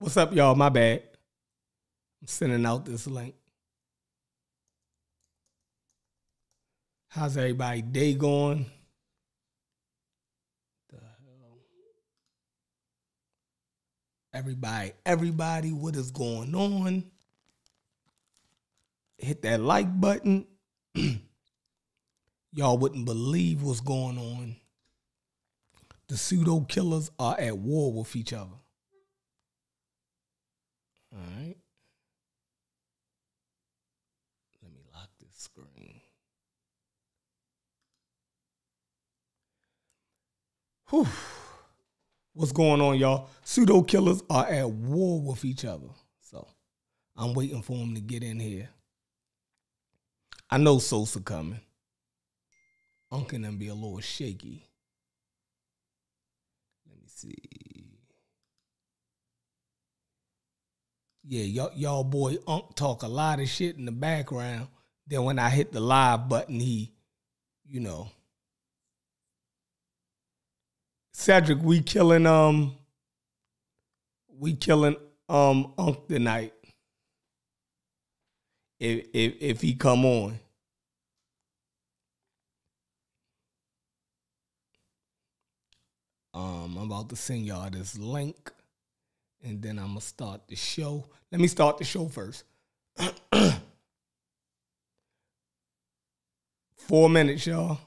What's up, y'all? My bad. I'm sending out this link. How's everybody day going? The hell? Everybody, everybody, what is going on? Hit that like button. Y'all wouldn't believe what's going on. The pseudo killers are at war with each other. All right. Let me lock this screen. Whew. What's going on, y'all? Pseudo killers are at war with each other. So I'm waiting for them to get in here. I know Sosa coming. And them be a little shaky. Let me see. Yeah, y'all, y'all boy Unc talk a lot of shit in the background. Then when I hit the live button, he, you know. Cedric, we killing um we killing um Unc tonight. If if if he come on. Um, I'm about to send y'all this link and then I'm gonna start the show. Let me start the show first. Four minutes, y'all.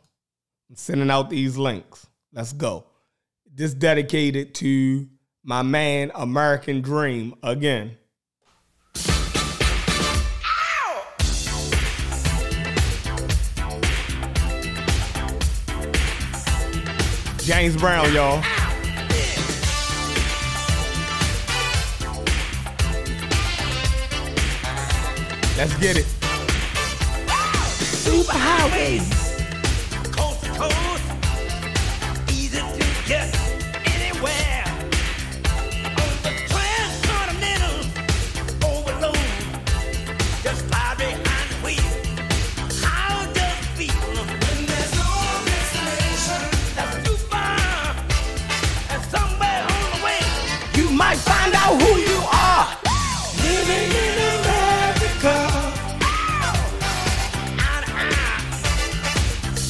I'm sending out these links. Let's go. This dedicated to my man, American Dream, again. James Brown, y'all. Let's get it. Super highways,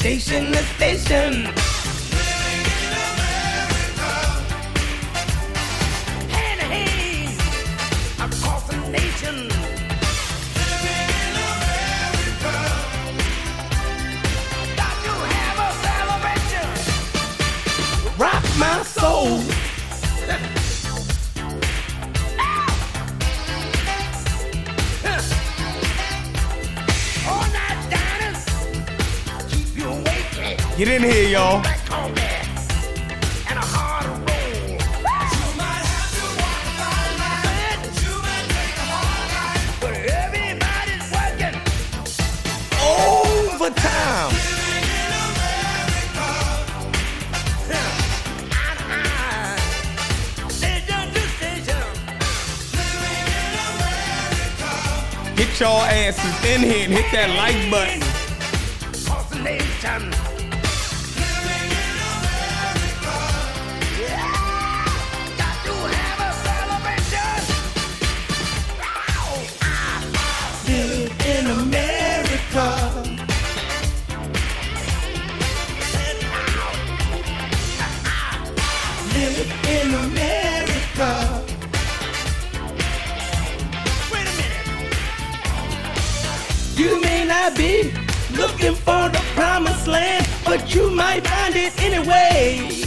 Station to station. Night. But everybody's working. Overtime. Get y'all asses in here and hit that like button. Looking for the promised land, but you might find it anyway.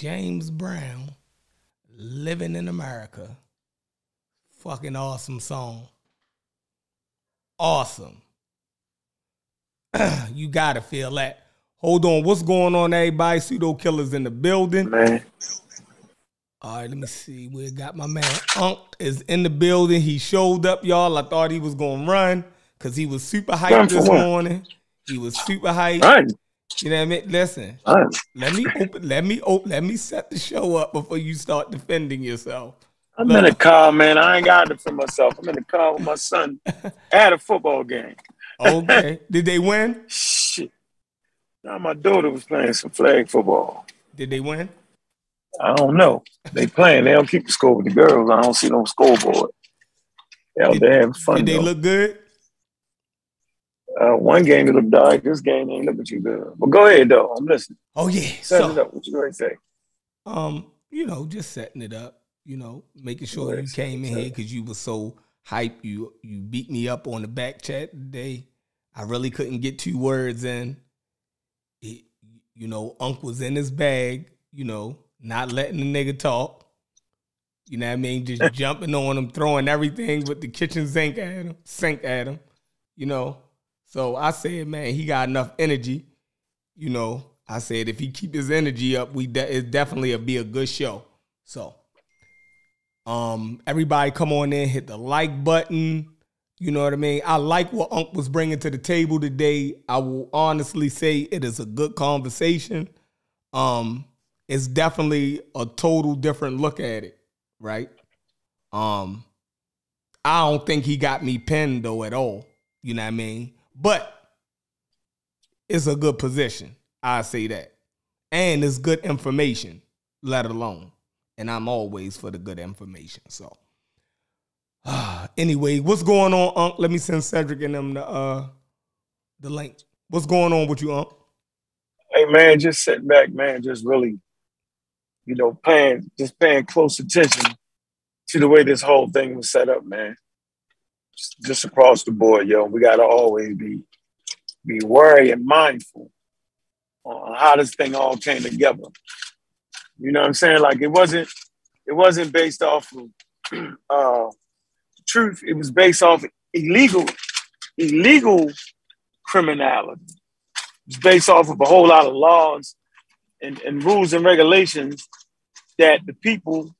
James Brown living in America. Fucking awesome song. Awesome. you gotta feel that. Hold on, what's going on, everybody? Pseudo killers in the building. Man, All right, let me see. We got my man Unc is in the building. He showed up, y'all. I thought he was gonna run because he was super hyped this morning. He was super hyped. run, You know what I mean? Listen, run. let me open. Let me open. Let me set the show up before you start defending yourself. I'm in the car, man. I ain't got it for myself. I'm in the car with my son at a football game. Okay. Did they win? Shit. Now my daughter was playing some flag football. Did they win? I don't know. They playing. They don't keep the score with the girls. I don't see no scoreboard. They out having fun. Did they though. look good? Uh, one game it looked dark. This game ain't looking too good. But go ahead though. I'm listening. Oh yeah. Set So it up. What you going to say? um, you know, just setting it up, you know, making sure you came in here because you were so hype. You you beat me up on the back chat today. I really couldn't get two words in. It, you know, Unc was in his bag, you know, not letting the nigga talk. You know what I mean? Just jumping on him, throwing everything with the kitchen sink at him, sink at him, you know. So I said, man, he got enough energy. You know, I said if he keep his energy up, we de- it definitely be a good show. So, um, everybody come on in, hit the like button. You know what I mean? I like what Unc was bringing to the table today. I will honestly say it is a good conversation. Um, it's definitely a total different look at it, right? Um, I don't think he got me pinned though at all. You know what I mean? But it's a good position. I say that. And it's good information, let alone. And I'm always for the good information. So anyway, what's going on, Unc? Let me send Cedric and them the uh the link. What's going on with you, Unc? Hey man, just sitting back, man, just really, you know, paying just paying close attention to the way this whole thing was set up, man. Just, across the board, yo. We gotta always be be wary and mindful on how this thing all came together. You know what I'm saying? Like it wasn't it wasn't based off of uh truth, it was based off illegal illegal criminality. It's based off of a whole lot of laws and, and rules and regulations that the people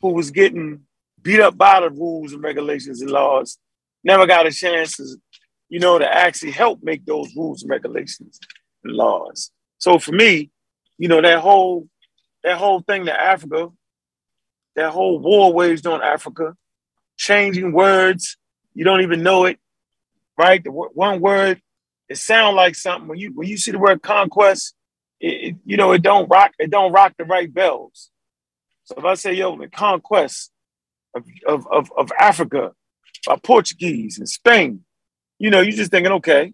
who was getting beat up by the rules and regulations and laws never got a chance to, you know, to actually help make those rules and regulations and laws. So for me, you know, that whole that whole thing to Africa, that whole war waged on Africa, changing words, you don't even know it, right? The one word it sound like something when you when you see the word conquest, it, it- you know it don't rock it don't rock the right bells. So if I say yo the conquest of of of, Africa by Portuguese and Spain, you know you're just thinking okay,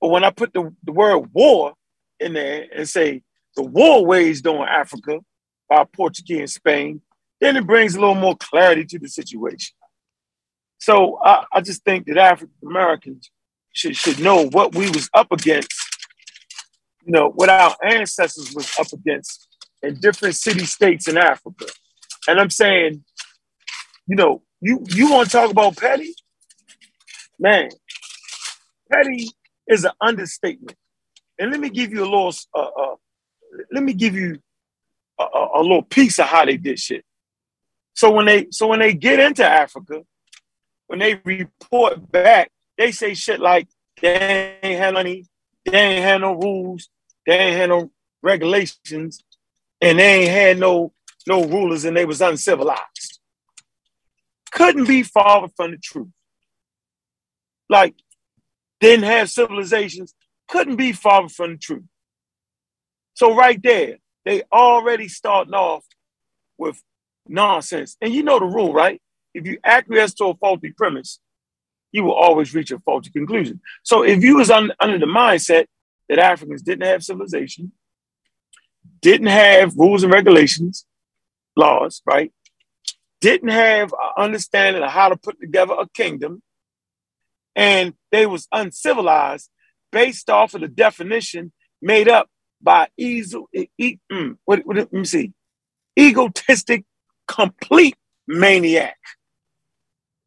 but when I put the, the word war in there and say the war waged on Africa by Portuguese and Spain, then it brings a little more clarity to the situation. So I, I just think that African Americans should should know what we was up against, you know, what our ancestors was up against in different city states in Africa. And I'm saying, you know, you you want to talk about petty? Man, petty is an understatement. And let me give you a little, uh, uh, let me give you a, a, a little piece of how they did shit. So when they so when they get into Africa, when they report back, they say shit like they ain't had any, they ain't had no rules, they ain't had no regulations, and they ain't had no no rulers, and they was uncivilized. Couldn't be farther from the truth. Like didn't have civilizations, couldn't be farther from the truth. So right there, they already starting off with nonsense. And you know the rule, right? If you acquiesce to a faulty premise, you will always reach a faulty conclusion. So if you was un- under the mindset that Africans didn't have civilization, didn't have rules and regulations, laws, right? Didn't have an understanding of how to put together a kingdom, and they was uncivilized based off of the definition made up by easel, e, mm, what, what, let me see, egotistic, complete maniac.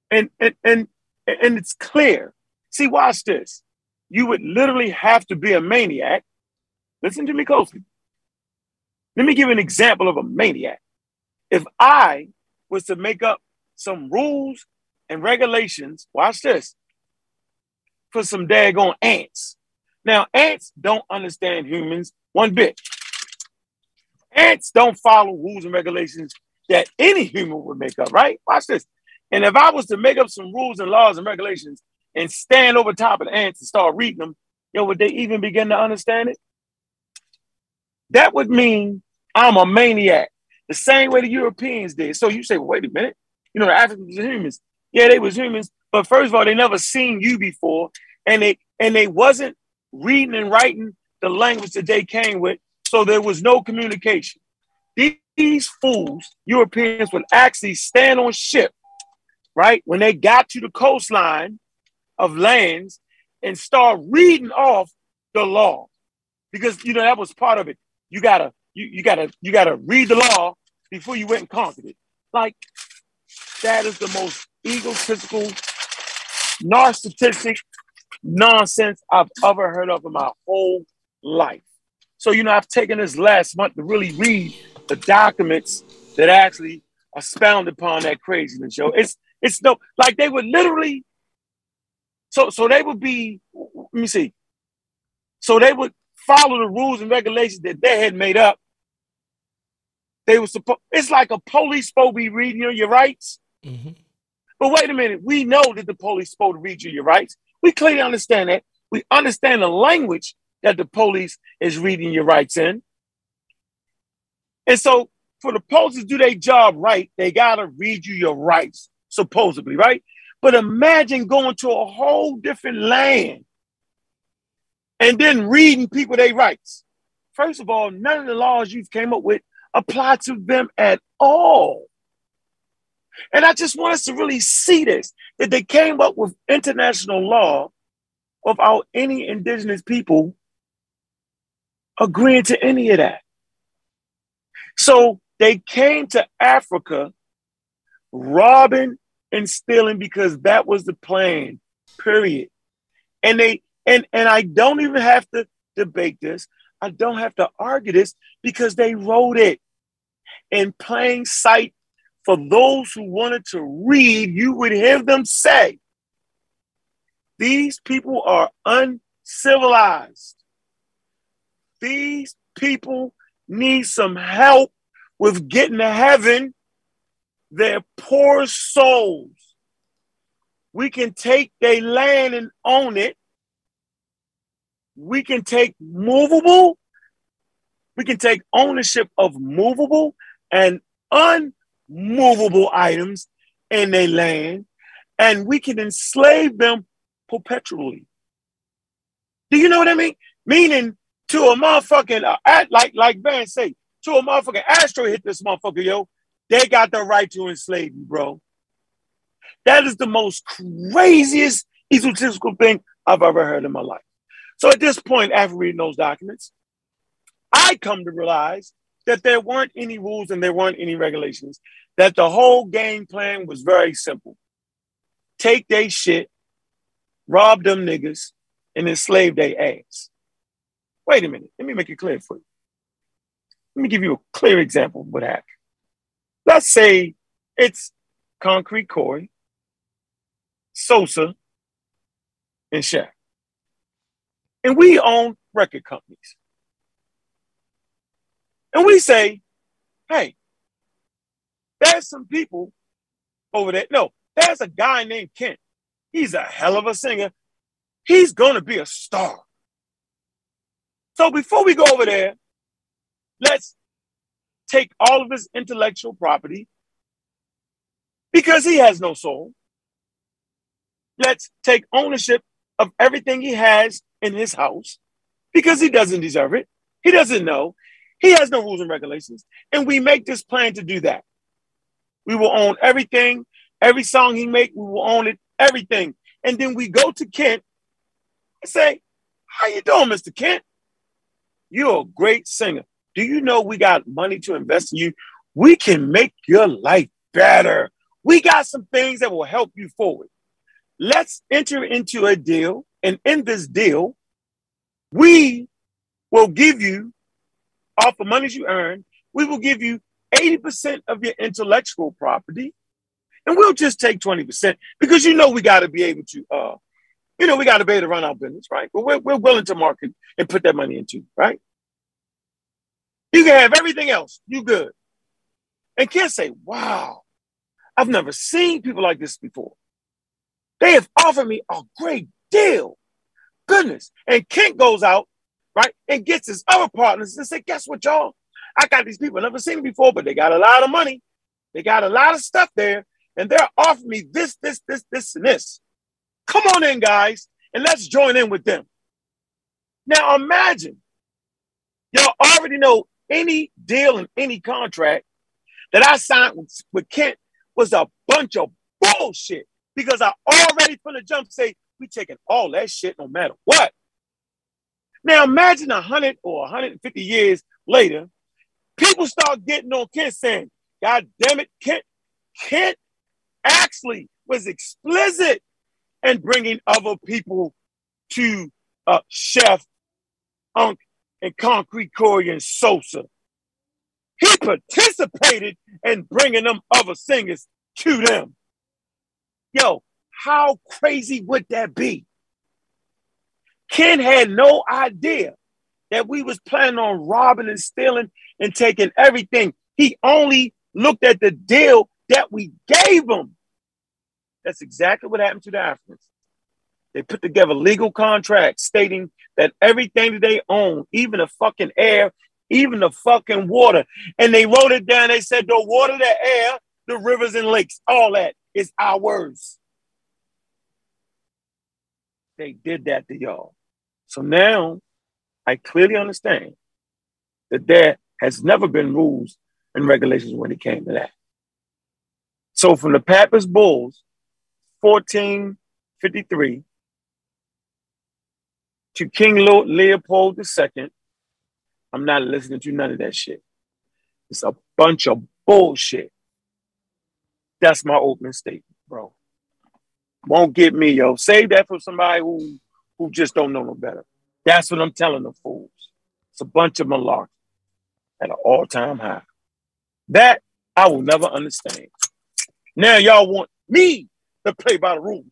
And, and, and, and it's clear. See, watch this. You would literally have to be a maniac. Listen to me closely. Let me give an example of a maniac. If I was to make up some rules and regulations, watch this, for some daggone ants. Now, ants don't understand humans one bit. Ants don't follow rules and regulations that any human would make up, right? Watch this. And if I was to make up some rules and laws and regulations and stand over top of the ants and start reading them, you know, would they even begin to understand it? That would mean I'm a maniac, the same way the Europeans did. So you say, well, wait a minute, you know, the Africans were humans. Yeah, they was humans, but first of all, they never seen you before, and they and they wasn't reading and writing the language that they came with, so there was no communication. These fools, Europeans, would actually stand on ship, right? When they got to the coastline of lands and start reading off the law. Because you know that was part of it. You gotta, you, you gotta, you gotta read the law before you went and conquered it. Like that is the most egotistical, narcissistic nonsense I've ever heard of in my whole life. So, you know, I've taken this last month to really read the documents that actually expound upon that craziness, yo. It's it's no like they would literally so so they would be let me see. So they would follow the rules and regulations that they had made up. They were supposed it's like a police supposed to be reading you your rights. Mhm. But wait a minute, we know that the police supposed to read you your rights. We clearly understand that. We understand the language that the police is reading your rights in. And so for the police to do their job right, they gotta read you your rights, supposedly, right? But imagine going to a whole different land and then reading people their rights. First of all, none of the laws you've came up with apply to them at all. And I just want us to really see this that they came up with international law without any indigenous people agreeing to any of that. So they came to Africa robbing and stealing because that was the plan, period. And they and and I don't even have to debate this. I don't have to argue this because they wrote it in plain sight for those who wanted to read, you would hear them say, These people are uncivilized. These people need some help with getting to heaven. They're poor souls. We can take their land and own it. We can take movable, we can take ownership of movable and unmovable items in their land, and we can enslave them perpetually. Do you know what I mean? Meaning to a motherfucking uh, like like Van say, to a motherfucking asteroid hit this motherfucker, yo, they got the right to enslave you, bro. That is the most craziest egotistical thing I've ever heard in my life. So at this point, after reading those documents, I come to realize that there weren't any rules and there weren't any regulations. That the whole game plan was very simple: take their shit, rob them niggas, and enslave their ass. Wait a minute. Let me make it clear for you. Let me give you a clear example of what happened. Let's say it's Concrete Corey, Sosa, and Chef. And we own record companies. And we say, hey, there's some people over there. No, there's a guy named Kent. He's a hell of a singer. He's going to be a star. So before we go over there, let's take all of his intellectual property because he has no soul. Let's take ownership of everything he has in his house because he doesn't deserve it. He doesn't know. He has no rules and regulations. And we make this plan to do that. We will own everything, every song he make, we will own it, everything. And then we go to Kent and say, How you doing, Mr. Kent? You're a great singer. Do you know we got money to invest in you? We can make your life better. We got some things that will help you forward. Let's enter into a deal. And in this deal, we will give you, off the monies you earn, we will give you 80% of your intellectual property. And we'll just take 20% because you know we got to be able to, uh, you know, we got to be able to run our business, right? But we're, we're willing to market and put that money into, right? You can have everything else. You good. And Ken say, wow, I've never seen people like this before. They have offered me a great deal. Goodness. And Kent goes out, right, and gets his other partners and say, guess what, y'all? I got these people, never seen before, but they got a lot of money. They got a lot of stuff there, and they're offering me this, this, this, this, and this. Come on in, guys, and let's join in with them. Now imagine, y'all already know any deal and any contract that I signed with, with Kent was a bunch of bullshit because I already from the jump say we taking all that shit no matter what. Now imagine a hundred or 150 years later, people start getting on Kent saying, God damn it, Kent, Kent actually was explicit in bringing other people to uh, Chef, Unc, and Concrete Corey and Sosa. He participated in bringing them other singers to them. Yo, how crazy would that be? Ken had no idea that we was planning on robbing and stealing and taking everything. He only looked at the deal that we gave him. That's exactly what happened to the Africans. They put together legal contracts stating that everything that they own, even the fucking air, even the fucking water, and they wrote it down. They said the water, the air, the rivers and lakes, all that is ours. They did that to y'all. So now I clearly understand that there has never been rules and regulations when it came to that. So from the Papist Bulls, 1453 to King Leopold II, I'm not listening to none of that shit. It's a bunch of bullshit. That's my opening statement. Won't get me, yo. Save that for somebody who who just don't know no better. That's what I'm telling the fools. It's a bunch of malarkey at an all-time high. That I will never understand. Now y'all want me to play by the rules.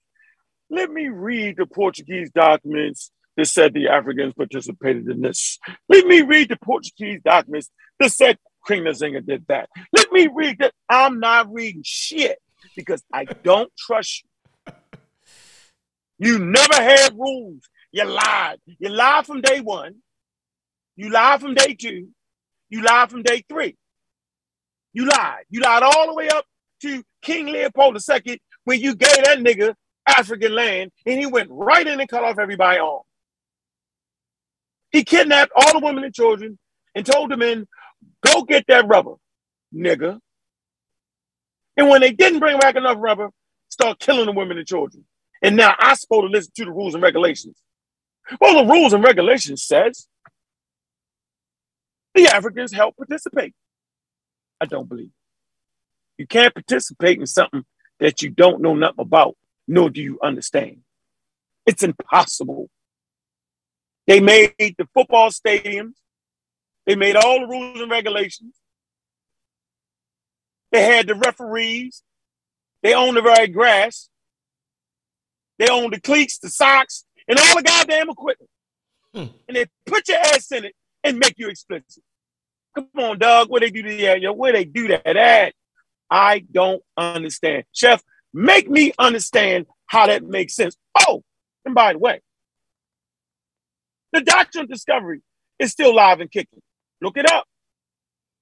Let me read the Portuguese documents that said the Africans participated in this. Let me read the Portuguese documents that said Nzinga did that. Let me read that. I'm not reading shit because I don't trust you. You never had rules. You lied. You lied from day one. You lied from day two. You lied from day three. You lied. You lied all the way up to King Leopold II when you gave that nigga African land and he went right in and cut off everybody arm. He kidnapped all the women and children and told the men, go get that rubber, nigga. And when they didn't bring back enough rubber, start killing the women and children. And now I'm supposed to listen to the rules and regulations. Well, the rules and regulations says the Africans help participate. I don't believe. You can't participate in something that you don't know nothing about, nor do you understand. It's impossible. They made the football stadiums. They made all the rules and regulations. They had the referees. They owned the very grass. They own the cleats, the socks, and all the goddamn equipment. Hmm. And they put your ass in it and make you explicit. Come on, dog. Where they do that? Yo, where they do that at? I don't understand. Chef, make me understand how that makes sense. Oh, and by the way, the doctrine of discovery is still live and kicking. Look it up.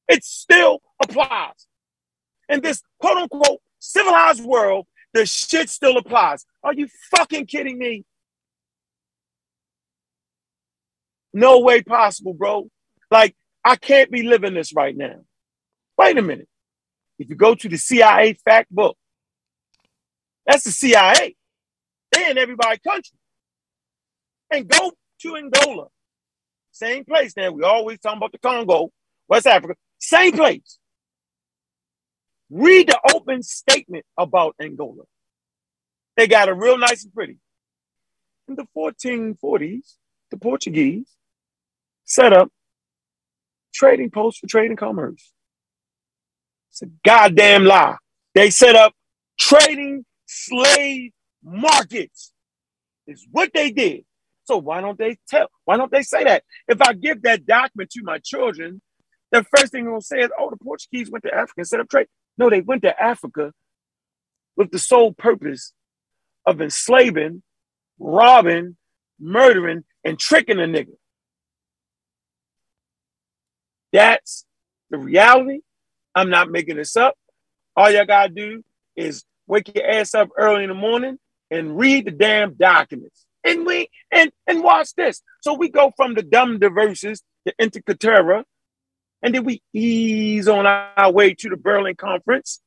It still applies. In this quote unquote civilized world, the shit still applies. Are you fucking kidding me? No way possible, bro. Like, I can't be living this right now. Wait a minute. If you go to the CIA fact book, that's the CIA. They in everybody's country. And go to Angola. Same place now. We always talking about the Congo, West Africa. Same place. Read the open statement about Angola. They got it real nice and pretty. In the 1440s, the Portuguese set up trading posts for trade and commerce. It's a goddamn lie. They set up trading slave markets. Is what they did. So why don't they tell? Why don't they say that? If I give that document to my children, the first thing they'll say is, "Oh, the Portuguese went to Africa and set up trade." No, they went to Africa with the sole purpose of enslaving, robbing, murdering, and tricking a nigga. That's the reality. I'm not making this up. All y'all gotta do is wake your ass up early in the morning and read the damn documents. And we and and watch this. So we go from the Dum Diversas to Inter Caetera, and then we ease on our way to the Berlin Conference.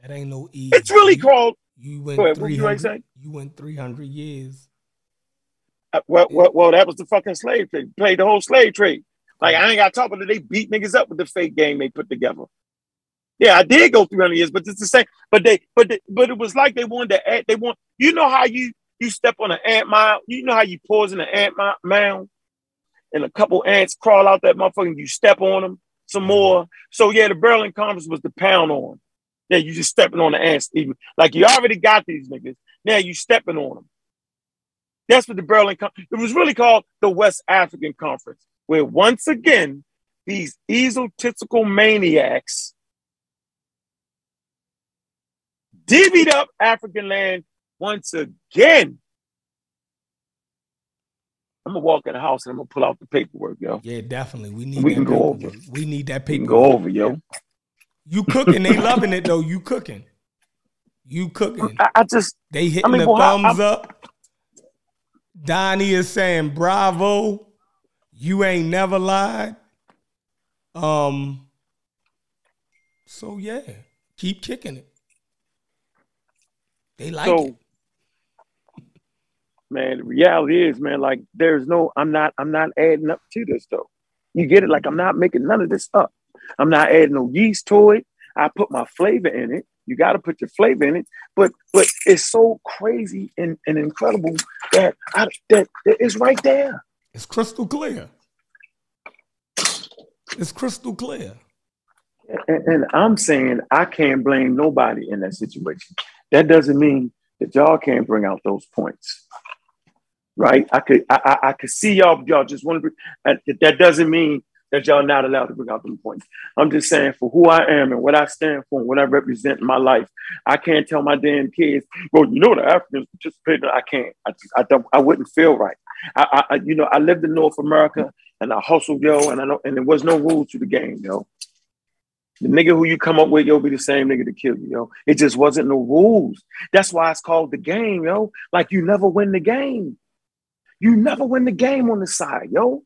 That ain't no easy. It's really you, called. You went ahead, what you ain't hundred. say? You went three hundred years. uh, Well, well, well, that was the fucking slave trade. Played the whole slave trade. Like I ain't got to talk about it. They beat niggas up with the fake game they put together. Yeah, I did go 300 years, but it's the same. But they, but they, but it was like they wanted to add. They want. You know how you you step on an ant mound. You know how you pause in an ant mo- mound, and a couple ants crawl out that motherfucker. and You step on them some mm-hmm. more. So yeah, the Berlin Conference was the pound on. Yeah, you just stepping on the ants. Even like you already got these niggas. Now you stepping on them. That's what the Berlin. Con- it was really called the West African Conference, where once again these egotistical maniacs divvied up African land once again. I'm gonna walk in the house and I'm gonna pull out the paperwork, yo. Yeah, definitely. We need. We that can go over. We need that We paper. can go over, yo. You cooking? They loving it though. You cooking? You cooking? I, I just They hitting mean, the well, thumbs up. Donnie is saying bravo. You ain't never lied. Um. So yeah, keep kicking it. They like so it. Man, the reality is, man, like there's no, I'm not, I'm not adding up to this though. You get it? Like I'm not making none of this up. I'm not adding no yeast to it. I put my flavor in it. You got to put your flavor in it. But but it's so crazy and, and incredible that I, that that it's right there. It's crystal clear. It's crystal clear. And, and I'm saying I can't blame nobody in that situation. That doesn't mean that y'all can't bring out those points, right? I could I, I, I could see y'all y'all just want to. Bring, that doesn't mean that y'all not allowed to bring out them points. I'm just saying for who I am and what I stand for and what I represent in my life. I can't tell my damn kids, well, you know the Africans participated. I can't. I just, I don't. I wouldn't feel right. I, I I- you know I lived in North America and I hustled yo and I know and there was no rules to the game yo. The nigga who you come up with, yo, be the same nigga to kill you, yo. It just wasn't no rules. That's why it's called the game, yo. Like you never win the game. You never win the game on the side, yo.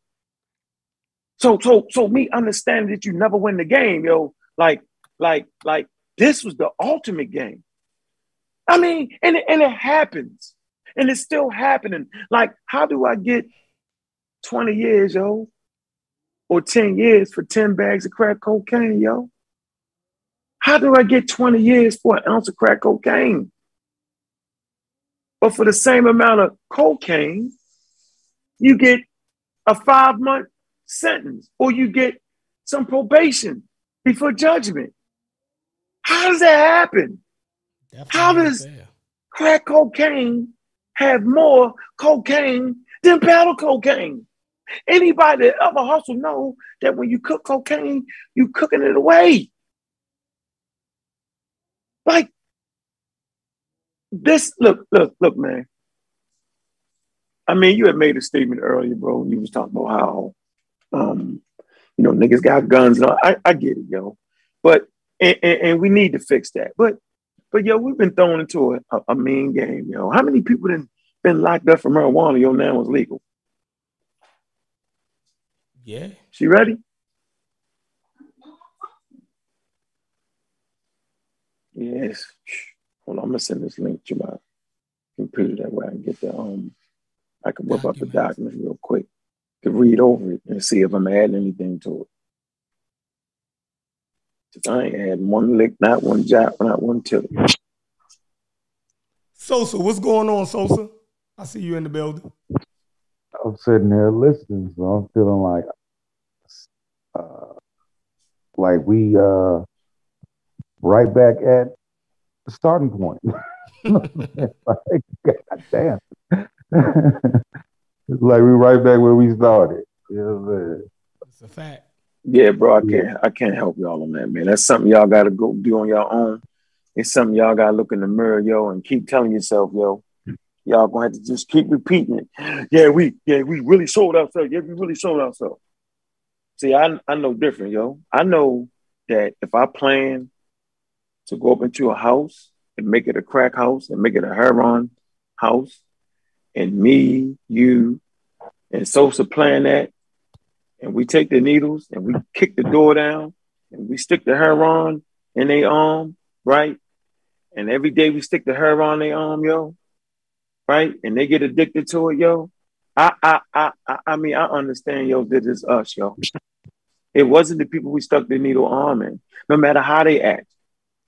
So, so, so me understanding that you never win the game, yo. Like, like, like this was the ultimate game. I mean, and it, and it happens, and it's still happening. Like, how do I get twenty years, yo, or ten years for ten bags of crack cocaine, yo? How do I get 20 years for an ounce of crack cocaine? But for the same amount of cocaine, you get a five month sentence or you get some probation before judgment. How does that happen? Definitely How does- fair. Crack cocaine have more cocaine than powder cocaine. Anybody that ever hustle know that when you cook cocaine, you cooking it away. Like this, look, look, look, man. I mean, you had made a statement earlier, bro. You was talking about how, um, you know, niggas got guns. And all. I, I get it, yo. But and, and, and we need to fix that. But but yo, we've been thrown into a, a, a mean game, yo. How many people been been locked up for marijuana? Yo, now it's legal. Yeah. She ready? Yes. Hold on, I'm gonna send this link to my computer that way I can get the um I can whip up the Documents. documents real quick to read over it and see if I'm adding anything to it. 'Cause I ain't adding one lick, not one jot, not one tittle. Sosa, what's going on, Sosa? I see you in the building. I'm sitting there listening, so I'm feeling like, uh, like we uh, right back at the starting point. like, God damn. It's like we right back where we started. You know what I'm saying? It's a fact. Yeah, bro, I can't I can't help y'all on that, man. That's something y'all gotta go do on your own. It's something y'all gotta look in the mirror, yo, and keep telling yourself, yo. Y'all gonna have to just keep repeating it. Yeah, we yeah, we really sold ourselves. Yeah, we really sold ourselves. See, I I know different, yo. I know that if I plan to go up into a house and make it a crack house and make it a heroin house, and me, you, and Sosa plan that, and we take the needles and we kick the door down and we stick the heroin in their arm, right? And every day we stick the heroin in their arm, yo, right? And they get addicted to it, yo. I I I I- I mean, I understand, yo, that is us, yo. It wasn't the people we stuck the needle arm in, no matter how they act,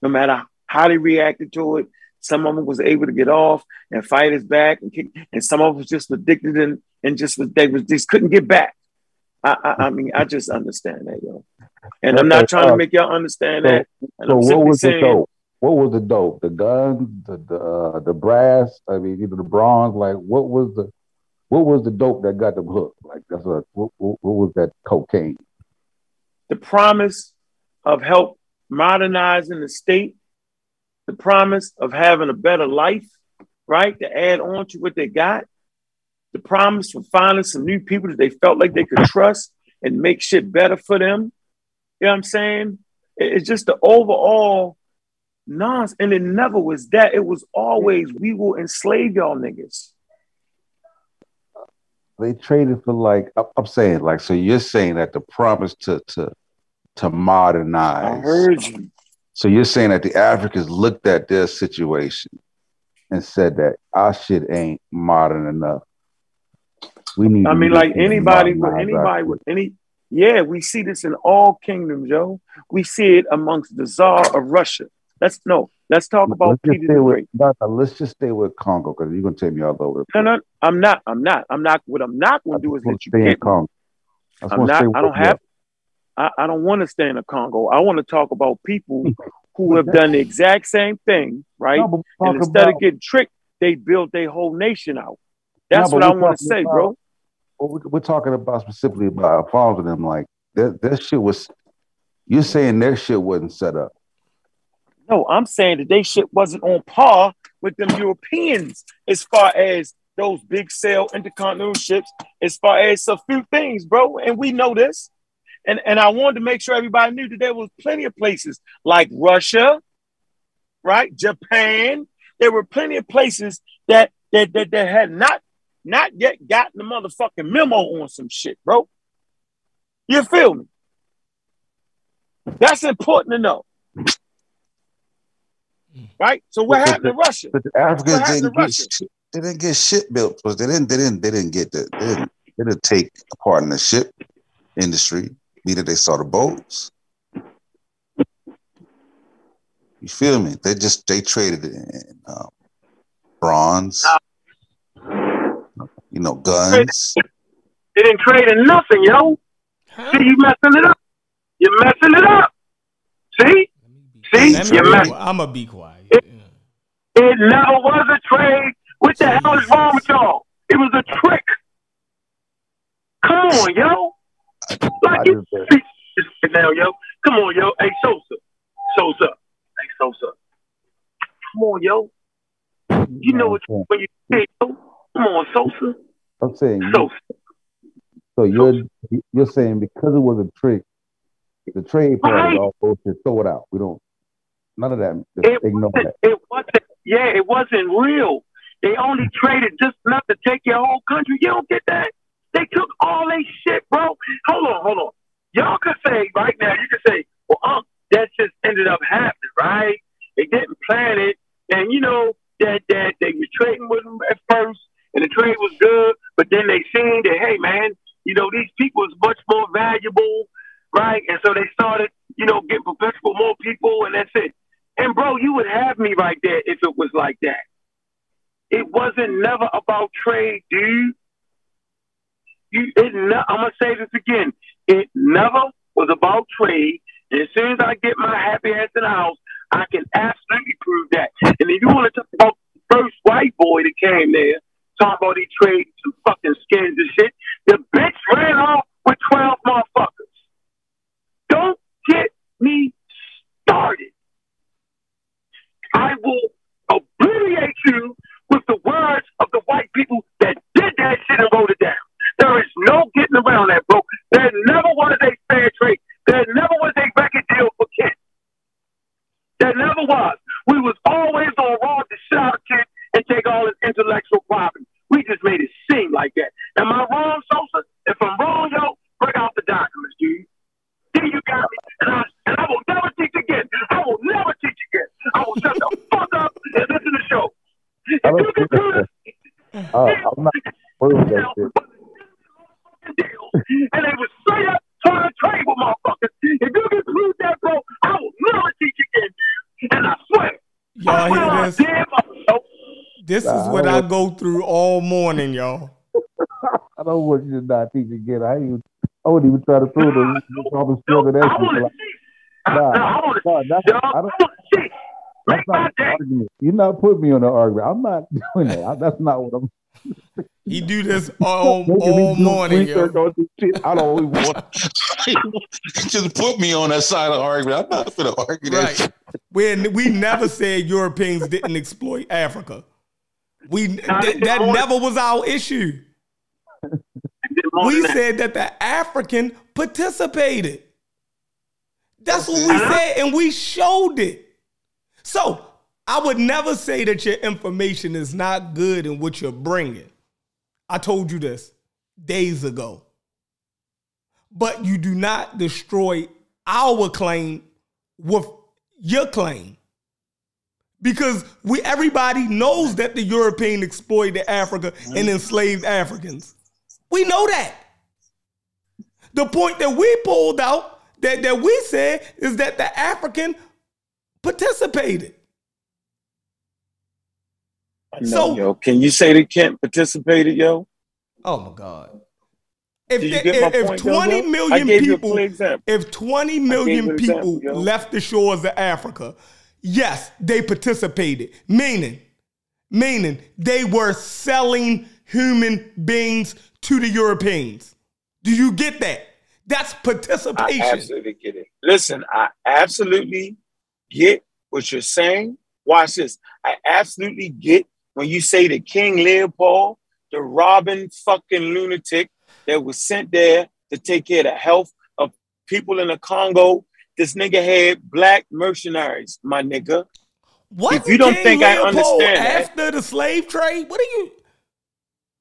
no matter how they reacted to it. Some of them was able to get off and fight us back, and kick, and some of them was just addicted and and just they was just couldn't get back. I, I, I mean, I just understand that, yo. And I'm not trying to make y'all understand that. And So what was the dope? What was the dope? The gun, the the uh, the brass. I mean, either the bronze. Like, what was the what was the dope that got them hooked? Like, that's what, what what was that cocaine? the promise of help modernizing the state, the promise of having a better life, right? To add on to what they got, the promise of finding some new people that they felt like they could trust and make shit better for them. You know what I'm saying? It's just the overall nonsense. And it never was that. It was always, we will enslave y'all niggas. They traded for like I'm- saying like so. You're saying that the promise to to to modernize I heard you. So you're saying that the Africans looked at their situation and said that our shit ain't modern enough. We need. I mean, like anybody with anybody with any, yeah, we see this in all kingdoms, yo. We see it amongst the Tsar of Russia. Let's no, let's talk about Let's Peter the with. Great. No, uh, let's just stay with Congo because you're gonna take me all over. No, no, I'm not. I'm not. I'm not. What I'm not going to do is let you stay in get. Congo. I, I'm not. I don't have. I, I don't want to stay in the Congo. I want to talk about people who have done the exact same thing, right? No, And instead about, of getting tricked, they built their whole nation out. That's No, what I want to say, about- bro. well, we- we're talking about specifically about and them. Like that, that shit was. You're saying their shit wasn't set up. No, I'm saying that they shit wasn't on par with them Europeans as far as those big sail intercontinental ships, as far as a few things, bro. And we know this. And and I wanted to make sure everybody knew that there was plenty of places like Russia, right? Japan. There were plenty of places that that that, that had not not yet gotten the motherfucking memo on some shit, bro. You feel me? That's important to know. Right? So what But- happened to Russia? But the Africans didn't get shit, they didn't get shit built because they didn't they didn't they didn't get the they didn't, they didn't take a part in the ship industry. Neither they saw the boats. You feel me? They just they traded it in um, bronze, you know, guns. They didn't trade in nothing, yo. Huh? See, you messing it up. You're messing it up. See? See? Let me You be mess- qui- I'm gonna be quiet. Yeah. It never was a trade. What the hell is wrong with y'all? It was a trick. Come on, yo. Like you Sit down, yo. Come on, yo. Hey, Sosa. Sosa. Hey, Sosa. Come on, yo. You know what when you say, yo. Come on, Sosa. I'm saying. Sosa. So you're you're saying because it was a trick, the trade part Right. is all bullshit. Throw it out. We don't. None of that. It ignore wasn't, that. it wasn't, yeah, it wasn't real. They only traded just enough to take your whole country. You don't get that? They took all they shit, bro. Hold on, hold on. Y'all could say right now, you could say, well, um, that just ended up happening, right? They didn't plan it. And you know, that that they were trading with them at first and the trade was good, but then they seen that, hey man, you know, these people is much more valuable, right? And so they started, you know, getting professional more people, and that's it. And bro, you would have me right there if it was like that. It wasn't never about trade, dude. You, it ne- I'm gonna say this again. It never was about trade. And as soon as I get my happy ass in the house, I can absolutely prove that. And if you want to talk about the first white boy that came there, talking about he traded some fucking skins and shit, the bitch ran off with 12 motherfuckers. Don't get me started. I will obliterate you with the words of the white people that did that shit and wrote it down. There is no getting around that, bro. There never was a fair trade. There never was a record deal for Kent. There never was. We was always on rob the shit out of Kent and take all his intellectual property. We just made it seem like that. Am I wrong, Sosa? If I'm wrong, yo, bring out the documents, dude. Then you got me. And I, and I will never teach again. I will never teach again. I will shut the fuck up and listen to the show. If you can do this, uh, I'm not worried that shit. And they was straight up trying to trade with motherfuckers. If you can prove that, bro, I will never teach again, dude. And I swear. I Y'all will hear this? damn myself. This is what I I go through all morning, y'all. I don't want you to not teach again. I ain't even, I wouldn't even try to prove it. You probably Yo, struggle that I shit. want to Like, see. I, Nah, no, I want to nah, that's, I I want to see. that's Make my not an day. argument. You're not putting me on an argument. I'm not doing that. I, that's not what I'm He do this all, all morning, yo. shit. I don't even want. Just put me on that side of the argument. I'm not gonna argue. Right. shit. We we never said Europeans didn't exploit Africa. We Nah, that, they that did. never was our issue. We said that the African participated. That's what we said, and we showed it. So I would never say that your information is not good in what you're bringing. I told you this days ago. But you do not destroy our claim with your claim. Because we everybody knows that the European exploited Africa and enslaved Africans. We know that. The point that we pulled out that, that we said is that the African participated. I know, So- yo. Can you say that Kent participated, yo? Oh my God. If, you if, if point, 20 bro? million I gave you a people, if 20 you million people example, left the shores of Africa, yes, they participated. Meaning, meaning they were selling human beings to the Europeans. Do you get that? That's I participation. absolutely get it. Listen, I absolutely get what you're saying. Watch this. I absolutely get when you say that King Leopold, the robbing fucking lunatic that was sent there to take care of the health of people in the Congo, this nigga had black mercenaries, my nigga. Wasn't If you don't King think I Leopold understand that- after the slave trade? What are you?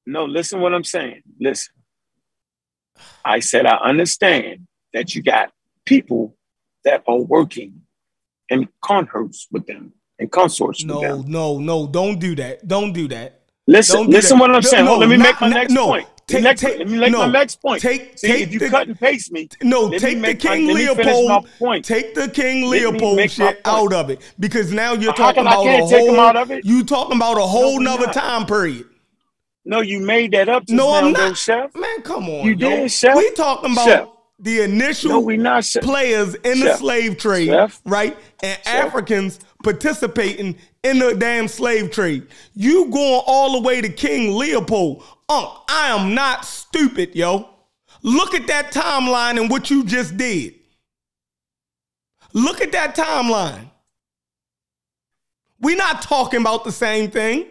No, listen what I'm saying. Listen. I said I understand that you got people that are working in consorts with them, in consorts No, no, no, don't do that. Don't do that. Listen, Don't listen that. what I'm No, saying. Hold, no, let me not- make my not- next no. point. The Take- next- take- let me make no. my next point. Take- See, take if you the- cut and paste me, No, take the my- King finish Leopold. point. Take the King Leopold shit out of it because now you're talking about a whole. out of it? You talking about a whole we nother not. time period. no, you made that up No, now, I'm though, not. Chef. Man, come on. You yo. did, Chef. We talking about Chef. The initial No, not, players in the slave trade, Chef. right? And Chef. Africans participating in the damn slave trade. You going all the way to King Leopold. Unc, I am not stupid, yo. Look at that timeline and what you just did. Look at that timeline. We're not talking about the same thing.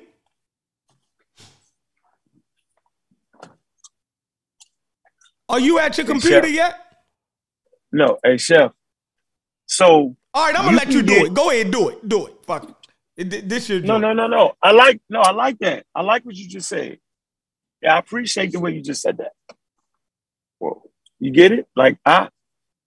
Are you at your computer Chef. yet? No, hey, Chef. So, All right, I'm gonna let you do get- it. Go ahead, do it. Do it. Fuck it. it. This your no, no, no, no. I like, no, I like that. I like what you just said. Yeah, I appreciate the way you just said that. Well, you get it? Like, I,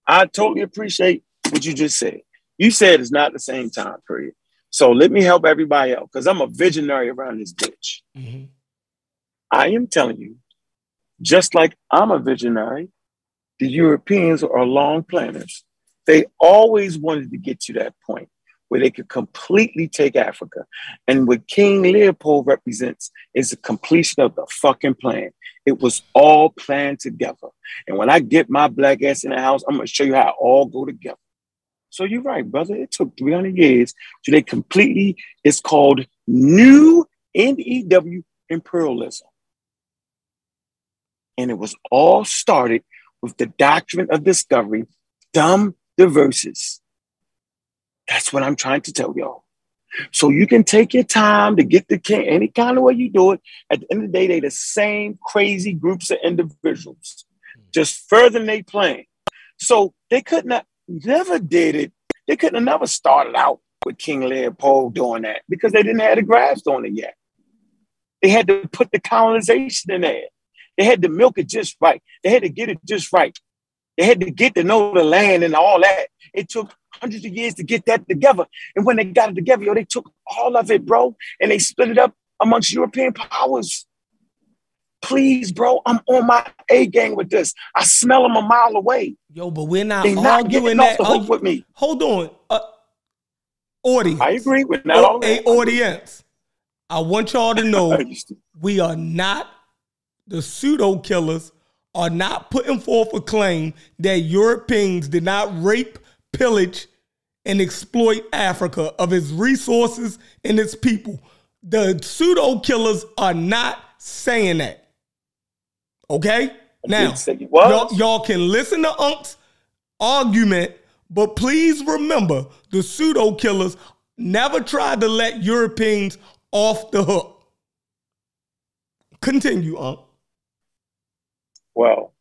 I totally appreciate what you just said. You said it's not the same time period. So let me help everybody out because I'm a visionary around this bitch. Mhm. I am telling you just like I'm a visionary, the Europeans are long planners. They always wanted to get to that point where they could completely take Africa. And what King Leopold represents is the completion of the fucking plan. It was all planned together. And when I get my black ass in the house, I'm gonna show you how it all go together. So you're right, brother. It took 300 years to they completely, it's called new N-E-W imperialism. And it was all started with the doctrine of discovery, Dum Diversas. That's what I'm trying to tell y'all. So you can take your time to get the king any kind of way you do it. At the end of the day, they the same crazy groups of individuals, just furthering their plan. So they couldn't have never did it. They couldn't have never started out with King Leopold doing that because they didn't have the grasp on it yet. They had to put the colonization in there. They had to milk it just right. They had to get it just right. They had to get to know the land and all that. It took hundreds of years to get that together. And when they got it together, yo, they took all of it, bro, and they split it up amongst European powers. Please, bro, I'm on my A gang with this. I smell them a mile away. Yo, but we're not They not getting off the hook you- with me. Hold on. Uh, audience. I agree with that. A audience. I want y'all to know we are not the pseudo killers are not putting forth a claim that Europeans did not rape, pillage, and exploit Africa of its resources and its people. The pseudo killers are not saying that. Okay? Now, didn't say it y'all, y'all can listen to Unk's argument, but please remember the pseudo killers never tried to let Europeans off the hook. Continue, Unk. Well,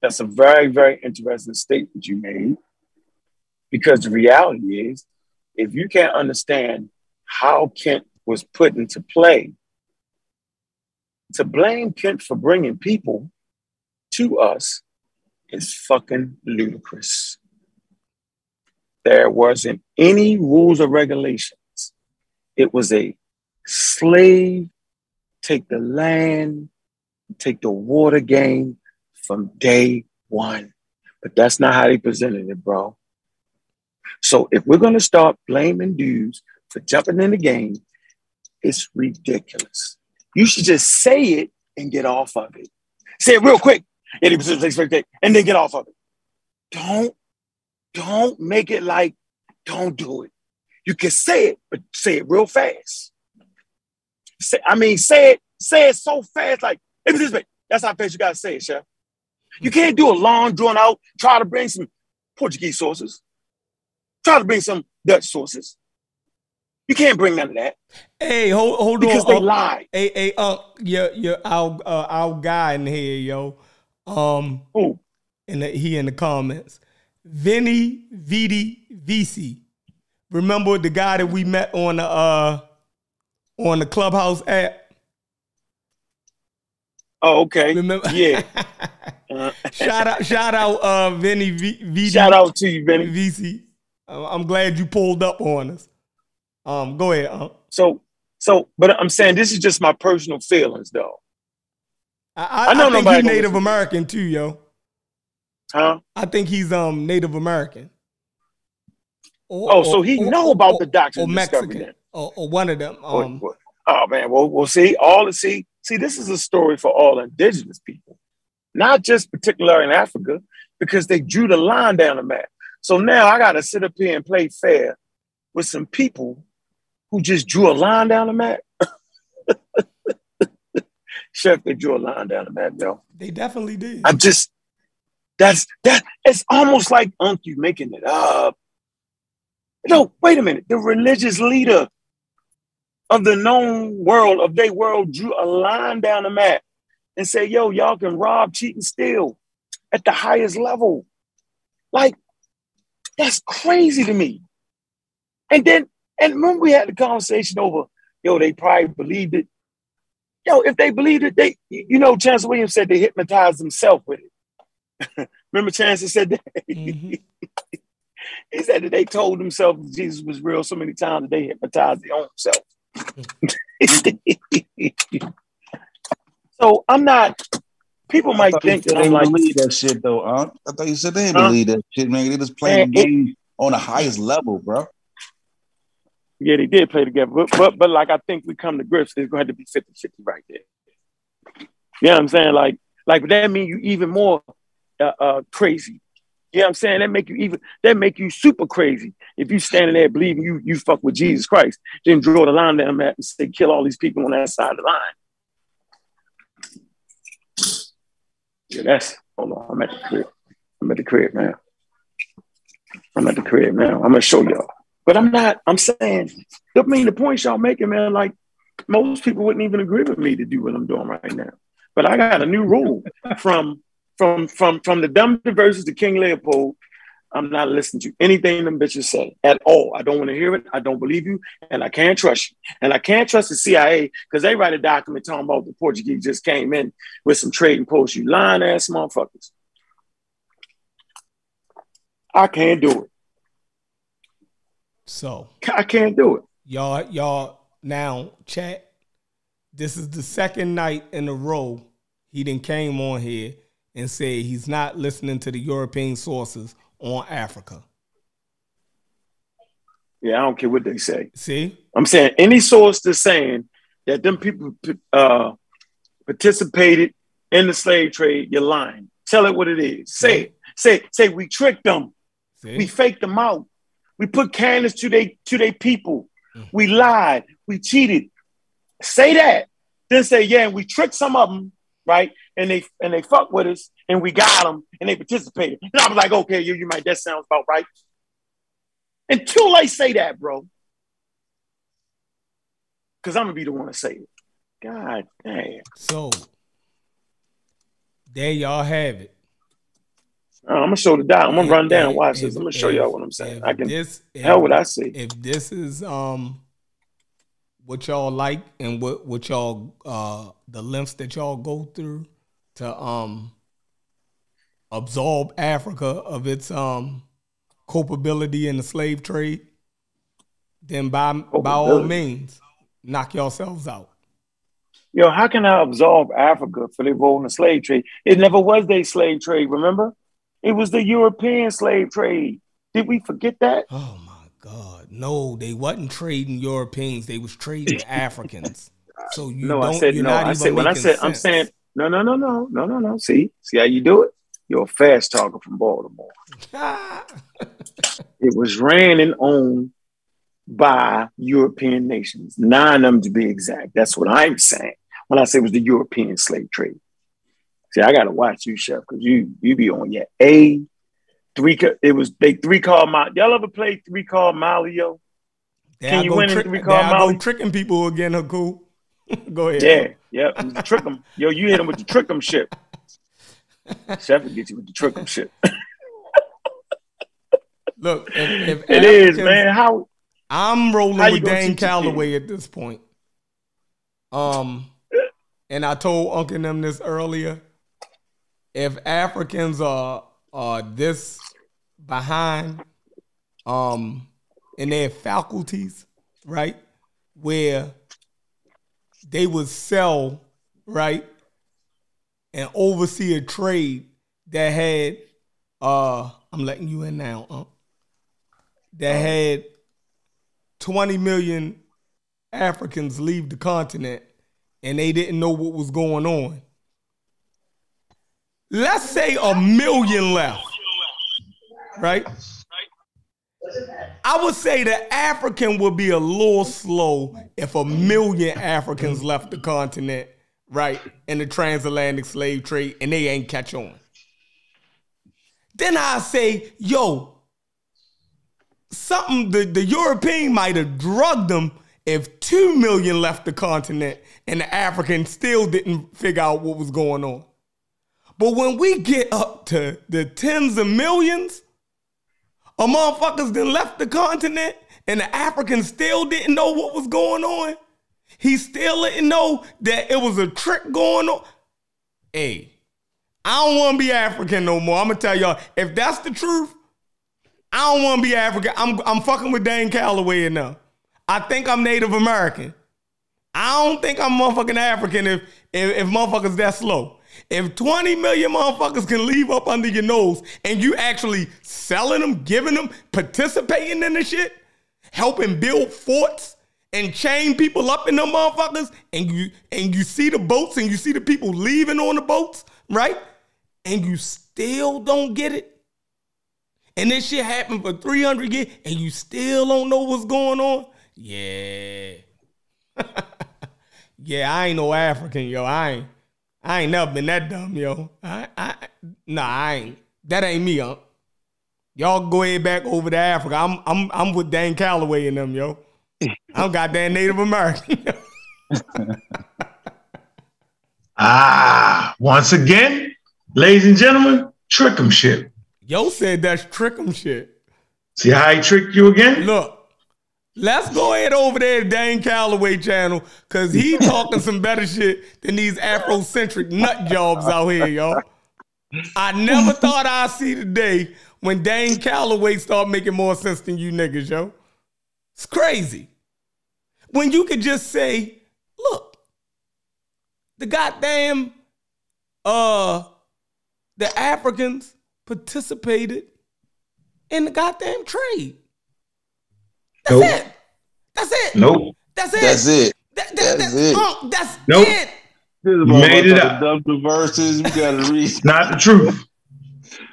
that's a very, very interesting statement you made. Because the reality is, if you can't understand how Kent was put into play, to blame Kent for bringing people to us is fucking ludicrous. There wasn't any rules or regulations. It was a slave, take the land, take the water game from day one. But that's not how they presented it, bro. So if we're going to start blaming dudes for jumping in the game, it's ridiculous. You should just say it and get off of it. Say it real quick, 80% expectation, and then get off of it. Don't, don't make it like, don't do it. You can say it, but say it real fast. Say, I mean, say it, say it so fast, like, that's how fast you gotta say it, chef. You can't do a long, drawn out, try to bring some Portuguese sources, try to bring some Dutch sources. You can't bring none of that Hey, hold, hold because on. Because they Unk. lied. Hey, hey, Unk, your, your, our, uh, our guy in here, yo. Um, in the, he in the comments. Vinny Vidi Visi. Remember the guy that we met on the uh on the Clubhouse app? Oh, okay. Remember? Yeah. Uh, shout out, shout out, uh, Vinny v- shout out to you, Benny. Visi. Uh, I'm glad you pulled up on us. Um, go ahead. Uh, So, so, but I'm saying this is just my personal feelings, though. I, I, I know I think nobody he's Native. American too, yo. Huh? I think he's um Native American. Or- Oh, so he know about the doctrine or Mexican, then. or, or one of them. Um, or- oh man, well, we'll see. All the see, see, this is a story for all indigenous people, not just particular in Africa, because they drew the line down the map. So now I got to sit up here and play fair with some people who just drew a line down the map. Chef, they drew a line down the map, yo. they definitely did. I'm just that's that it's almost like Unc you making it up. No, wait a minute. The religious leader of the known world, of their world, drew a line down the map and said, yo, y'all can rob, cheat, and steal at the highest level. Like, that's crazy to me. And then, and when we had the conversation over, yo, they probably believed it. Yo, if they believed it, they, you know, Chancellor Williams said they hypnotized themselves with it. Remember, Chancellor said that? Mhm. He said that they told themselves Jesus was real so many times that they hypnotized their own self. so I'm not, people might think that they I'm like, believe that shit though, huh? I thought you said they didn't Huh? believe that shit, man. They just playing the Man, it- on the highest level, bro. yeah, they did play together, but but, but like I think we come to grips, it's going to have to be 50-50 right there. You know what I'm saying? Like like that means you even more uh, uh, crazy. You know what I'm saying? That make you even that make you super crazy if you standing there believing you you fuck with Jesus Christ, then draw the line down that and say kill all these people on that side of the line. Yeah, that's hold on. I'm at the crib. I'm at the crib, man. I'm at the crib now. I'm gonna show y'all. But I'm not, I'm saying, I mean the points y'all making, man, like most people wouldn't even agree with me to do what I'm doing right now. But I got a new rule from from from from the Dum Diversas to King Leopold. I'm not listening to anything them bitches say at all. I don't want to hear it. I don't believe you, and I can't trust you. And I can't trust the CIA because they write a document talking about the Portuguese just came in with some trading posts. You lying ass motherfuckers. I can't do it. So I can't do it. y'all, y'all now chat. This is the second night in a row he didn't came on here and said he's not listening to the European sources on Africa. Yeah, I don't care what they say. See, I'm saying any source that's saying that them people uh, participated in the slave trade, you're lying. Tell it what it is. Say it. Say say we tricked them. see, We faked them out. We put cannons to they to their people. Mm. We lied. We cheated. Say that. Then say yeah, and we tricked some of them, right? And they and they fuck with us, and we got them, and they participated. And I was like, okay, you you might that sounds about right. Until they say that, bro, because I'm gonna be the one to say it. God damn. so there y'all have it. Uh, I'm gonna show the dot. I'm gonna run down. Watch If- this. I'm gonna show if- y'all what I'm saying. I can. This, if- Hell, what I say. if this is um what y'all like and what what y'all uh the lengths that y'all go through to um absolve Africa of its um culpability in the slave trade, then by by all means knock yourselves out. Yo, how can I absolve Africa for their role in the slave trade? It never was their slave trade, remember? It was the European slave trade. Did we forget that? Oh my God. No, they wasn't trading Europeans, they was trading Africans. So you no, don't I said you're no. not I even said when I said I'm saying no, no, no, no, no, no, no. See, see how you do it? You're a fast talker from Baltimore. It was ran and owned by European nations, nine of them to be exact. That's what I'm saying when I say it was the European slave trade. See, I gotta watch you, chef, because you you be on your A three. It was they three call my. Y'all ever play three call Malio? Can I you go win in three call I tricking people again, Haku. go ahead. Yeah, yeah. it was the. Yo, you hit him with the trick 'em shit. Chef will get you with the trick 'em shit. Look, if, if It is, man. How I'm rolling How with Dan Calloway at this point. Um, and I told Uncle them this earlier. If Africans are are this behind, um, in their faculties, right, where they would sell, right, and oversee a trade that had, uh, I'm letting you in now, uh, that had 20 million Africans leave the continent and they didn't know what was going on. Let's say a million left, right? I would say the African would be a little slow if a million Africans left the continent, right, in the transatlantic slave trade and they ain't catch on. Then I say, yo, something the, the European might have drugged them if two million left the continent and the Africans still didn't figure out what was going on. But when we get up to the tens of millions of motherfuckers then left the continent and the Africans still didn't know what was going on, he still didn't know that it was a trick going on. Hey, I don't want to be African no more. I'm gonna tell y'all, if that's the truth, I don't want to be African. I'm I'm fucking with Dane Calloway enough. I think I'm Native American. I don't think I'm motherfucking African if if, if motherfuckers that slow. If 20 million motherfuckers can leave up under your nose and you actually selling them, giving them, participating in the shit, helping build forts and chain people up in them motherfuckers, and you and you see the boats and you see the people leaving on the boats, right? And you still don't get it. And this shit happened for 300 years and you still don't know what's going on? Yeah. yeah, I ain't no African, yo. I ain't I ain't never been that dumb, yo. I I nah, I ain't. That ain't me, huh? Y'all go ahead back over to Africa. I'm I'm I'm with Dan Calloway and them, yo. I'm goddamn Native American. Ah, once again, ladies and gentlemen, trick 'em shit. yo said that's trickum shit. See how he tricked you again? Look, let's go ahead over there to Dane Calloway channel because he talking some better shit than these Afrocentric nut jobs out here, y'all. I never thought I'd see the day when Dane Calloway start making more sense than you niggas, yo. It's crazy. When you could just say, look, the goddamn uh the Africans participated in the goddamn trade. That's Nope. it. That's it. Nope. That's it. That's it. That- that- That's that- it. uh, that's Nope. it. You made it up. Dum Diversas. We gotta read. Not the truth.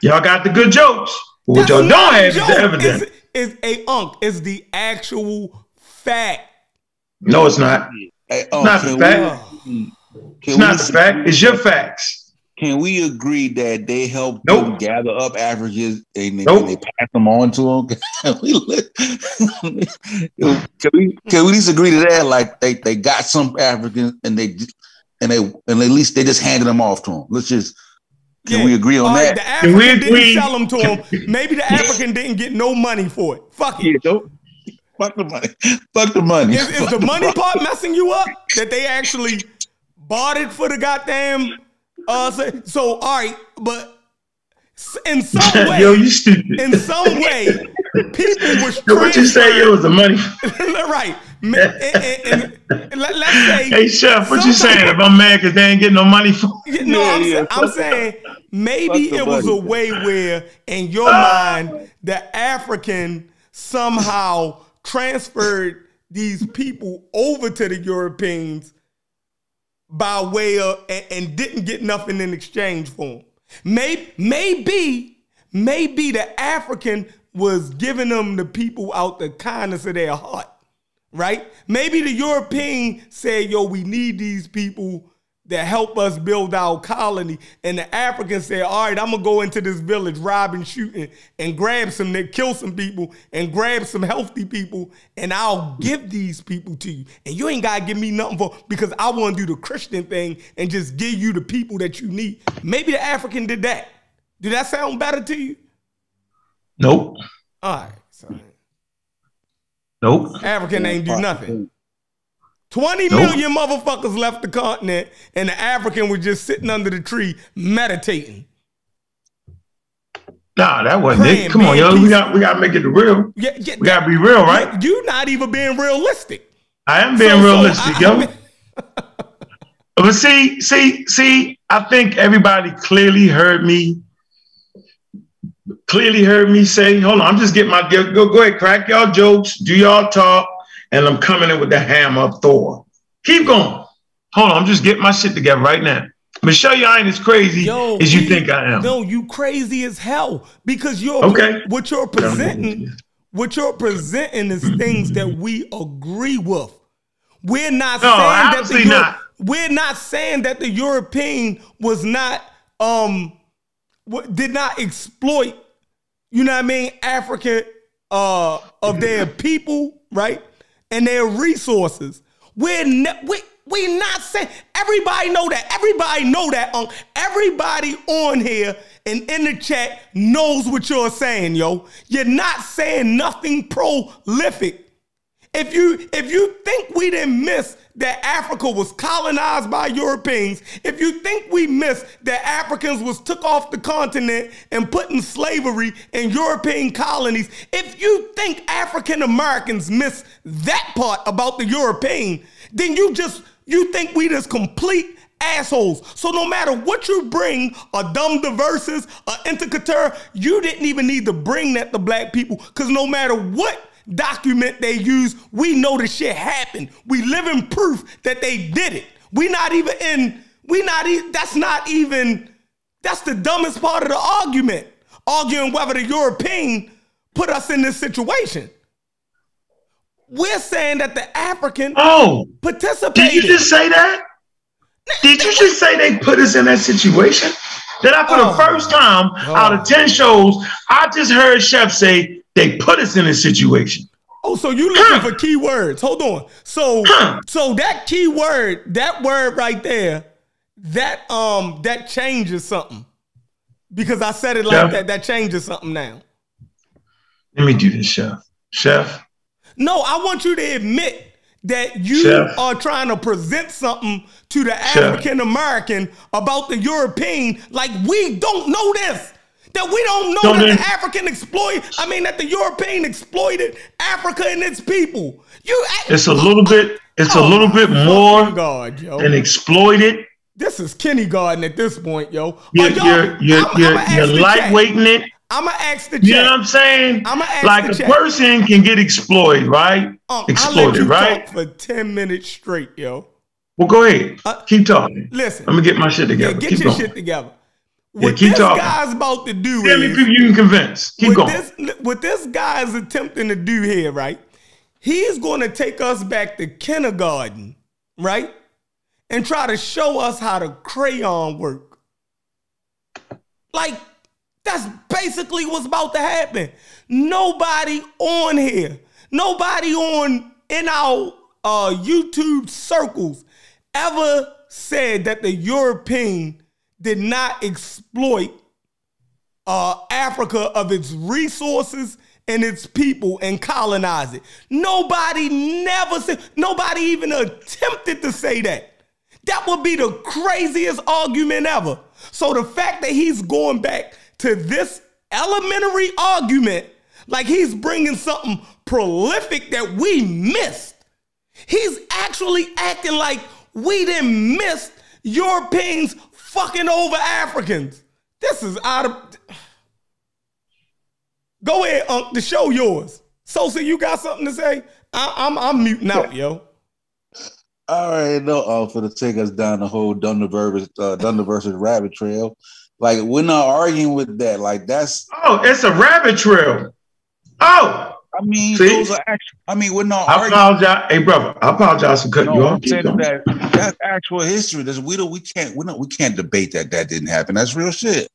Y'all got the good jokes. But what That's y'all don't have is the evidence. It's, it's a unk. It's the actual fact. No, it's not. Hey, oh, not the fact. we, It's not we, the fact. It's your facts. Can we agree that they help Nope. them gather up Africans and they, Nope. and they pass them on to them? Can we, can we can we at least agree to that? Like they, they got some Africans and they and they and at least they just handed them off to them. Let's just can Yeah. we agree on All right, that? the Can we African didn't sell them to him. Maybe the African didn't get no money for it. Fuck it. Yeah, don't fuck the money. Fuck the money. Is, is Fuck the money money. part messing you up? That they actually bought it for the goddamn uh so, so all right, but in some way, yo, you stupid. in some way, people were. Yo, what you say, yo, was the money? right. And- and- and let, us say Hey, chef, what you saying? If I'm mad because they ain't getting no money for Yeah, no, Yeah, I'm, yeah. I'm saying maybe Fuck the it was a money. way where, in your mind, the African somehow transferred these people over to the Europeans by way of and, and didn't get nothing in exchange for them. Maybe, maybe, maybe the African was giving them the people out the kindness of their heart right? Maybe the European said, yo, we need these people that help us build our colony. And the African said, all right, I'm gonna go into this village, robbing, shooting, and grab some, kill some people, and grab some healthy people, and I'll give these people to you. And you ain't gotta give me nothing for because I wanna do the Christian thing and just give you the people that you need. Maybe the African did that. Did that sound better to you? Nope. All right. So Nope. African ain't do nothing. 20 Nope. million motherfuckers left the continent, and the African was just sitting under the tree meditating. Nah, that wasn't Praying, it. Come on, yo. We got we gotta make it real. Yeah, yeah, We gotta be real, right? You not even being realistic. I am being So- so realistic, I- yo. I mean- But see, see, see, I think everybody clearly heard me. Clearly heard me say, hold on, I'm just getting my go, go ahead, crack y'all jokes, do y'all talk, and I'm coming in with the hammer of Thor. Keep going. Hold on, I'm just getting my shit together right now. Michelle, you ain't as crazy Yo, as you we- think I am. No, you crazy as hell because you're Okay. what you're presenting. What you're presenting is things that we agree with. We're not No, saying that the not. we're not saying that the European was not um did not exploit you know what I mean African uh of their people right and their resources. We're ne- we we not saying everybody know that everybody know that um everybody on here and in the chat knows what you're saying yo. You're not saying nothing prolific. If you if you think we didn't miss that Africa was colonized by Europeans, if you think we missed that Africans was took off the continent and put in slavery in European colonies, if you think African Americans miss that part about the European, then you just you think we just complete assholes. So no matter what you bring, a Dum Diversas, a Inter Caetera, you didn't even need to bring that to black people. Cause no matter what document they use, we know the shit happened. We live in proof that they did it. We not even in, we not even, that's not even, that's the dumbest part of the argument. Arguing whether the European put us in this situation. We're saying that the African Oh, participated. did you just say that? Did you just say they put us in that situation? That I, for Oh. the first time out of 10 shows, I just heard Chef say they put us in this situation. Oh, so you looking Huh. for key words? Hold on. So, Huh. so that key word, that word right there, that um, that changes something. Because I said it like Yeah. that. That changes something now. Let me do this, Chef. Chef, No, I want you to admit that you Chef. are trying to present something to the African American about the European, like we don't know this. That we don't know that the African exploit. I mean, that the European exploited Africa and its people. You, it's a little bit, it's a Oh, little bit more God, than exploited. This is kindergarten at this point, yo. You're, you're, you're, I'm- you're, I'ma ask you're the chat. lightweighting it. I'ma ask the You know what. I'm saying? I'ma ask like the a chat. person can get exploited, right? Um, exploited, right? talk for 10 minutes straight, yo. Well, go ahead. Uh, Keep talking. Listen. Let me get my shit Yeah, together. get Keep your going. shit together. Yeah, What keep this talking. guy's about to do many is people you can convince? Keep what going. this what this guy is attempting to do here, right? He's going to take us back to kindergarten, right? And try to show us how the crayon work. Like that's basically what's about to happen. Nobody on here, nobody on in our uh, YouTube circles ever said that the European did not exploit uh, Africa of its resources and its people and colonize it. Nobody never said, nobody even attempted to say that. That would be the craziest argument ever. So the fact that he's going back to this elementary argument, like he's bringing something prolific that we missed. He's actually acting like we didn't miss Europeans fucking over Africans. This is out of. Go ahead, Unc. The show yours. Sosa, you got something to say? I, I'm I'm muting out, yo. All right, no, know uh, for to take us down the whole Thunder versus uh, Thunder versus Rabbit Trail. Like we're not arguing with that. Like that's Oh, it's a rabbit trail. Oh, I mean See? those are actual. I mean we're not I arguing. apologize. Hey, brother, I apologize for cutting you off. I'm saying that that's actual history. That's we don't we can't we don't we can't debate that that didn't happen. That's real shit.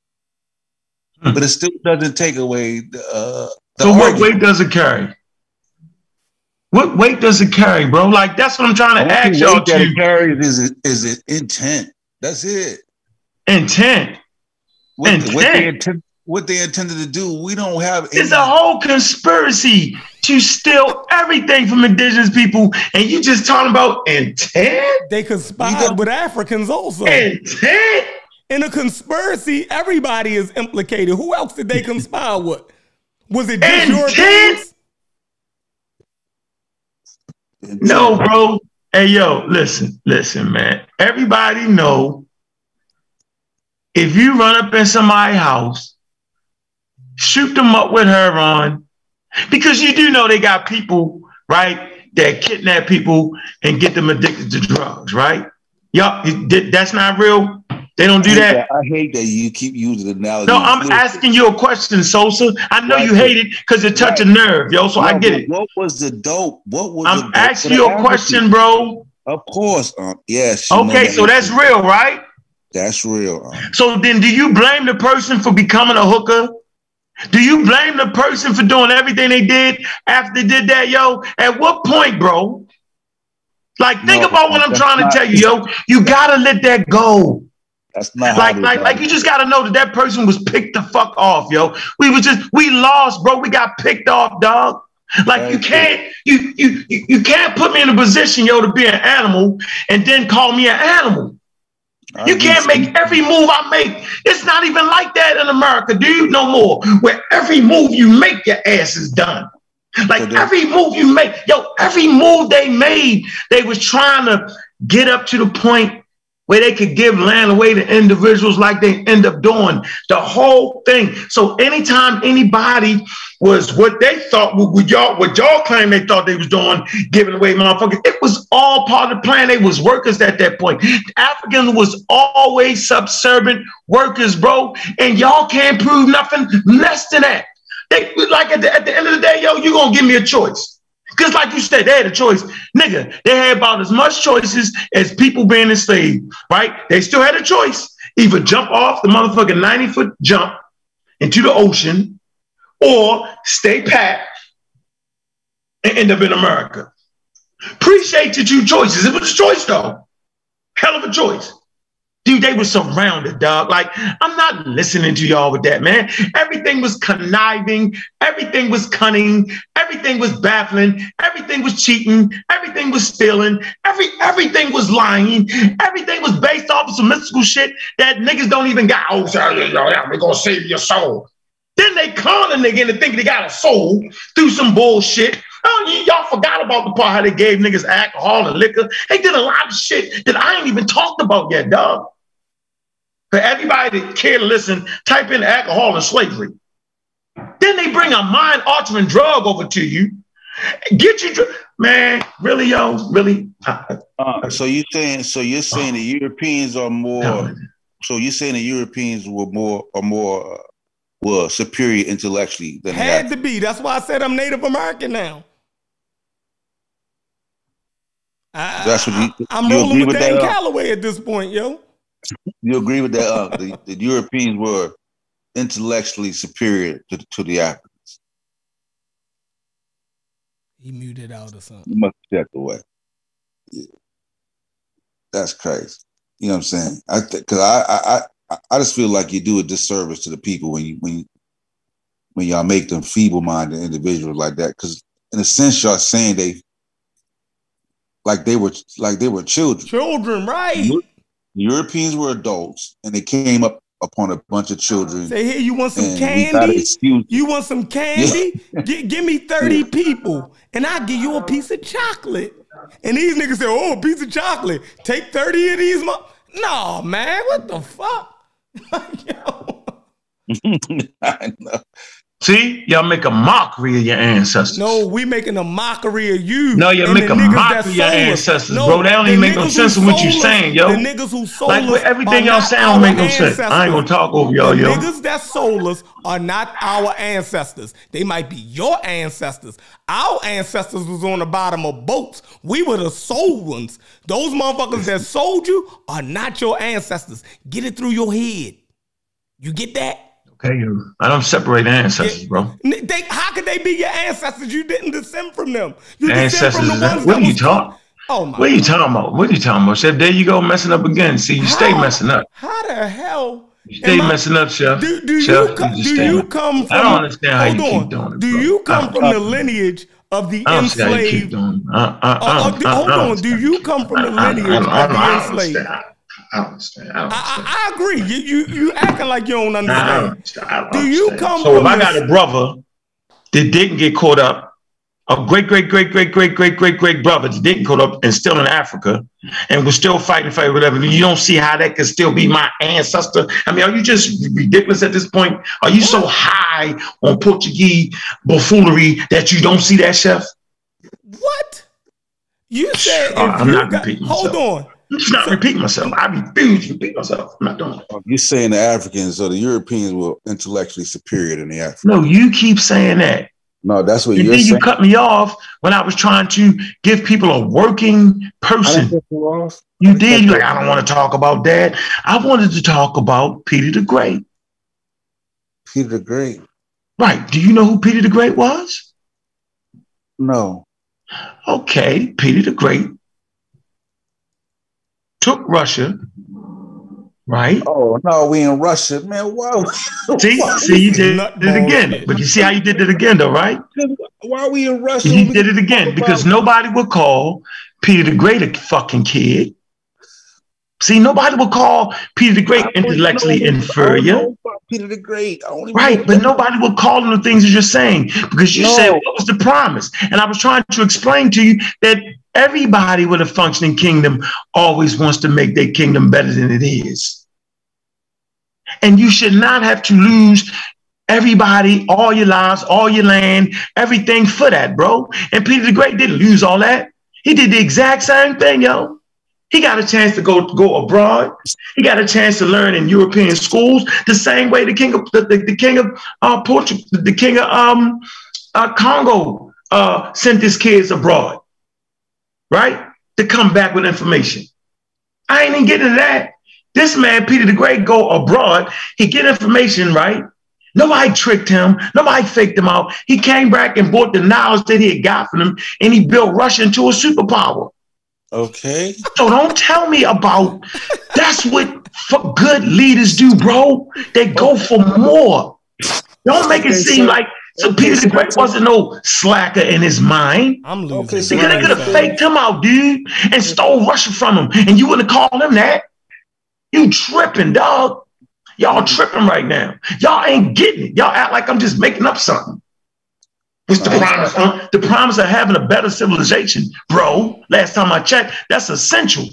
Hmm. But it still doesn't take away the, uh, the So what weight does it carry? What weight does it carry, bro? Like that's what I'm trying to ask y'all that it carries is it, is it intent. That's it. intent. What, what they Intent. Intent, what they intended to do. We don't have. It's a whole conspiracy to steal everything from indigenous people, and you just talking about intent? They You conspired don't- with Africans also. Intent? In a conspiracy, everybody is implicated. Who else did they conspire with? Was it just Intent? Europeans? No, bro. Hey, yo, listen, listen, man. Everybody know if you run up in somebody's house, shoot them up with heroin, because you do know they got people, right, that kidnap people and get them addicted to drugs, right? Y'all, that's not real. They don't do I hate that. I hate that you keep using the analogy. No, I'm asking you a question, Sosa. I know you hate it because it touch a nerve, yo. So I get it. What was the dope? What was I'm asking you a question, bro. Of course, um, yes. Okay, that so that's real, right? That's real. Um, So then, do you blame the person for becoming a hooker? Do you blame the person for doing everything they did after they did that, yo? At what point, bro? Like, think No, about what I'm trying not- to tell you, yo. You gotta let that go. that's not Like, like, like, you just gotta know that that person was picked the fuck off, yo. We was just, we lost, bro. We got picked off, dog. Like, you Thank you. can't, you, you, you, you can't put me in a position, yo, to be an animal and then call me an animal. You can't make every move I make. It's not even like that in America, dude. No more. Where every move you make, your ass is done. Like every move you make, yo, every move they made, they was trying to get up to the point where they could give land away to individuals like they end up doing the whole thing. So anytime anybody was what they thought what y'all what y'all claim they thought they was doing, giving away motherfuckers, it was all part of the plan. They was workers at that point. Africans was always subservient workers, bro, and y'all can't prove nothing less than that. They like at the, at the end of the day, yo, you gonna give me a choice. Because, like you said, they had a choice. Nigga, they had about as much choices as people being enslaved, right? They still had a choice. Either jump off the motherfucking 90 foot jump into the ocean or stay pat and end up in America. Appreciate your two choices. It was a choice, though. Hell of a choice. Dude, they were surrounded, dog. Like, I'm not listening to y'all with that, man. Everything was conniving, everything was cunning, everything was baffling, everything was cheating, everything was stealing, every everything was lying, everything was based off of some mystical shit that niggas don't even got. Oh, sorry, we're gonna save your soul. Then they con a nigga into thinking they got a soul through some bullshit. Oh, y'all forgot about the part how they gave niggas alcohol and liquor. They did a lot of shit that I ain't even talked about yet, dog. For everybody that care to listen, type in alcohol and slavery. Then they bring a mind altering drug over to you. Get you, dr- man, really, yo, really? Uh, so you saying so you're saying the Europeans are more no. so you're saying the Europeans were more are more uh, were superior intellectually than the Had Africans. to be. That's why I said I'm Native American now. I, That's what you- I'm you rolling agree with, with Dan? Calloway at this point, yo. You agree with that? Uh, the, the Europeans were intellectually superior to, to the Africans. He muted out or something. You must check away. Yeah. That's crazy. You know what I'm saying? I think because I, I I I just feel like you do a disservice to the people when you when you, when y'all make them feeble-minded individuals like that. Because in a sense, y'all saying they like they were like they were children. Children, right? Eu- Europeans were adults, and they came up upon a bunch of children. Say, here, you want some and we gotta candy? You want some candy? Gi- give me 30 people and I'll give you a piece of chocolate. And these niggas say, oh, a piece of chocolate. Take 30 of these. Mo-. No, man, what the fuck? I know. See, y'all make a mockery of your ancestors. No, we making a mockery of you. No, you and make a mockery of your ancestors, bro. That don't even make no sense in what you saying, yo. The niggas who sold Like us everything y'all saying don't make no sense. I ain't gonna talk over y'all, the yo. niggas that sold us are not our ancestors. They might be your ancestors. Our ancestors was on the bottom of boats. We were the sold ones. Those motherfuckers that sold you are not your ancestors. Get it through your head. You get that? Okay. I don't separate ancestors, bro. They, how could they be your ancestors? You didn't descend from them. You descend Ancestors. from the ones that- What are you talking? Oh my What are you talking about? What are you talking about, Chef? There you go, messing up again. See, you stay messing up. How the hell? You stay I- messing up, Chef. Do, do Chef, you come? just Do you come from? I don't understand how you hold keep on. doing it. Do bro. you come don't- from the lineage of the I don't see how you keep enslaved? Uh, uh, Oh, oh, uh, hold on. Do you come from the I- I- lineage I- of I- the I enslaved? Understand. I don't understand. I don't I, understand. I, I agree. You you you acting like you don't I don't understand. understand. I don't Do you understand. come So if I got a brother that didn't get caught up, a great, great, great, great, great, great, great, great brother that didn't caught up and still in Africa and was still fighting for whatever, you don't see how that could still be my ancestor. I mean, are you just ridiculous at this point? Are you so high on Portuguese buffoonery that you don't see that, chef? What? You said if Uh, I'm you not got, repeating hold myself. on. I'm not repeating myself. I refuse to repeat myself. I'm not doing it. You're saying the Africans or the Europeans were intellectually superior than the Africans. No, you keep saying that. No, that's what And you're then you cut me off when I was trying to give people a working person. you. You did. You're like, I don't want to talk about that. I wanted to talk about Peter the Great. Peter the Great. Right. Do you know who Peter the Great was? No. Okay. Peter the Great took Russia, right? Oh no, we in Russia, man. Why? See, see, you did Nut it again. But you see how you did it again, though, right? why are we in Russia? He did it again because nobody would call Peter the Great a fucking kid. See, nobody would call Peter the Great intellectually know- I only inferior. Peter the Great. Right, but nobody would call him the things that you're saying because you No. said what was the promise, and I was trying to explain to you that Everybody with a functioning kingdom always wants to make their kingdom better than it is. And you should not have to lose everybody, all your lives, all your land, everything for that, bro. And Peter the Great didn't lose all that. He did the exact same thing, yo. He got a chance to go go abroad. He got a chance to learn in European schools the same way the king of the, the, the king of uh, Portugal, the king of um, uh, Congo uh, sent his kids abroad, right, to come back with information. I ain't even getting to that. This man, Peter the Great, go abroad. He get information, right? Nobody tricked him. Nobody faked him out. He came back and brought the knowledge that he had got from him, and he built Russia into a superpower. Okay. So don't tell me about that's what f- good leaders do, bro. They go for more. Don't make it Okay, seem so- like so okay, Peter the Great that's- wasn't no slacker in his mind. I'm losing. Okay, so Because they could have faked him out, dude, and stole Russia from him, and you wouldn't have called him that. You tripping, dog. Y'all tripping right now. Y'all ain't getting it. Y'all act like I'm just making up something. What's the promise? Huh? The promise of having a better civilization, bro. Last time I checked, that's essential.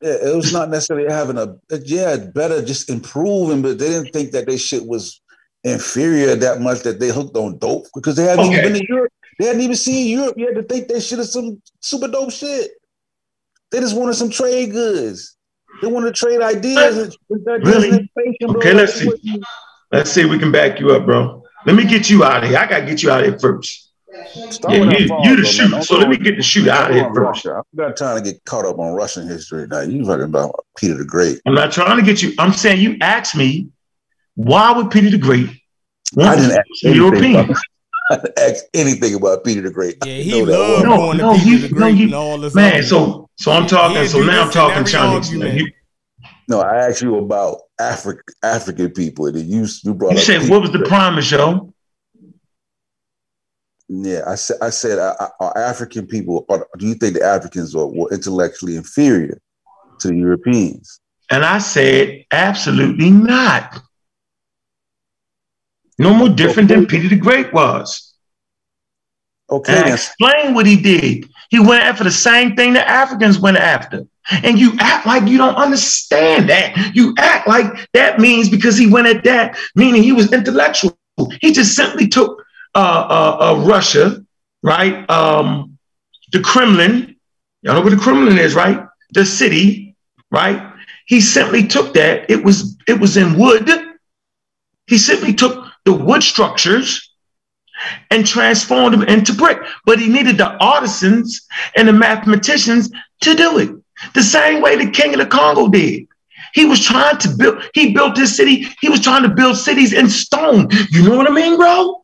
Yeah, it was not necessarily having a yeah, better just improving, but they didn't think that their shit was inferior that much that they hooked on dope because they hadn't Okay. even been to Europe. They hadn't even seen Europe yet to think they shit is some super dope shit. They just wanted some trade goods. They wanted to trade ideas. Really? Okay, let's see. Let's see if we can back you up, bro. Let me get you out of here. I gotta get you out of here first. Start Yeah, you, fall, you the though, shoot. So let me get the shoot out of here first. Russia. I'm not trying to get caught up on Russian history now. You talking about Peter the Great. I'm not trying to get you. I'm saying you asked me why would Peter the Great I didn't ask some anything about- I didn't ask anything about Peter the Great. I Yeah, know he that loved well. No, going no, to Peter you- the no, Great you- and all this. Man, other- so so I'm talking. He'd So now I'm talking every Chinese. argument. No, I asked you about African African people, and you you brought you said what was the promise, yo? Yeah, I said. I said, are, are African people? Or do you think the Africans are were intellectually inferior to the Europeans? And I said absolutely not. No more different than Peter the Great was. Okay, And I explained what he did. He went after the same thing the Africans went after. And you act like you don't understand that. You act like that means because he went at that, meaning he was intellectual. He just simply took uh, uh, uh, Russia, right? Um, the Kremlin. Y'all know what the Kremlin is, right? The city, right? He simply took that. It was it was in wood. He simply took the wood structures and transformed them into brick. But he needed the artisans and the mathematicians to do it. The same way the king of the Congo did. He was trying to build, he built this city, he was trying to build cities in stone. You know what I mean, bro?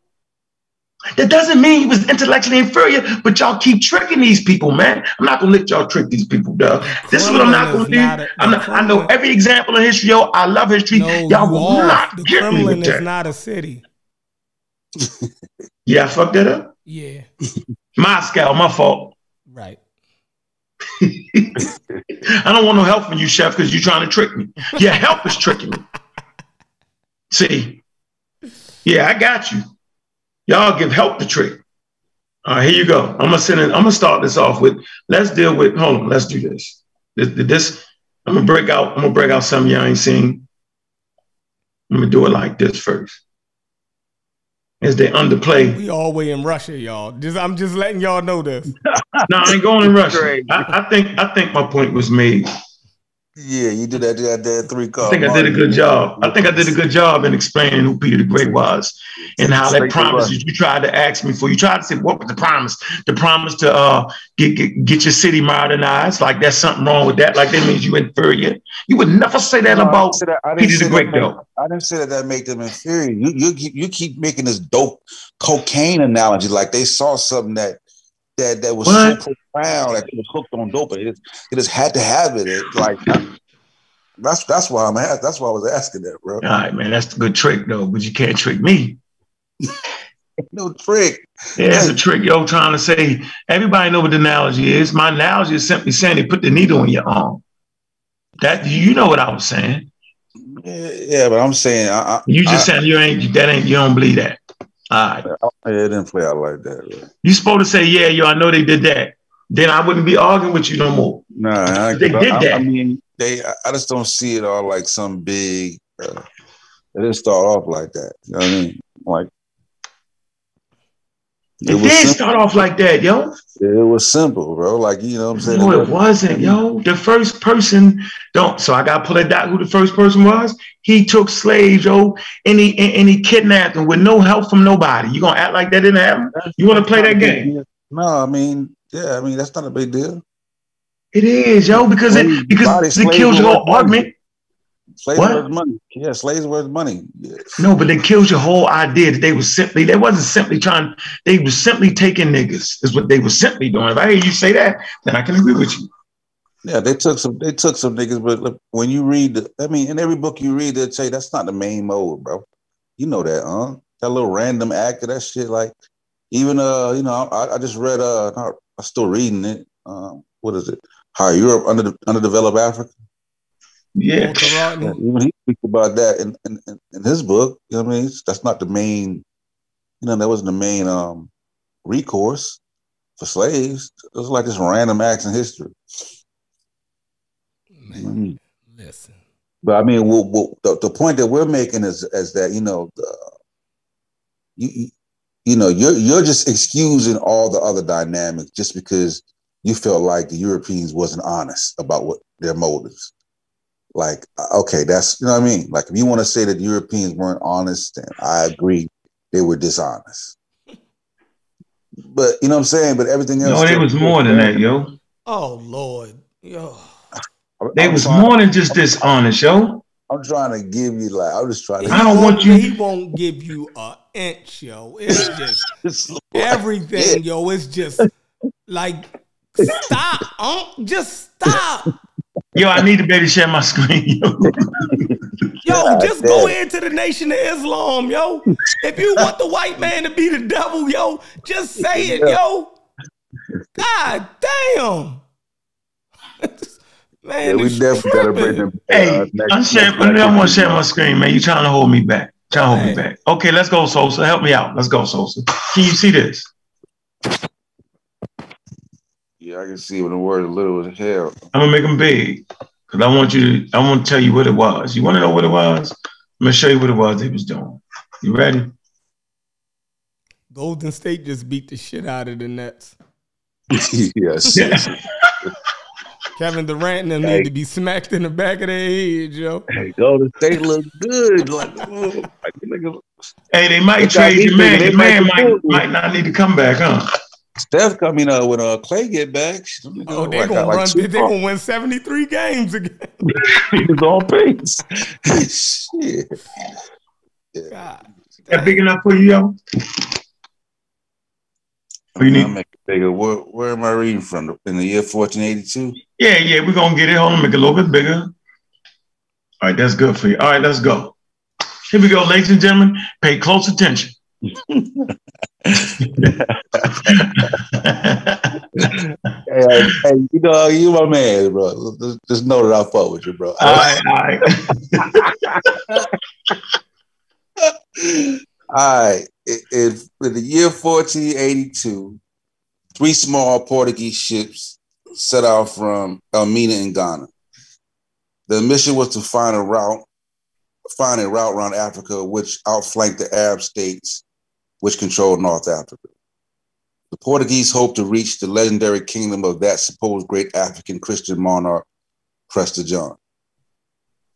That doesn't mean he was intellectually inferior, but y'all keep tricking these people, man. I'm not gonna let y'all trick these people, dog. This is what I'm not gonna do. not a- I'm not, I know every example of history, yo. I love history. No, y'all will off. not The get me Kremlin with is that. not a city. Yeah, I fucked that up. Yeah, Moscow, my fault. I don't want no help from you, chef, because you're trying to trick me. Your help is tricking me. See, yeah, I got you. Y'all give help the trick. All right, here you go. I'm gonna send it. I'm gonna start this off with. Let's deal with. Hold on. Let's do this. This. this I'm gonna break out. I'm gonna break out something y'all ain't seen. I'm gonna do it like this first. As they underplay. We all way in Russia, y'all. Just I'm just letting y'all know this. No, I ain't going in Russia. I, I think. I think my point was made. Yeah, you did that. That, that three I card. think I did a good job. I think I did a good job in explaining who Peter the Great was and how that Straight to promise you tried to ask me for. You tried to say, what was the promise? The promise to uh, get, get get your city modernized. Like there's something wrong with that. Like that means you inferior. You would never say that No, about say that- I Peter the Great, though. I didn't say that that make them inferior. You you you keep making this dope cocaine analogy like they saw something that that that was What? so profound that they was hooked on dope. It, they just had to have it. It, like that's that's why I'm ask, that's why I was asking that, bro. All right, man, that's a good trick though, but you can't trick me. No trick. Yeah, that's a trick, yo. Trying to say everybody know what the analogy is. My analogy is simply saying they put the needle in your arm. That you know what I was saying. Yeah, yeah, but I'm saying I, I, You just I, saying you ain't that ain't you don't believe that. All right. I, it didn't play out like that. You supposed to say, yeah, yo, I know they did that. then I wouldn't be arguing with you no more. Nah, I, They did I, that. I mean, they. I- I just don't see it all like some big. Uh, it didn't start off like that. You know what I mean? Like It, did simple. start off like that, yo. It was simple, bro. Like you know what I'm saying? No, it wasn't, yo. The first person don't. So I got to pull it out. Who the first person was? He took slaves, yo, and he and, and he kidnapped them with no help from nobody. You gonna act like that didn't happen? You want to play that game? No, I mean, yeah, I mean that's not a big deal. It is, yo, because it because it kills your argument. Slaves What? worth money. Yeah, slaves worth money. Yeah. No, but it kills your whole idea that they was simply they wasn't simply trying. They was simply taking niggas. Is what they were simply doing. If I hear you say that, then I can agree with you. Yeah, they took some. They took some niggas, but look, when you read, the, I mean, in every book you read, they'll say that's not the main mode, bro. You know that, huh? That little random act of that shit, like even uh, you know, I, I just read uh, I'm still reading it. Um, what is it? How Europe under underdeveloped Africa. Yeah, Walter Yeah, even he speaks about that in, in in in his book. You know what I mean? That's not the main. You know, that wasn't the main um recourse for slaves. It was like just random acts in history. Man, Mm. listen. But I mean, we'll, we'll, the, the point that we're making is, is that you know, the, you you- you know, you're you're just excusing all the other dynamics just because you felt like the Europeans wasn't honest about what their motives. Like, uh, okay, that's you know what I mean. Like, if you want to say that the Europeans weren't honest, then I agree they were dishonest. But you know what I'm saying. But everything else, no, they was more than that, yo. Oh Lord. Yo. They I'm was trying- more than just dishonest, yo. I'm trying to give you like I'm just trying to. I don't want you- He won't give you a inch, yo. It's just It's like- everything, yo. It's just like stop. Um, just stop. Yo, I need to be able to share my screen, yo. Yo, just go into the Nation of Islam, yo. If you want the white man to be the devil, yo, just say it, yo. God damn. man, Yeah, we this definitely gotta bring tripping. them. uh, Hey, next- I'm sharing, next I want to share my screen, man. You trying to hold me back. Trying to hold me back. Okay, let's go, Sosa. Help me out. Let's go, Sosa. Can you see this? Yeah, I can see when the word is little as hell. I'm gonna make them big because I want you to. I want to tell you what it was. You want to know what it was? I'm gonna show you what it was they was doing. You ready? Golden State just beat the shit out of the Nets. yes. Yeah. Kevin Durant and them Hey. need to be smacked in the back of their head, yo. Hey, Golden State look good. Like, oh, like, Hey, they might trade these your man. Your man might might you. might not need to come back, huh? Steph coming uh, when uh, Clay get back. Oh, they're gonna run. They're gonna win seventy three games again. He's on pace. Shit. God. That big enough for you, yo? What you need? I'll make it bigger. Where, where am I reading from? In the year 1482? Yeah, yeah, we're gonna get it. Hold on, make it a little bit bigger. All right, that's good for you. All right, let's go. Here we go, ladies and gentlemen. Pay close attention. Hey, hey, you know, you my man, bro. Just, know that I fuck with you, bro. all right, all right. All right. In, in the year 1482, three small Portuguese ships set out from Elmina in Ghana. The mission was to find a route, find a route around Africa which outflanked the Arab states which controlled North Africa. The Portuguese hoped to reach the legendary kingdom of that supposed great African Christian monarch, Prester John.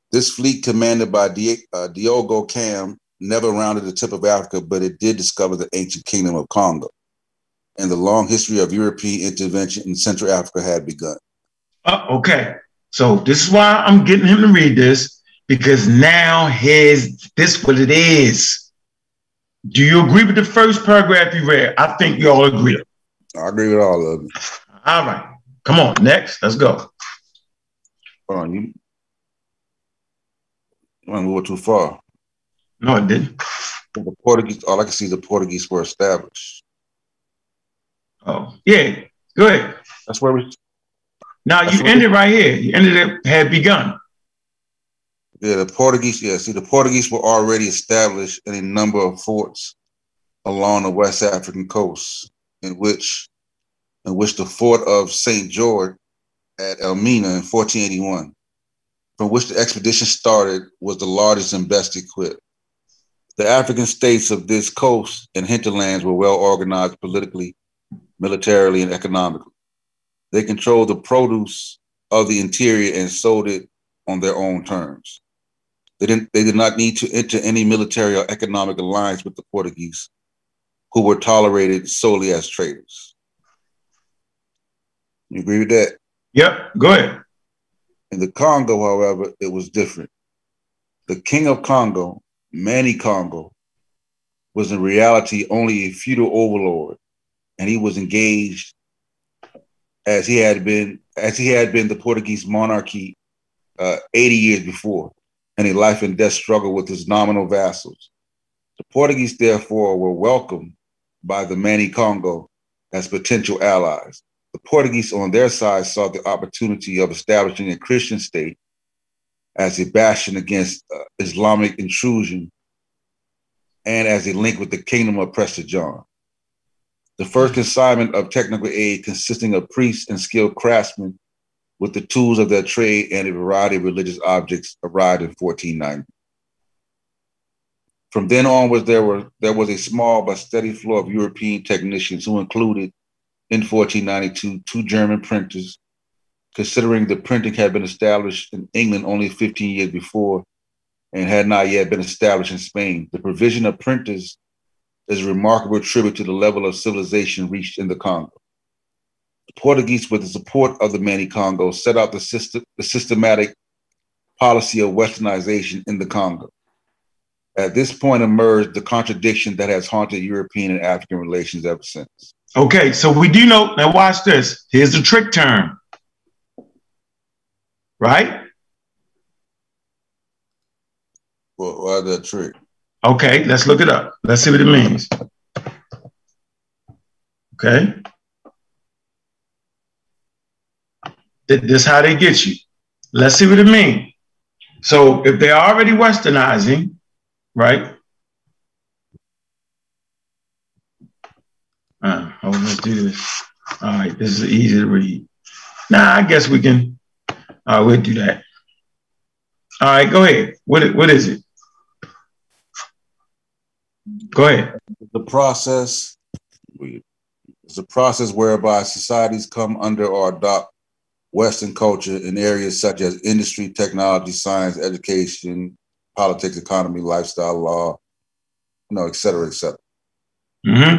This fleet, commanded by uh, Diogo Cam, never rounded the tip of Africa, but it did discover the ancient kingdom of Congo. And the long history of European intervention in Central Africa had begun. Oh, okay. So this is why I'm getting him to read this because now his this is what it is. Do you agree with the first paragraph you read? I think you all agree. I agree with all of them. All right. Come on, next. Let's go. Hold on, you, want to move too far. No, it didn't. The Portuguese, all I can see is the Portuguese were established. Oh, yeah. Go ahead. That's where we, Now you ended right here. You ended it had begun. Yeah, the Portuguese, yeah, see, the Portuguese were already established in a number of forts along the West African coast, in which in which the fort of St. George at Elmina in 1481, from which the expedition started, was the largest and best equipped. The African states of this coast and hinterlands were well organized politically, militarily, and economically. They controlled the produce of the interior and sold it on their own terms. They didn't they did not need to enter any military or economic alliance with the Portuguese, who were tolerated solely as traders. You agree with that? Yep. Go ahead. In the Congo, however, it was different. The king of Congo, Mani Congo, was in reality only a feudal overlord, and he was engaged as he had been as he had been the Portuguese monarchy uh, 80 years before, and a life and death struggle with his nominal vassals. The Portuguese, therefore, were welcomed by the Mani Congo as potential allies. The Portuguese, on their side, saw the opportunity of establishing a Christian state as a bastion against uh, Islamic intrusion and as a link with the kingdom of Prester John. The first consignment of technical aid consisting of priests and skilled craftsmen with the tools of their trade and a variety of religious objects arrived in 1490. From then onwards, there were there was a small but steady flow of European technicians who included in 1492 two German printers, considering the printing had been established in England only 15 years before and had not yet been established in Spain. The provision of printers is a remarkable tribute to the level of civilization reached in the Congo. The Portuguese, with the support of the Mani Congo, set out the, system, the systematic policy of westernization in the Congo. At this point emerged the contradiction that has haunted European and African relations ever since. Okay, so we do know. Now, watch this. Here's the trick term. Right? Well, why that trick? Okay, let's look it up. Let's see what it means. Okay. Th- This how they get you. Let's see what it means. So if they're already westernizing, right? Uh, oh, let's do this. All right, this is easy to read. Nah, I guess we can. Uh, we'll do that. All right, go ahead. What what is it? Go ahead. the process it's a process whereby societies come under or adopt Western culture in areas such as industry, technology, science, education, politics, economy, lifestyle, law, you know, et cetera, et cetera. hmm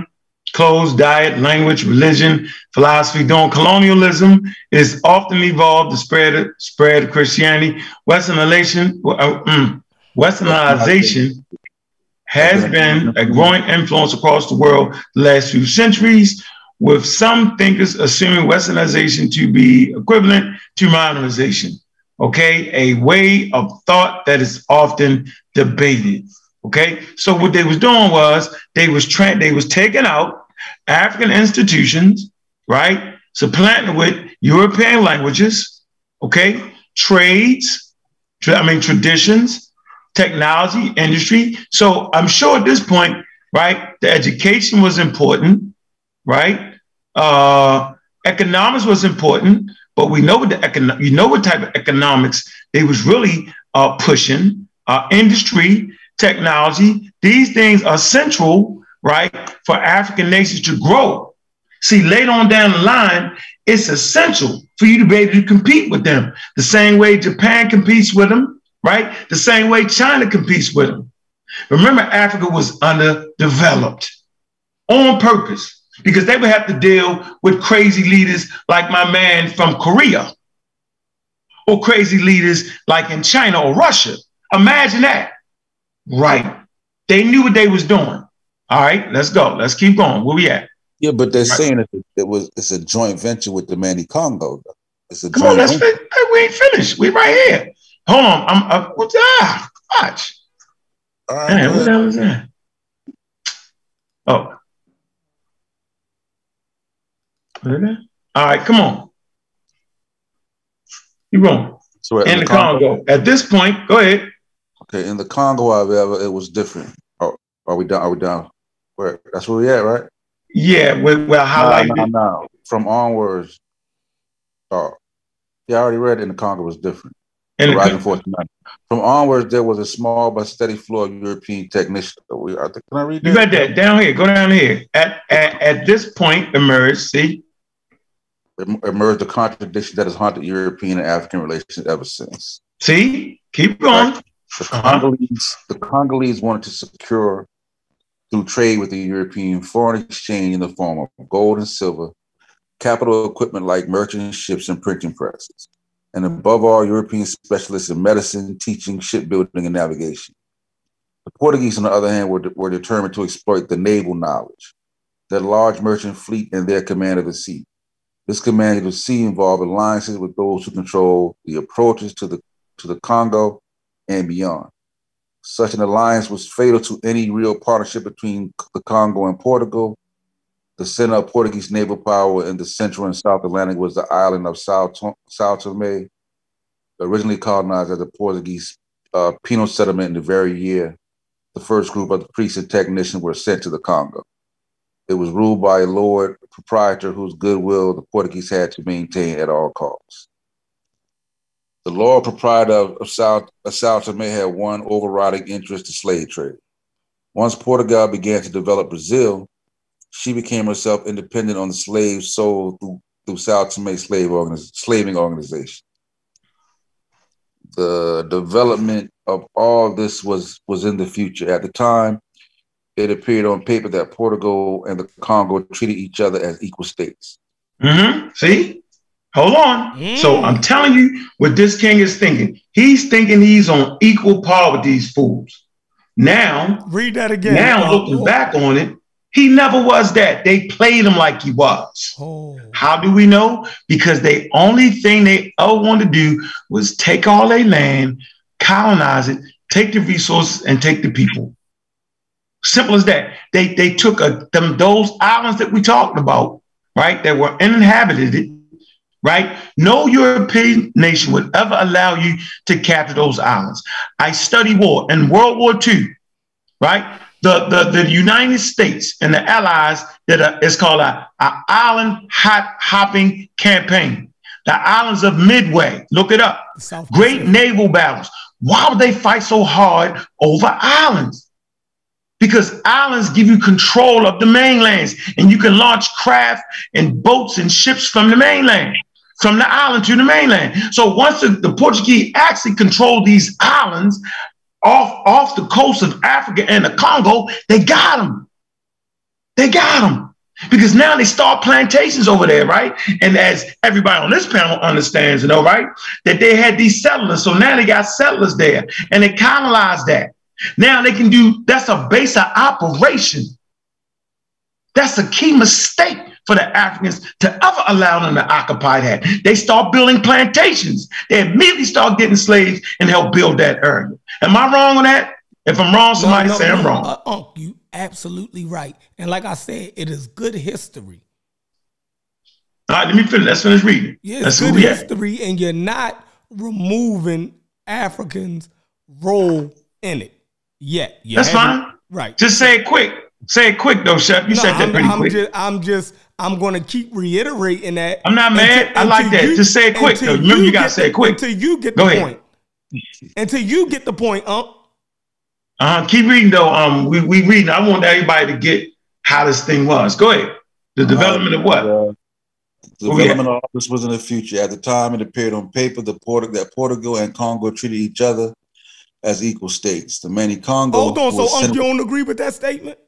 Clothes, diet, language, religion, philosophy. During colonialism, is often evolved to spread spread Christianity. Westernization, uh, mm, Westernization has been a growing influence across the world the last few centuries, with some thinkers assuming Westernization to be equivalent to modernization. Okay, a way of thought that is often debated. Okay, so what they was doing was they was tra- they was taking out African institutions, right, supplanting with European languages, okay, trades, tra- I mean traditions, technology, industry. So I'm sure at this point, right, the education was important, right? Uh, economics was important, but we know what the econ- you know what type of economics they was really uh, pushing. Uh, industry, technology, these things are central, right, for African nations to grow. See, later on down the line, it's essential for you to be able to compete with them the same way Japan competes with them, right? The same way China competes with them. Remember, Africa was underdeveloped on purpose because they would have to deal with crazy leaders like my man from Korea or crazy leaders like in China or Russia. Imagine that. Right. They knew what they was doing. All right, let's go. Let's keep going. Where we at? Yeah, but they're Right. saying it, it was it's a joint venture with the Mani Congo. It's a Come on, joint let's venture. fin- hey, we ain't finished. We right here. Hold on. I'm uh, what's ah watch. All right, Man, what the ahead. hell is that? Oh. That? All right, come on. You wrong. So In the Congo. At this point, go ahead. Okay, in the Congo, however, it was different. Oh, are we done? Are we done? Where? That's where we at, right? Yeah, we, we're No, highlighting no, it. no. from onwards, oh, yeah, I already read it in the Congo was different. And The the- rising force. From onwards, there was a small but steady flow of European technicians. We, I think, can I read You that? read that down here. Go down here. At, at at this point emerged. See, Emerged a contradiction that has haunted European and African relations ever since. see, keep going. The Uh-huh. Congolese, the Congolese wanted to secure through trade with the European foreign exchange in the form of gold and silver, capital equipment like merchant ships and printing presses, and above all, European specialists in medicine, teaching, shipbuilding, and navigation. The Portuguese, on the other hand, were, were determined to exploit the naval knowledge, their large merchant fleet, and their command of the sea. This command the sea involved alliances with those who control the approaches to the to the Congo and beyond. Such an alliance was fatal to any real partnership between the Congo and Portugal. The center of Portuguese naval power in the central and south Atlantic was the island of Sao, Tom- Sao Tome, originally colonized as a Portuguese uh, penal settlement in the very year the first group of priests and technicians were sent to the Congo. It was ruled by lord proprietor whose goodwill the Portuguese had to maintain at all costs. The lord proprietor of, South of Sao Tome had one overriding interest: the slave trade. Once Portugal began to develop Brazil, she became herself independent on the slaves sold through, through Sao Tome slave organiz- slaving organization. The development of all this was was in the future. At the time, it appeared on paper that Portugal and the Congo treated each other as equal states. hmm See, hold on. Mm. So I'm telling you what this king is thinking. He's thinking he's on equal par with these fools. Now, Read that again. now Uh, looking back on it, he never was that. They played him like he was. Oh. How do we know? Because the only thing they ever wanted to do was take all their land, colonize it, take the resources, and take the people. Simple as that. They they took a, them those islands that we talked about, right? That were uninhabited, right? No European nation would ever allow you to capture those islands. I study war in World War II, right? The, the, the United States and the allies did a, it's called a, a island hot hopping campaign. The islands of Midway, look it up. Great naval battles. Why would they fight so hard over islands? Because islands give you control of the mainlands, and you can launch craft and boats and ships from the mainland, from the island to the mainland. So once the, the Portuguese actually controlled these islands off, off the coast of Africa and the Congo, they got them. They got them. Because now they start plantations over there, right? And as everybody on this panel understands, you know, right? That they had these settlers. So now they got settlers there and they colonized that. Now they can do that's a base of operation. That's a key mistake for the Africans to ever allow them to occupy that. They start building plantations. They immediately start getting slaves and help build that area. Am I wrong on that? If I'm wrong, somebody say I'm wrong. Uh, Unc, you absolutely right. And like I said, it is good history. All right, let me finish. Let's finish reading. Yeah, Let's it's good we at. history, and you're not removing Africans' role in it yet. You That's fine. Right. Just say it quick. Say it quick though, Chef. You No, said that I'm, pretty I'm quick. just, I'm just, I'm going to keep reiterating that. I'm not mad. I like that. Just say it quick, until though. Remember, you gotta say it quick. Until you get Go the ahead. point. Until you get the point, Unc. Uh, keep reading though. Um, we we reading. I want everybody to get how this thing was. Go ahead. The development of what? Uh, the Oh, development of all this was in the future. At the time, it appeared on paper the Port- that Portugal and Congo treated each other as equal states. The Mani Congo. Hold on. So, was Unc, sent- you don't agree with that statement?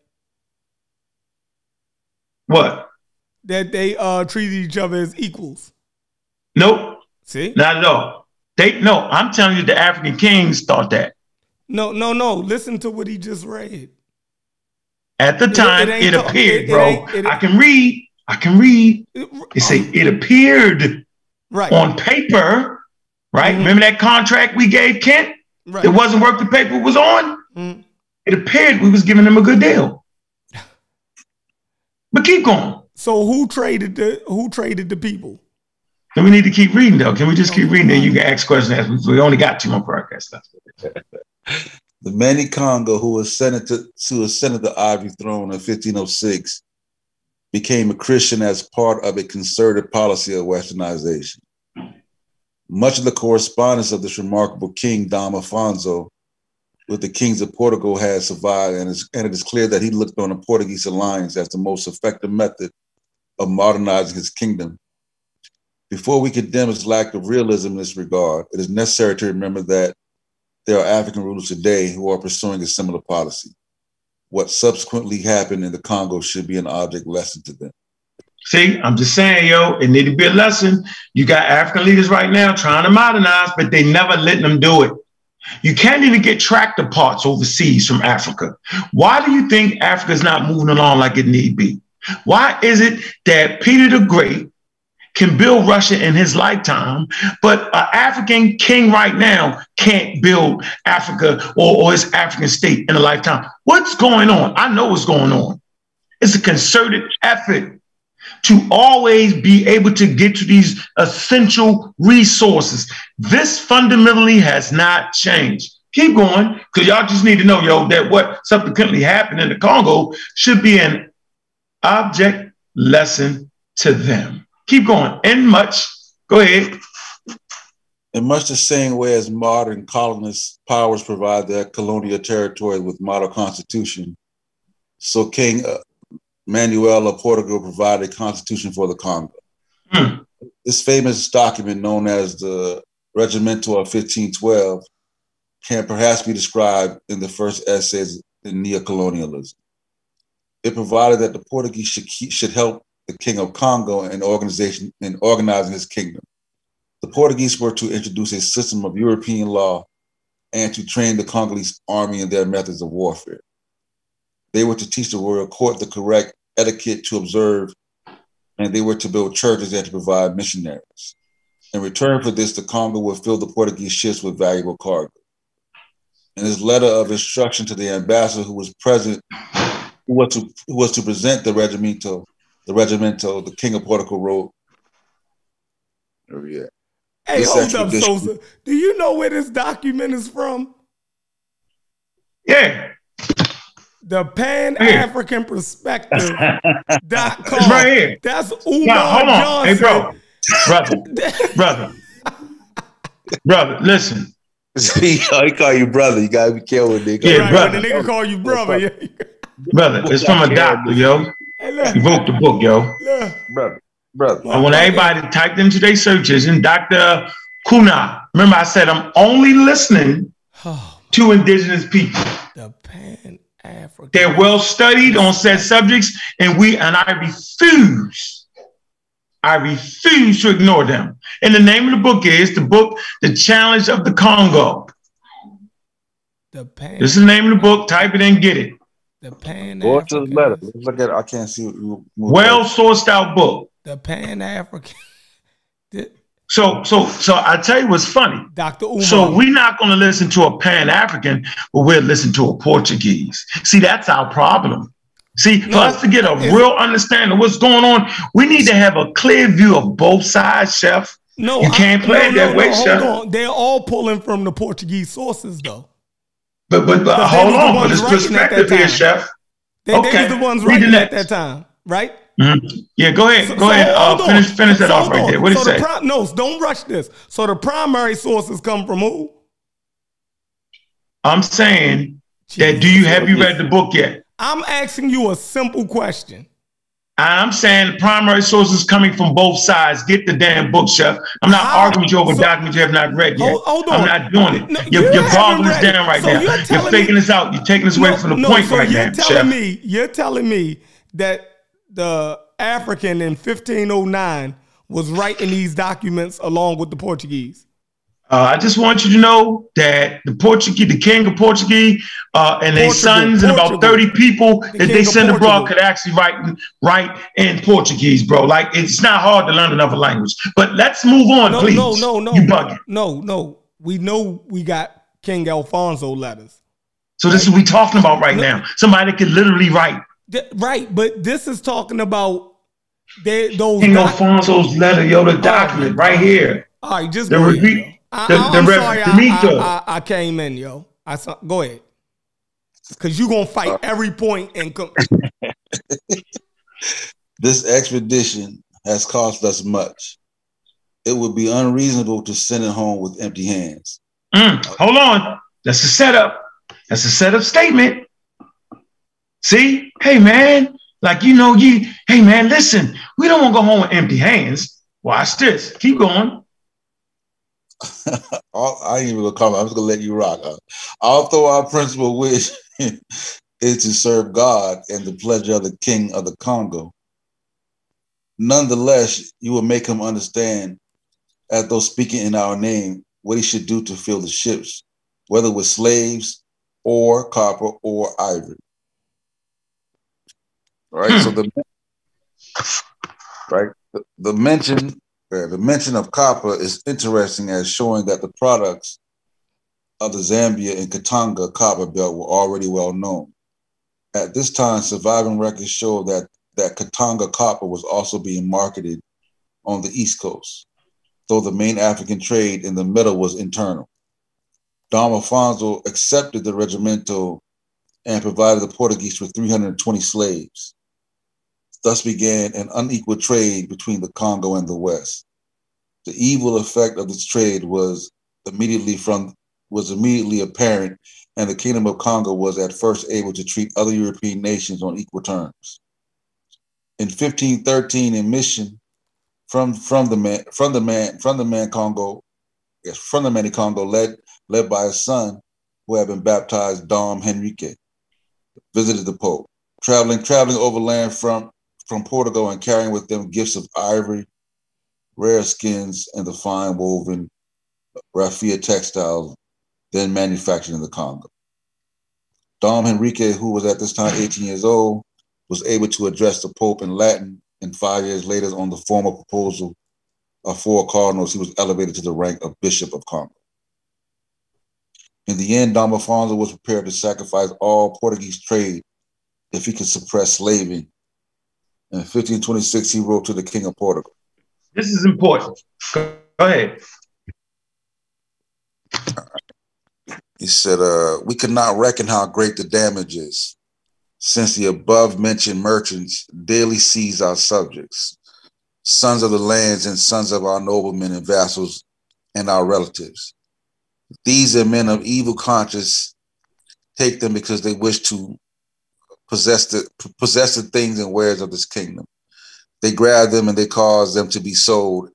What? That they uh treated each other as equals. Nope. See? Not at all. They no. I'm telling you, the African kings thought that. No, no, no. Listen to what he just read. At the time, it it, ain't talk- appeared, it- it bro. ain't- it- I can read. I can read. It- It say um, it appeared right. on paper, right? Mhm. Remember that contract we gave Kent? Right. It wasn't worth the paper it was on. Mm. It appeared we was giving them a good deal. But keep going. So who traded the who traded the people? And we need to keep reading though. Can we just keep reading? Then you can ask questions. We only got two more podcasts left. The Mani Congo, who was senate to, who ascended the Ivory Throne in 1506, became a Christian as part of a concerted policy of westernization. Much of the correspondence of this remarkable king, Dom Afonso, with the kings of Portugal has survived, and, and it is clear that he looked on the Portuguese alliance as the most effective method of modernizing his kingdom. Before we condemn his lack of realism in this regard, it is necessary to remember that there are African rulers today who are pursuing a similar policy. What subsequently happened in the Congo should be an object lesson to them. See, I'm just saying, yo, it need to be a lesson. You got African leaders right now trying to modernize, but they never letting them do it. You can't even get tractor parts overseas from Africa. Why do you think Africa is not moving along like it need be? Why is it that Peter the Great can build Russia in his lifetime, but an African king right now can't build Africa or, or his African state in a lifetime? What's going on? I know what's going on. It's a concerted effort to always be able to get to these essential resources. This fundamentally has not changed. Keep going, because y'all just need to know, yo, that what subsequently happened in the Congo should be an object lesson to them. Keep going. And much. Go ahead. In much the same way as modern colonist powers provide their colonial territory with model constitution, so King uh, Manuel of Portugal provided a constitution for the Congo. Hmm. This famous document, known as the Regimento of 1512, can perhaps be described in the first essays in neocolonialism. It provided that the Portuguese should, keep, should help the King of Congo in organization in organizing his kingdom. The Portuguese were to introduce a system of European law and to train the Congolese army in their methods of warfare. They were to teach the royal court the correct etiquette to observe, and they were to build churches and to provide missionaries. In return for this, the Congo would fill the Portuguese ships with valuable cargo. In his letter of instruction to the ambassador who was present, who was to, who was to present the regimento, the regimento, the King of Portugal wrote, oh yeah, Hey, This hold up, dis- Sosa. Do you know where this document is from? Yeah. The Pan African Perspective dot com. It's right here. That's Umar Now, hold on. Johnson. Hey, bro. Brother. brother. Brother, listen. he call you brother. You gotta be careful, with nigga. Yeah, right, brother. When the nigga call you brother. Yeah. Brother, it's from a doctor, yo. Hey, look, He wrote the book, yo. look. brother, brother. I want everybody to typed into their searches and Dr. Kuna. Remember, I said I'm only listening Oh, to indigenous people. the Pan African. They're well studied on said subjects, and we and I refuse. I refuse to ignore them. And the name of the book is the book, The Challenge of the Congo. The Pan. This is the name of the book. Type it in, get it. The Pan. Go to the letter. Let's look at it. I can't see. what you- what- Well sourced out book. The Pan African. So, so, so I tell you what's funny. Dr. Umar. So we're not going to listen to a Pan African, but we'll listen to a Portuguese. See, that's our problem. See, for No, us to get a real understanding of what's going on, we need to have a clear view of both sides, Chef. no, you can't play it that way, hold Chef. on. They're all pulling from the Portuguese sources, though. But but, but hold on, but it's writing at that perspective here. Chef. They, they Okay, was the ones read the writing at that time, right? Mhm. Yeah, go ahead, So- go so ahead. Uh, finish finish that So off right on. there. What do you so the say? pri- no, don't rush this. So the primary sources come from who? I'm saying that. Do you have you read the book yet? I'm asking you a simple question. I'm saying the primary sources coming from both sides. Get the damn book, Chef. I'm not How? arguing with you over So- documents you have not read yet. Hold- hold I'm not doing it. No, you're you you're bogging us down right So now. you're You're, faking me- us out. You're taking us away from the no, point so right you're now, telling Chef. me you're telling me that the African in 1509 was writing these documents along with the Portuguese. Uh, I just want you to know that the Portuguese, the king of Portuguese, uh, and their Portugal, sons and about 30 people that they send abroad could actually write write in Portuguese, bro. Like it's not hard to learn another language. But let's move on, No, please. no, no, no. You bugging. No, no. We know we got King Alfonso letters. So this is what we talking about right now. Somebody could literally write Th- right, but this is talking about they, those. King doc- Alfonso's letter, yo, the document right here. All right, just The go ahead. Revi- I, the- I, the am Rev- sorry, I, I, I, I came in, yo. I saw, go ahead, cause you gonna fight every point and come. This expedition has cost us much. It would be unreasonable to send it home with empty hands. Mm, hold on. That's a setup. That's a setup statement. See? Hey, man. Like, you know, you, hey, man, listen, we don't want to go home with empty hands. Watch this. Keep going. I ain't even gonna comment. I'm just gonna let you rock. Although our principal wish is to serve God and the pleasure of the King of the Congo, nonetheless, you will make him understand, as though speaking in our name, what he should do to fill the ships, whether with slaves or copper or ivory. Right. So the right the, the mention uh, the mention of copper is interesting as showing that the products of the Zambia and Katanga copper belt were already well known. At this time, surviving records show that, that Katanga copper was also being marketed on the East Coast, though the main African trade in the middle was internal. Dom Afonso accepted the regimento and provided the Portuguese with 320 slaves. Thus began an unequal trade between the Congo and the West. The evil effect of this trade was immediately from was immediately apparent, and the Kingdom of Congo was at first able to treat other European nations on equal terms. In 1513, a mission from from the man from the man from the man Congo, yes, from the man Congo, led led by his son, who had been baptized, Dom Henrique, visited the Pope, traveling traveling overland from from Portugal and carrying with them gifts of ivory, rare skins, and the fine woven raffia textiles then manufactured in the Congo. Dom Henrique, who was at this time 18 years old, was able to address the Pope in Latin, and five years later, on the formal proposal of four cardinals, he was elevated to the rank of Bishop of Congo. In the end, Dom Afonso was prepared to sacrifice all Portuguese trade if he could suppress slaving. In 1526, he wrote to the King of Portugal. This is important. Go, ahead. He said, uh, We could not reckon how great the damage is, since the above mentioned merchants daily seize our subjects, sons of the lands and sons of our noblemen and vassals and our relatives. These are men of evil conscience, take them because they wish to possess the possess the things and wares of this kingdom. They grab them and they cause them to be sold,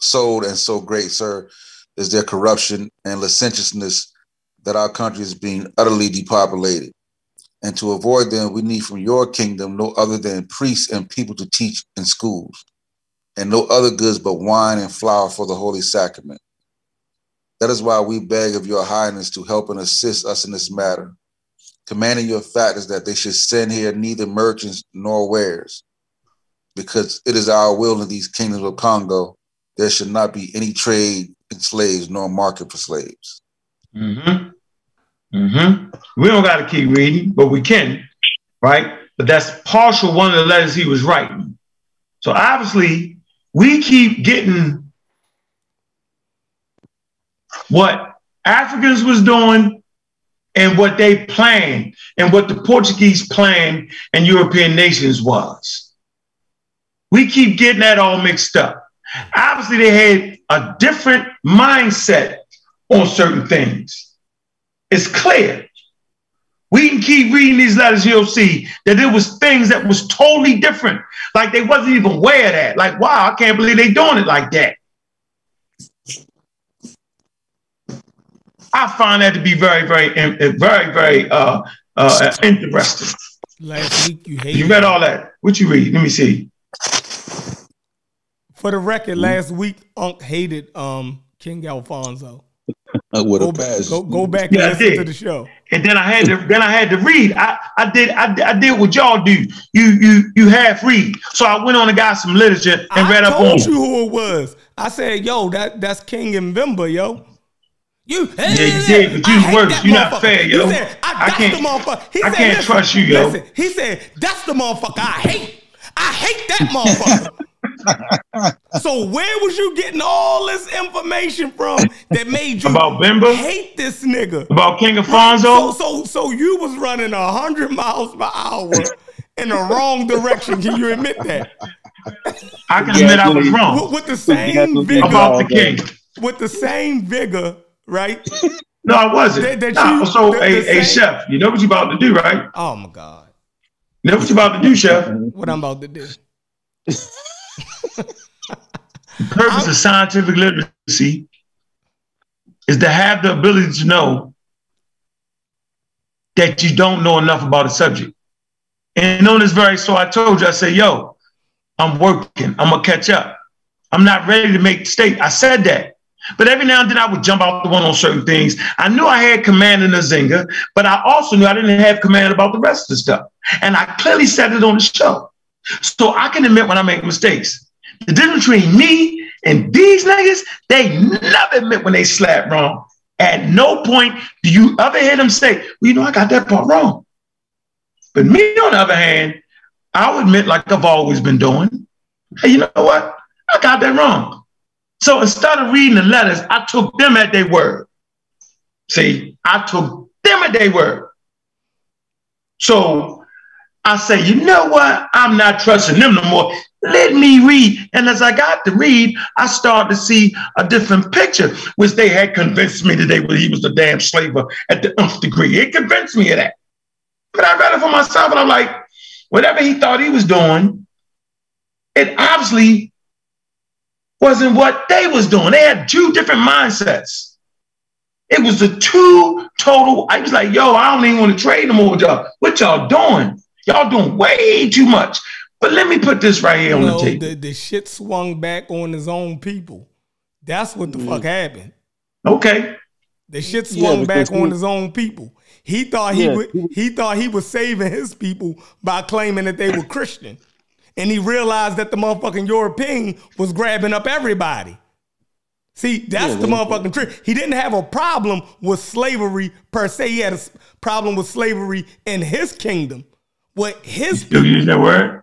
sold, and so great, sir, is their corruption and licentiousness that our country is being utterly depopulated. And to avoid them, we need from your kingdom no other than priests and people to teach in schools, and no other goods but wine and flour for the holy sacrament. That is why we beg of your highness to help and assist us in this matter, commanding your factors that they should send here neither merchants nor wares, because it is our will in these kingdoms of Congo there should not be any trade in slaves nor market for slaves. Mm-hmm. Mm-hmm. We don't got to keep reading, but we can, right? But that's partial one of the letters he was writing. So obviously, we keep getting what Africans was doing and what they planned and what the Portuguese planned and European nations was. We keep getting that all mixed up. Obviously, they had a different mindset on certain things. It's clear. We can keep reading these letters, you'll see that there was things that was totally different. Like they wasn't even aware of that. Like, wow, I can't believe they doing it like that. I find that to be very, very, very, very uh, uh, interesting. Last week you hated. You read all that? What you read? Let me see. For the record, last week Unc hated um King Alfonso. With Go a back, pass. go, go back Yeah, and listen to the show. And then I had to then I had to read. I, I did I, did- I did what y'all do. You you you half read. So I went on and got some literature and I read up told on you who it was. I said, "Yo, that that's King Mbimba, yo." You, Yeah, you did, but you I worse. that You not fair, yo. He said, I, I that's can't- the motherfucker. He I said, can't listen, trust you, yo. listen, He said, that's the motherfucker I hate. I hate that motherfucker. so where was you getting all this information from that made you About Bimba? hate this nigga? about King Afonso. so, so you was running a hundred miles per hour in the wrong direction. Can you admit that? I can admit I was wrong with the same vigor, about the king. with the same vigor, right? No, I wasn't. That- that Nah, you- so, the- the hey, chef, you know what you're about to do, right? Oh my God. You know what you're about to do, chef? What I'm about to do. The purpose of scientific literacy is to have the ability to know that you don't know enough about a subject. And on this very, so I told you, I said, yo, I'm working. I'm gonna catch up. I'm not ready to make the state. I said that. But every now and then I would jump out the one on certain things. I knew I had command in the Zinga, but I also knew I didn't have command about the rest of the stuff. And I clearly said it on the show. So I can admit when I make mistakes. The difference between me and these niggas, they never admit when they slap wrong. At no point do you ever hear them say, well, you know, I got that part wrong. But me, on the other hand, I'll admit, like I've always been doing, hey, you know what? I got that wrong. So instead of reading the letters, I took them at their word. See, I took them at their word. So I say, you know what? I'm not trusting them no more. Let me read. And as I got to read, I started to see a different picture, which they had convinced me that they he was the damn slaver at the nth degree. It convinced me of that. But I read it for myself and I'm like, whatever he thought he was doing, it obviously wasn't what they was doing. They had two different mindsets. It was the two total. I was like, yo, I don't even want to trade no more with y'all. What y'all doing? Y'all doing way too much. But let me put this right here on No, the table. the, the shit swung back on his own people. That's what the Mm. fuck happened. Okay. The shit Yeah, swung back he- on his own people. He thought he Yeah, would, he- he thought he was saving his people by claiming that they were Christian. And he realized that the motherfucking European was grabbing up everybody. See, that's Yeah, the motherfucking trick. He didn't have a problem with slavery per se. He had a problem with slavery in his kingdom. What his you Still using that word?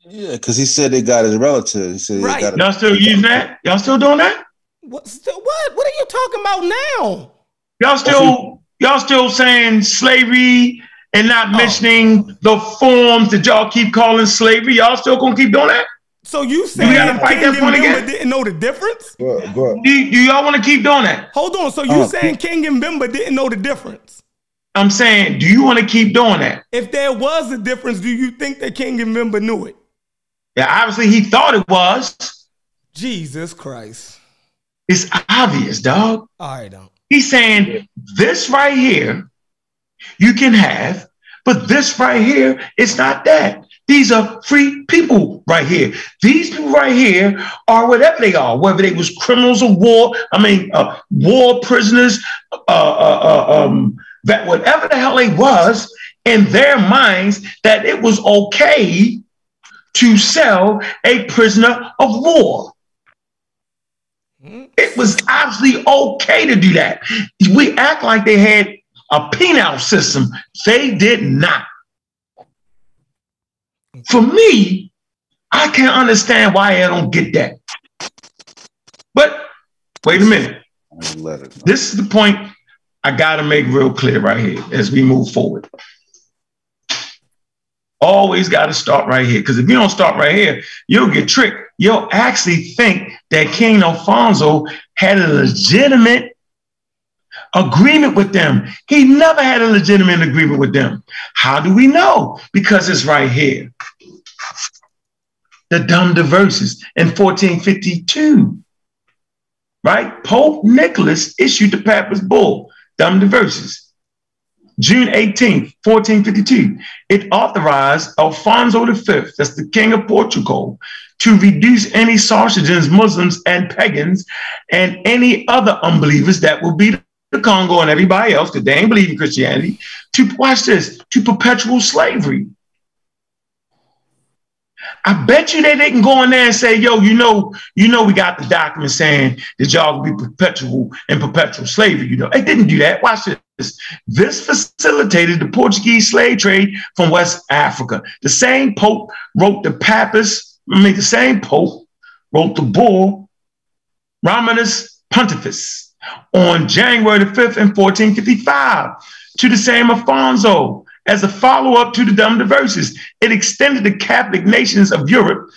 Yeah, because he said they got his relatives. He said Right. they got Y'all still using that? Y'all still doing that? what, still, what? What are you talking about now? Y'all still y'all still saying slavery and not mentioning the forms that y'all keep calling slavery? Y'all still gonna keep doing that? So you we saying gotta fight King that point again? didn't know the difference? But, but Do, do y'all want to keep doing that? Hold on. So you Uh, saying King and Bimba didn't know the difference? I'm saying, do you want to keep doing that? If there was a difference, do you think that King and Bimba knew it? Yeah, obviously he thought it was. Jesus Christ. It's obvious, dog. All right, um, He's saying this right here you can have, but this right here is not that. These are free people right here. These people right here are whatever they are, whether they was criminals of war, I mean, uh, war prisoners, uh, uh, uh, um, that whatever the hell they was in their minds, that it was okay to sell a prisoner of war. It was obviously okay to do that. We act like they had a penal system. They did not. For me, I can't understand why I don't get that. But wait a minute. This is the point I got to make real clear right here as we move forward. Always got to start right here because if you don't start right here, you'll get tricked. You'll actually think that King Alfonso had a legitimate agreement with them. He never had a legitimate agreement with them. How do we know? Because it's right here. The Dum Diversas in 1452 right? Pope Nicholas issued the Papist Bull, Dum Diversas. June 18th, 1452, it authorized Alfonso V, that's the king of Portugal, to reduce any Saracens, Muslims, and pagans, and any other unbelievers that will be the Congo and everybody else, because they ain't believe in Christianity, to watch this, to perpetual slavery. I bet you they didn't go in there and say, yo, you know, you know, we got the document saying that y'all will be perpetual and perpetual slavery. You know, they didn't do that. Watch this. This facilitated the Portuguese slave trade from West Africa. The same Pope wrote the Papist, I mean, the same Pope wrote the bull, Romanus Pontifex, on January the 5th in 1455 to the same Alfonso as a follow up to the Dum Diversas. It extended the Catholic nations of Europe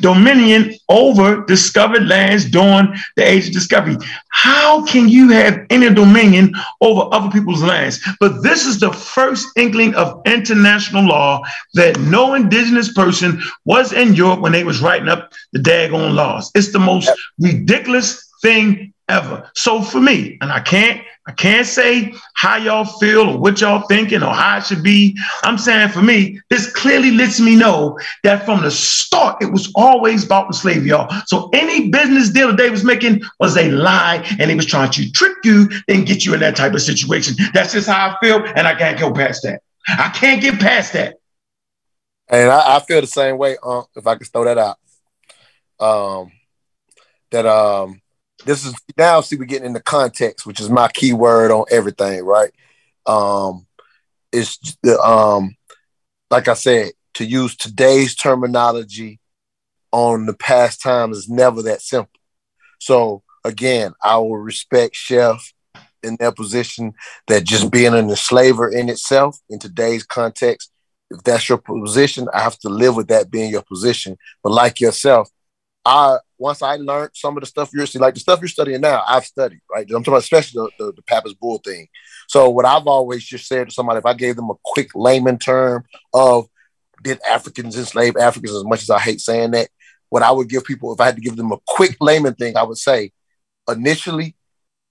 dominion over discovered lands during the age of discovery. How can you have any dominion over other people's lands? But this is the first inkling of international law that no indigenous person was in Europe when they was writing up the daggone laws. It's the most ridiculous thing ever. So for me, and I can't I can't say how y'all feel or what y'all thinking or how it should be. I'm saying for me, this clearly lets me know that from the start, it was always about the slave, y'all. So any business deal that they was making was a lie, and he was trying to trick you and get you in that type of situation. That's just how I feel, and I can't go past that. I can't get past that. And I, I feel the same way. Uh, if I could throw that out, um, that um, this is now see we're getting into context, which is my key word on everything, right? Um, it's the um, like I said, to use today's terminology on the past times is never that simple. So again, I will respect Chef in their position that just being an enslaver in itself in today's context, if that's your position, I have to live with that being your position. But like yourself, I once I learned some of the stuff you're like the stuff you're studying now, I've studied, right? I'm talking about especially the, the, the Pappas Bull thing. So what I've always just said to somebody, if I gave them a quick layman term of did Africans enslave Africans as much as I hate saying that, what I would give people, if I had to give them a quick layman thing, I would say initially,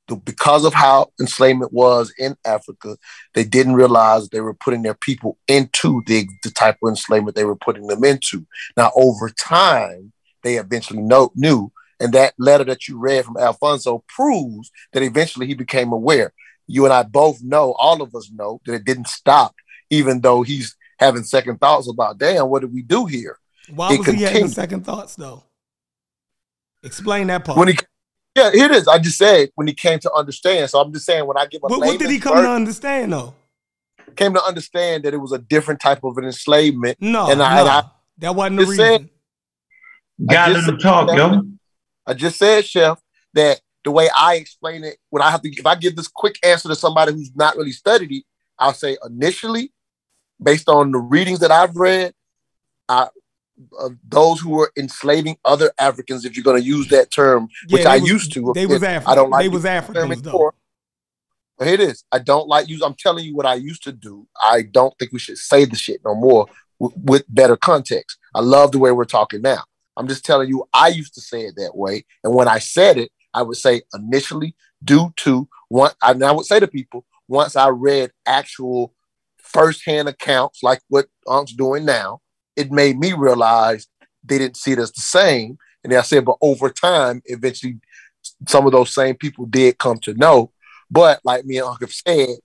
the, because of how enslavement was in Africa, they didn't realize they were putting their people into the, the type of enslavement they were putting them into. Now, over time, they eventually know, knew. And that letter that you read from Alfonso proves that eventually he became aware. You and I both know, all of us know, that it didn't stop, even though he's having second thoughts about, damn, what did we do here? Why It was he having second thoughts though? Explain that part. When he, yeah, here it is. I just said when he came to understand. So I'm just saying when I give a what, what did he come word, to understand though? came to understand that it was a different type of an enslavement. No, And I- no, and I that wasn't the just said- reason. Gotta just let them talk, that- yo. I just said, Chef, that the way I explain it, when I have to, if I give this quick answer to somebody who's not really studied it, I'll say initially, based on the readings that I've read, I, uh, those who were enslaving other Africans, if you're going to use that term, which I was- used to, They was African. I don't like They was using the term Africans though. But here it is. I don't like use. I'm telling you what I used to do. I don't think we should say the shit no more w- with better context. I love the way we're talking now. I'm just telling you, I used to say it that way. And when I said it, I would say initially, due to one, and I would say to people, once I read actual firsthand accounts like what Unc's doing now, it made me realize they didn't see it as the same. And then I said, but over time, eventually, some of those same people did come to know. But like me and Unc have said,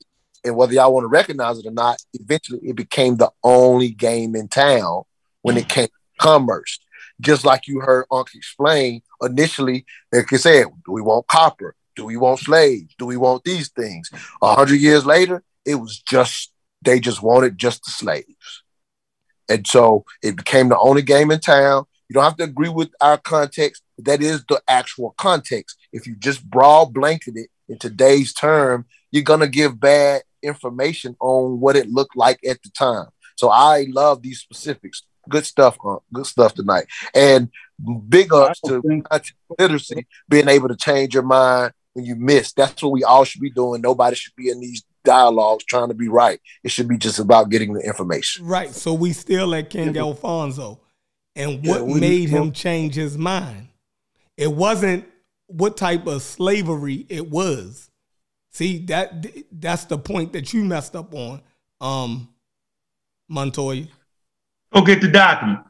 and whether y'all want to recognize it or not, eventually it became the only game in town when it came to commerce. Just like you heard Unc explain initially, like I said, do we want copper? Do we want slaves? Do we want these things? A hundred years later, it was just they just wanted just the slaves. And so it became the only game in town. You don't have to agree with our context, that is the actual context. If you just broad blanket it in today's term, you're gonna give bad information on what it looked like at the time. So I love these specifics. Good stuff, huh? good stuff tonight. And big ups to think- literacy, being able to change your mind when you miss. That's what we all should be doing. Nobody should be in these dialogues trying to be right. It should be just about getting the information. Right. So we still at King Alfonso. And Yeah, what we- made him change his mind? It wasn't what type of slavery it was. See, that that's the point that you messed up on, um, Montoya. Go get the document.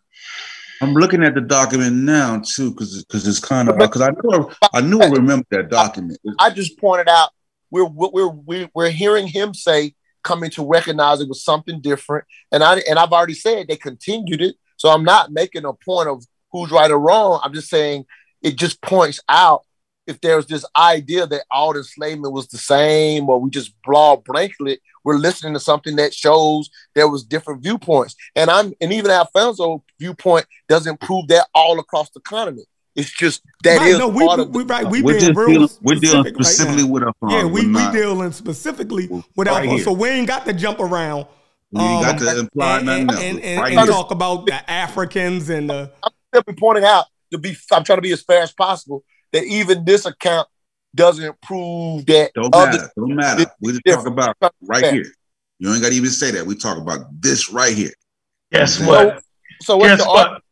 I'm looking at the document now too, because because it's kind of because I knew I, I knew I remember that document. I just pointed out we're we're we're we're hearing him say coming to recognize it was something different, and I and I've already said they continued it. So I'm not making a point of who's right or wrong. I'm just saying it just points out if there's this idea that all the enslavement was the same, or we just broad blanket, we're listening to something that shows there was different viewpoints. And I'm and even Alfonso viewpoint doesn't prove that all across the continent. It's just that right, is no, we, part we, of the we, right, we we're being just real dealing, we're dealing specific right specifically with our Yeah, we, we dealing specifically with Right Alfonso. here. So we ain't got to jump around You ain't got Um, to imply and, nothing and, else. and, and, right and talk about the Africans and the I'm simply pointing out to be I'm trying to be as fair as possible that even this account doesn't prove that Don't other matter. Don't matter. We just talk about right here. You ain't got to even say that. We talk about this right here. Guess So- what? so what's Guess the what?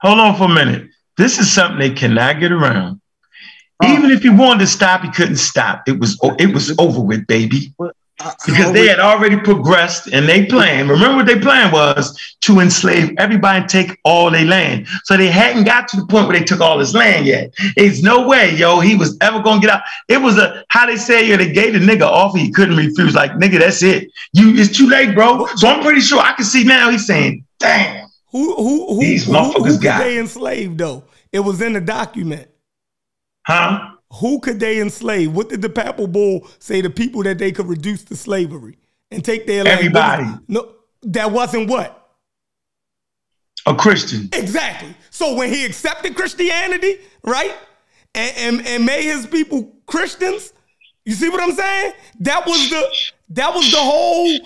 Hold on for a minute. This is something they cannot get around. Oh. Even if he wanted to stop, he couldn't stop. It was it was over with, baby. I- I Because they had already progressed and they plan. Remember what their plan was to enslave everybody and take all their land. So they hadn't got to the point where they took all his land yet. It's no way, yo, he was ever gonna get out. It was a how they say, yo, they gave the nigga offer he couldn't refuse. Like, nigga, that's it. You it's too late, bro. So I'm pretty sure I can see now he's saying, damn. who who who, These who, motherfuckers who could got they enslave though? It was in the document. Huh? Who could they enslave? What did the papal bull say to people that they could reduce to slavery and take their land? Everybody. No, that wasn't what? A Christian. Exactly. So when he accepted Christianity, right? And, and, and made his people Christians, you see what I'm saying? That was the that was the whole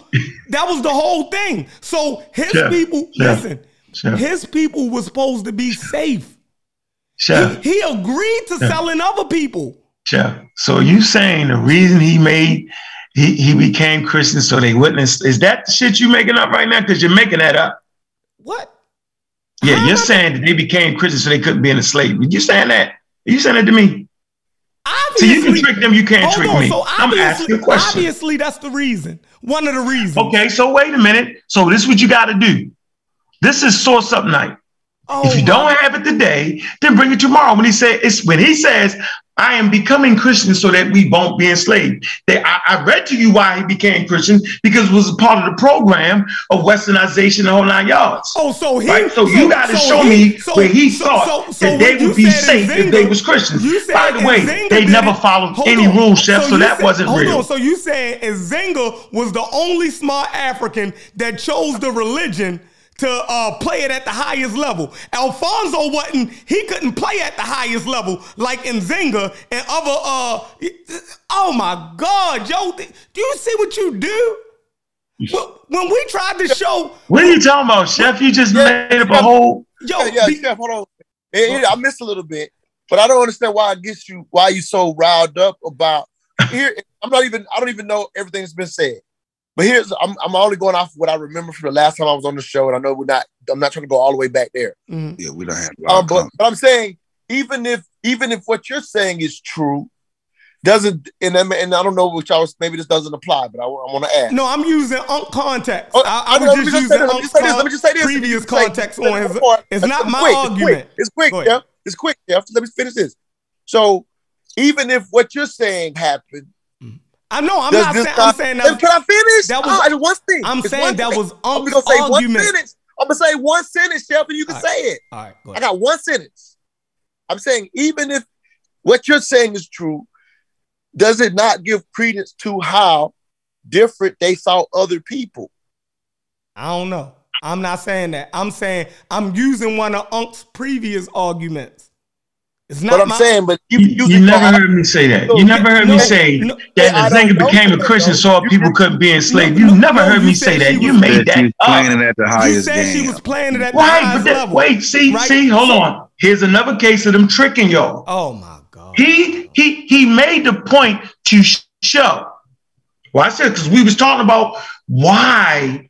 that was the whole thing. So his Chef, people, Chef, listen, Chef. his people was supposed to be safe. Chef. He, he agreed to selling other people. Chef. So you saying the reason he made he, he became Christian so they witnessed is that the shit you making up right now? Because you're making that up. What? Yeah, How you're saying that they became Christian so they couldn't be in a slave. You saying that? Are You saying that to me? So you can trick them, you can't trick on, me. So I'm asking obviously, a question. obviously that's the reason. One of the reasons. Okay, so wait a minute. So this is what you got to do. This is source up night. Oh if you don't oh have it today, then bring it tomorrow. When he said it's when he says, "I am becoming Christian so that we won't be enslaved." They, I, I read to you why he became Christian because it was a part of the program of Westernization, the whole nine yards. Oh, so he. Right? So, you got to show he- me so- where he so- thought so- so that they would be said safe if they was Christians. said By the way, Zinga they never followed any on. rules, chef, so, that said- wasn't hold real. On. So you saying Zinga was the only smart African that chose the religion to uh, play it at the highest level. Alfonso wasn't. He couldn't play at the highest level like in Zinga and other. Uh, oh my God, yo! Do you see what you do? When we tried to show, What are you talking about, chef? You just Yeah, made up a yeah. whole. yo, yeah, yeah, be- Chef, hold on. Eh, eh, I missed a little bit, but I don't understand why I get you why you so riled up about here. I'm not even I don't even know everything that's been said. But here's I'm I'm only going off what I remember from the last time I was on the show, and I know we're not I'm not trying to go all the way back there. Mhm. Yeah, we don't have Um, but, but I'm saying even if even if what you're saying is true, doesn't and I, and I don't know which I was maybe this doesn't apply, but I, want to ask. No, I'm using Unc context. Oh, I, I I was just just say using this, let me just say this, let me just say this. previous Let say- context on his. before- It's not it's my quick, argument. It's quick, Go it's quick, ahead. Jeff. It's quick, Jeff. Let me finish this. So even if what you're saying happened, I know. I'm does not saying. I'm saying Can. I finish? that was- Oh, one thing. I'm It's saying that thing. was I'm gonna say one sentence. I'm gonna say one sentence, Jeff, and you can All say it. All right, go I got one sentence. I'm saying even if what you're saying is true, does it not give credence to how different they saw other people? I don't know. I'm not saying that. I'm saying I'm using one of Unc's previous arguments. It's not But I'm my, saying, but you, You, you never heard me say that. You never heard me say no. that I the don't Zinga became a Christian though. so You people couldn't be enslaved. No, You no, never no, heard you me say that. You made That that she's up. playing it at the You highest said she was playing it at the Right, highest but that, level. wait, see, Right? see, hold on. Here's another case of them tricking y'all. Oh my God. He he he made the point to show. Well, I said because we was talking about why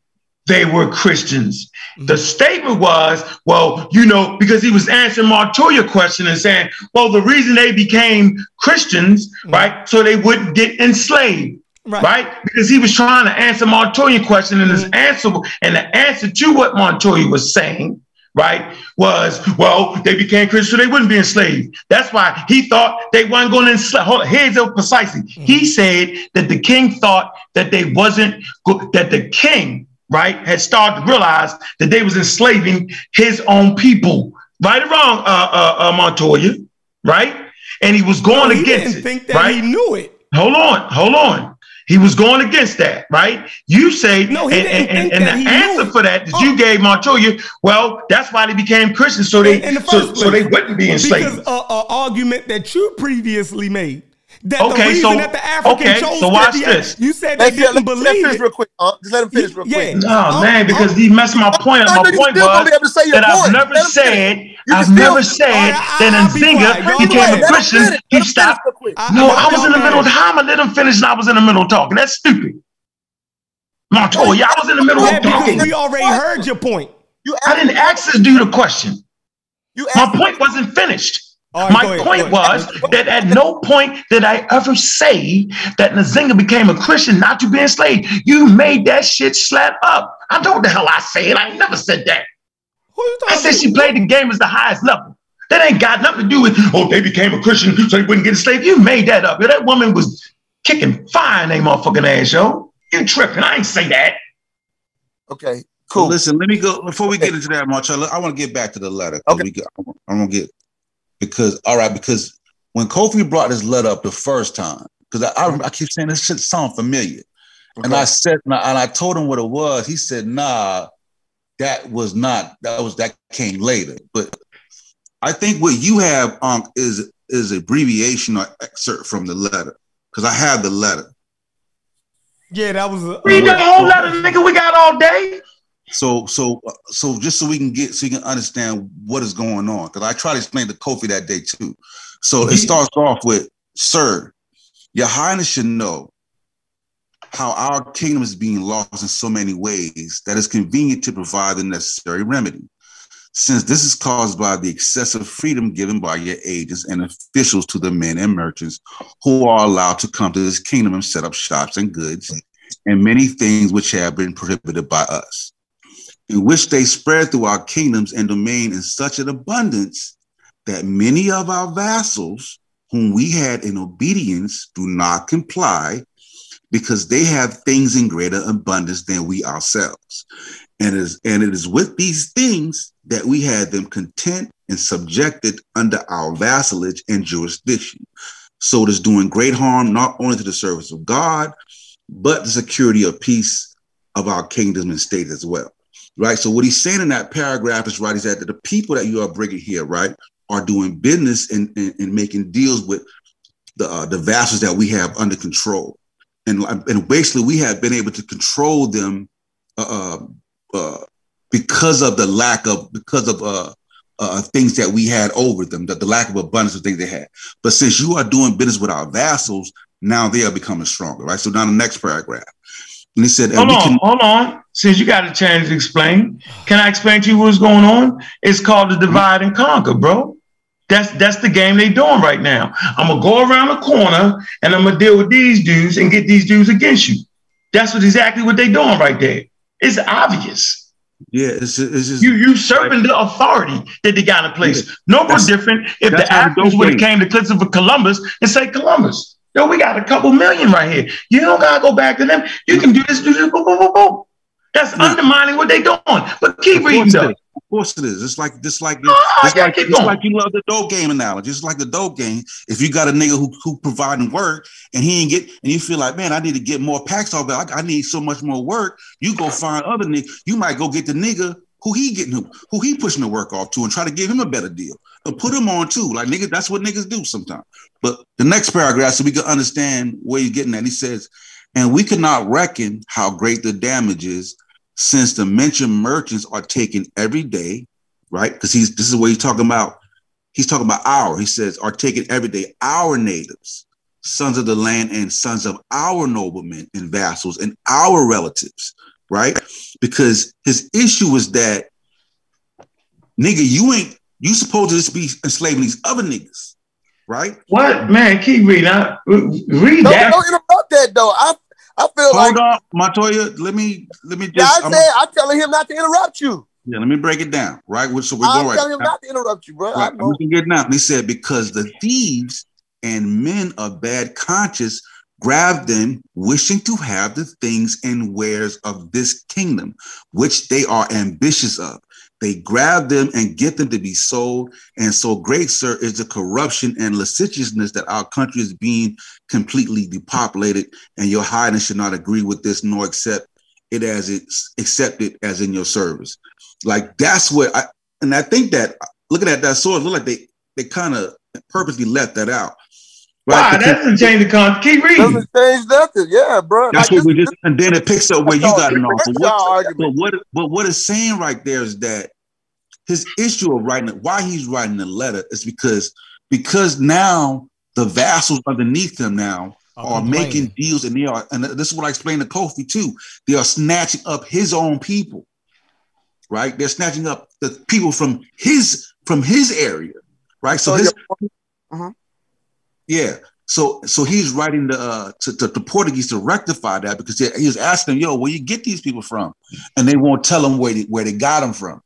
they were Christians. The statement was, well, you know, because he was answering Montoya question and saying, well, the reason they became Christians, Mhm. right, so they wouldn't get enslaved. Right. Right, because he was trying to answer Montoya question, and his Mhm. answer and the answer to what Montoya was saying, right, was well, they became Christians, so they wouldn't be enslaved. That's why he thought they weren't going to enslave. Hold on, here's it precisely. He said that the king thought that they wasn't go- that the king, right, had started to realize that they was enslaving his own people. Right or wrong, uh, uh, uh Montoya, right? And he was going No, he against didn't it, think that right? he knew it. Hold on, hold on. He was going against that, right? You say, No, he and, didn't and, and that. the He answer for that that Oh. you gave Montoya, well, that's why they became Christians, so they the so, so they wouldn't be Because enslaved. a, a argument that you previously made That Okay, the reason so- that the African okay, chose so watch that- this. You said they Let, let, didn't let, let him believe finish it. real quick. Uh, just let him finish real Yeah. quick. No, Oh, man, because he messed my point. I My know you point still gonna was be able to say your that I've never Let said. You I've can still- never said All right, that I'll. Nzinga became a Christian. He stopped. real quick. No, I was in the middle of mad. time. I let him finish and I was in the middle of talking. That's stupid. Montoya, I was in the middle Yeah, of because talking. we already heard your point. You I didn't ask this dude a question. You My point wasn't finished. All right, My ahead, point was that at no point did I ever say that Nzinga became a Christian not to be enslaved. You made that shit slap up. I know what the hell I said. I never said that. Who you I talking said she played the game as the highest level. That ain't got nothing to do with, oh, they became a Christian so they wouldn't get enslaved. You made that up. That woman was kicking fire in their motherfucking ass, yo. You tripping. I ain't say that. Okay, Cool. cool. listen, let me go before we Okay. get into that, Marcella, I want to get back to the letter. Okay. we get, I'm gonna get because all right, because when Kofi brought this letter up the first time, because I, I, I keep saying this shit sound familiar, and I said and I, and I told him what it was. He said, "Nah, that was not. That was that came later." But I think what you have um is is abbreviation or excerpt from the letter because I have the letter. Yeah, that was a. Read the whole letter, nigga. We got all day. So, so, uh, so, just so we can get, so you can understand what is going on, because I tried to explain to Kofi that day too. So it mm-hmm. starts off with, "Sir, Your Highness should know how our kingdom is being lost in so many ways that it's convenient to provide the necessary remedy. Since this is caused by the excessive freedom given by your agents and officials to the men and merchants who are allowed to come to this kingdom and set up shops and goods and many things which have been prohibited by us." In which they spread through our kingdoms and domain in such an abundance that many of our vassals, whom we had in obedience, do not comply because they have things in greater abundance than we ourselves. And it is, and it is with these things that we had them content and subjected under our vassalage and jurisdiction. So it is doing great harm not only to the service of God, but the security of peace of our kingdom and state as well right? So what he's saying in that paragraph is right is that the people that you are bringing here, right, are doing business and, and, and making deals with the uh, the vassals that we have under control, and and basically we have been able to control them uh, uh, because of the lack of because of uh, uh, things that we had over them, that the lack of abundance of things they had. But since you are doing business with our vassals, now they are becoming stronger, right? So now the next paragraph. And he said, Hold on, can hold on. Since you got a chance to explain, can I explain to you what's going on? It's called the divide and conquer, bro. That's that's the game they doing right now. I'm gonna go around the corner and I'm gonna deal with these dudes and get these dudes against you. That's what exactly what they doing right there. It's obvious. yeah, it's, it's just You usurping the authority that they got in place. No more different if the Africans would have came to Christopher Columbus and say Columbus. Yo, we got a couple million right here. You don't gotta go back to them. You can do this, do this, boom, boom, boom, boom. That's No. undermining what they're doing. But keep reading though. of course it is. It's like just like Oh, it's like it's like you love the dope game analogy. It's like the dope game. If you got a nigga who who providing work and he ain't get and you feel like man, I need to get more packs off, but I, I need so much more work. You go find other nigga. You might go get the nigga who he getting who he pushing the work off to and try to give him a better deal. And put him on too. Like nigga, that's what niggas do sometimes. But the next paragraph, so we can understand where you're getting at. He says, and we cannot reckon how great the damage is since the mentioned merchants are taken every day, right? Because he's this is what he's talking about. He's talking about our, he says, are taken every day, our natives, sons of the land and sons of our noblemen and vassals and our relatives, right? Because his issue is that, nigga, you ain't, you supposed to just be enslaving these other niggas, right? What man? Keep reading. I, read Don't, that. don't interrupt that though. I I feel like Hold on, Montoya. Let me let me just. yeah, I I'm- said I'm telling him not to interrupt you. yeah, let me break it down, right? So we're I'm going telling right. him not to interrupt you, bro. I Right. I'm know. looking good now. And he said, because the thieves and men of bad conscience grab them, wishing to have the things and wares of this kingdom, which they are ambitious of. They grab them and get them to be sold. And so great, sir, is the corruption and licentiousness that our country is being completely depopulated. And your highness should not agree with this, nor accept it as it's accepted as in your service. Like that's what I and I think that looking at that source, look like they they kind of purposely left that out. Why? Right, That doesn't change the con. Keep reading. Doesn't change nothing. Yeah, bro. That's Like, what we just, and then it picks up where you got it all- on. But that's what, but what, but what it's saying right there is that his issue of writing why he's writing the letter is because because now the vassals underneath him now are making deals, and they are, and this is what I explained to Kofi too. They are snatching up his own people, right? They're snatching up the people from his from his area, right? So So his Mhm. Yeah. So so he's writing the uh, to, to the Portuguese to rectify that because he, was asking, yo, where you get these people from, and they won't tell him where they, where they got them from,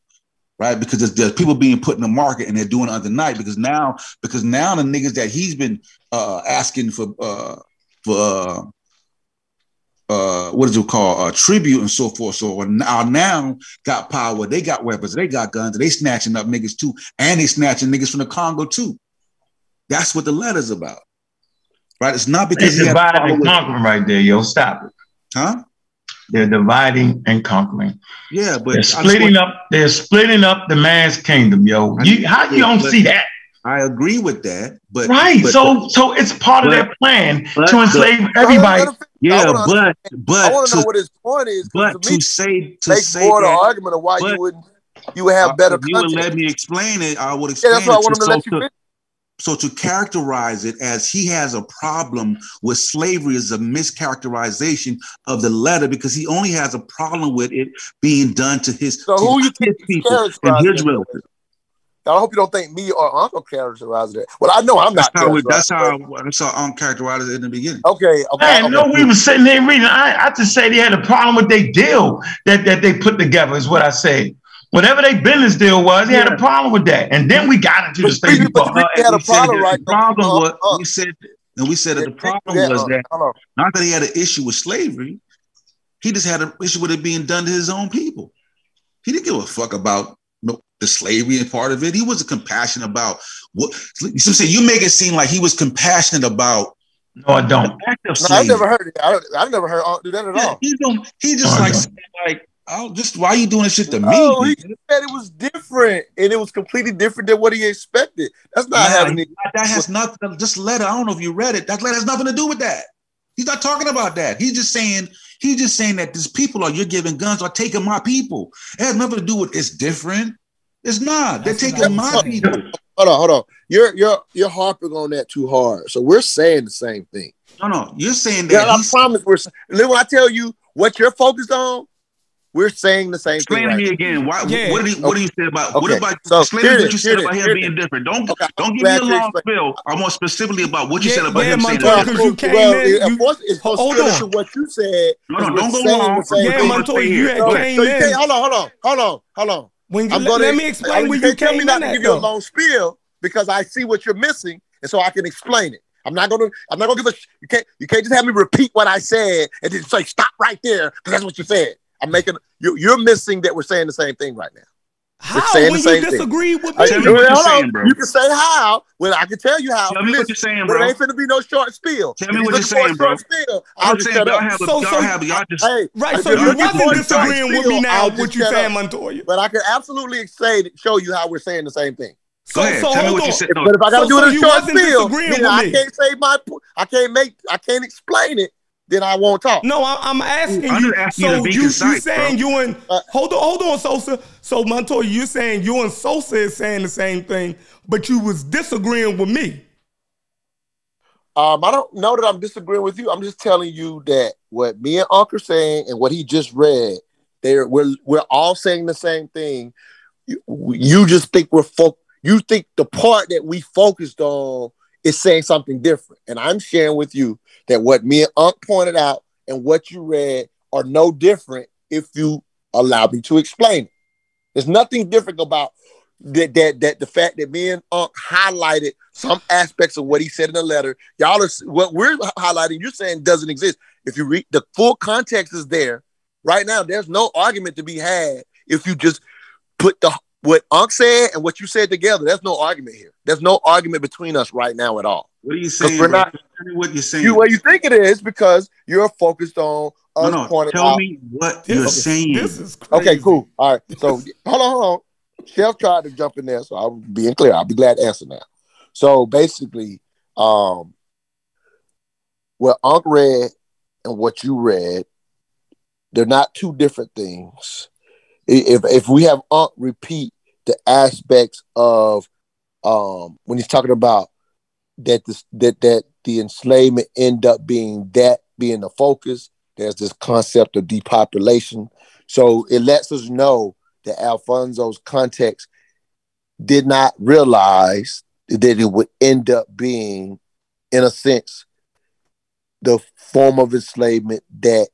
right? Because there's, there's people being put in the market and they're doing it night because now because now the niggas that he's been uh, asking for uh, for uh, uh, what is it called uh, tribute and so forth. So now now got power, they got weapons, they got guns, they snatching up niggas too, and they snatching niggas from the Congo too. That's what the letter's about. Right? It's not because They're he had a dividing and with- conquering right there, yo. Stop it. huh? They're dividing and conquering. Yeah, but They're splitting want- up. They're splitting up the man's kingdom, yo. You, how you don't see that? I agree with that, but Right. but- so, so it's part of but- their plan but to enslave I everybody. yeah, I wanna but I but want to know what his point is. but to me, to say to makes say more the that argument of why but- you wouldn't you would have uh, better if you would content. let me explain it, I would Yeah, explain that's why I it. want him to so, let you to- finish. So to characterize it as he has a problem with slavery is a mischaracterization of the letter because he only has a problem with it being done to his, So to who you his people and his relatives. I hope you don't think me or Uncle characterize it. Well, I know I'm That's not. how, it, that's characterizing how that's how I'm characterized it in the beginning. it. Okay, okay. I okay. know we were sitting there reading. I, I just say they had a problem with their deal that, that they put together, is what I say. Whatever their business deal was, he had a problem with that. And then we got into the But state we- but part. we- Uh, had a problem, right? The problem Uh, was uh. we said and we said that the problem yeah, was uh, that hold on. not that he had an issue with slavery, he just had an issue with it being done to his own people. He didn't give a fuck about no, the slavery and part of it. He wasn't compassionate about what you see, saying. You make it seem like he was compassionate about No, I don't. the act of No, I've never heard it. I, I never heard do that at Yeah, all. he don't. He just Oh, like saying like, oh, just why are you doing this shit to me? Oh, he said it was different, and it was completely different than what he expected. That's not Nah, having that has nothing. Just letter. I don't know if you read it. That letter has nothing to do with that. He's not talking about that. He's just saying. He's just saying that these people are you're giving guns are taking my people. It has nothing to do with it's different. It's not. They're taking I'm my saying. people. Hold on, hold on. You're you're you're harping on that too hard. So we're saying the same thing. No, no. You're saying Yeah, that. I promise we're. Then when I tell you what you're focused on, we're saying the same thing. explain thing. to me again. Why? Yeah. What did he? What did you say about? What about? So, explain here what you said about him here it being different. Don't Okay, don't I'm give me a long explained- spill. I want specifically about what you Yeah, said about yeah, him saying Montoya, that. because you came well, in, Of course, it's Hold on. to what you said. No, no, don't go long. the Yeah. Montoya, you had came in. hold on, hold on, hold on, hold on. When you, I'm let, gonna, let me explain mean, where you you can't tell came me in not to at give you a long spiel because I see what you're missing, and so I can explain it. I'm not gonna. I'm not gonna give a. You can't. You can't just have me repeat what I said and then say stop right there because that's what you said. I'm making. You, you're missing that we're saying the same thing right now. How saying when the you same thing. disagree with I- Tell me? me what you're saying, bro. You can say how. Well, I can tell you how. Tell me what you're saying, but it bro. ain't finna be no short spiel. Tell me you're what you're looking for a saying, bro. Spiel, I'll I'm just saying shut y'all up. have a, So- y'all so- have y'all just Hey, Right, so you're you looking for wasn't disagreeing with me now I'll with just you shut saying. Montoya. But I can absolutely say show you how we're saying the same thing. So, go ahead. so Tell me what you said. No, But if I gotta So- do so it in you a short wasn't spiel, disagreeing I can't say my, I can't make, I can't explain it. Then I won't talk. No, I, I'm asking I'm you. asking so you, you concise, saying bro. you and Uh, hold on, hold on, Sosa. So Montoya, you're saying you and Sosa is saying the same thing, but you was disagreeing with me. Um, I don't know that I'm disagreeing with you. I'm just telling you that what me and Uncle are saying and what he just read, they're we're we're all saying the same thing. You, you just think we're fo- you think the part that we focused on is saying something different. And I'm sharing with you that what me and Unc pointed out and what you read are no different if you allow me to explain it. There's nothing different about that that that the fact that me and Unc highlighted some aspects of what he said in the letter. Y'all are what we're highlighting. You're saying doesn't exist. If you read the full context is there right now. There's no argument to be had if you just put the what Unc said and what you said together. There's no argument here. There's no argument between us right now at all. What are you saying? we're not- Tell me what you're saying. You what you think it is because you're focused on no, us no. pointing Tell out. me what This you're is- saying. This is crazy. Okay, cool. All right. So hold on, hold on. Chef tried to jump in there, so I'm being clear. I'll be glad to answer now. So basically, um, what Unc read and what you read, they're not two different things. If if we have Unc repeat the aspects of um when he's talking about that this that that the enslavement end up being that being the focus, there's this concept of depopulation. So it lets us know that Alfonso's context did not realize that it would end up being, in a sense, the form of enslavement that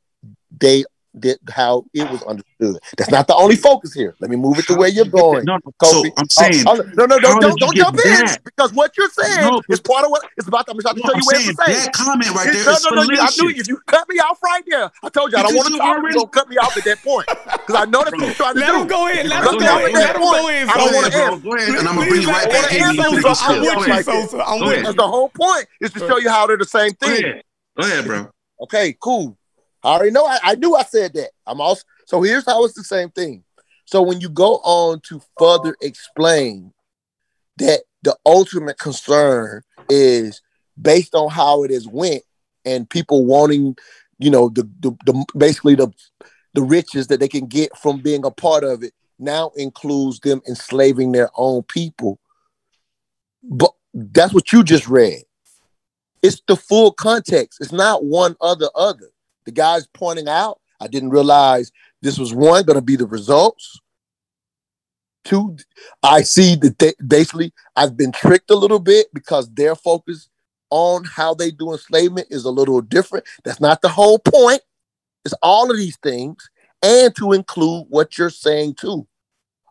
they did how it was understood. That's not the only focus here. Let me move it to where you're going. No, no, so I'm uh, saying, Oh, oh, no, no, how no, don't, don't get jump in that? because what you're saying No, is part of what it's about. I'm trying to no, tell I'm you what saying it's saying. that comment right there no, is no, no, you, I knew fallacious. if you cut me off right there, I told you I don't want to talk. already- You're cut me off at that point because I know that's what you're trying to Let do. him go in. Let him me go off in. Let him go in. I don't want to answer. Go ahead, and I'm gonna bring you right back in. I'm with you, Sosa. I'm with ahead. That's the whole point is to show you how they're the same thing. Go ahead, bro. Okay, cool. I already know. I, I knew I said that. I'm also so here's how it's the same thing. So when you go on to further explain that the ultimate concern is based on how it has went and people wanting, you know, the, the, the basically the the riches that they can get from being a part of it now includes them enslaving their own people. But that's what you just read. It's the full context. It's not one other other. The guy's pointing out, I didn't realize this was one going to be the results. Two, I see that they, basically I've been tricked a little bit because their focus on how they do enslavement is a little different. That's not the whole point. It's all of these things, and to include what you're saying too.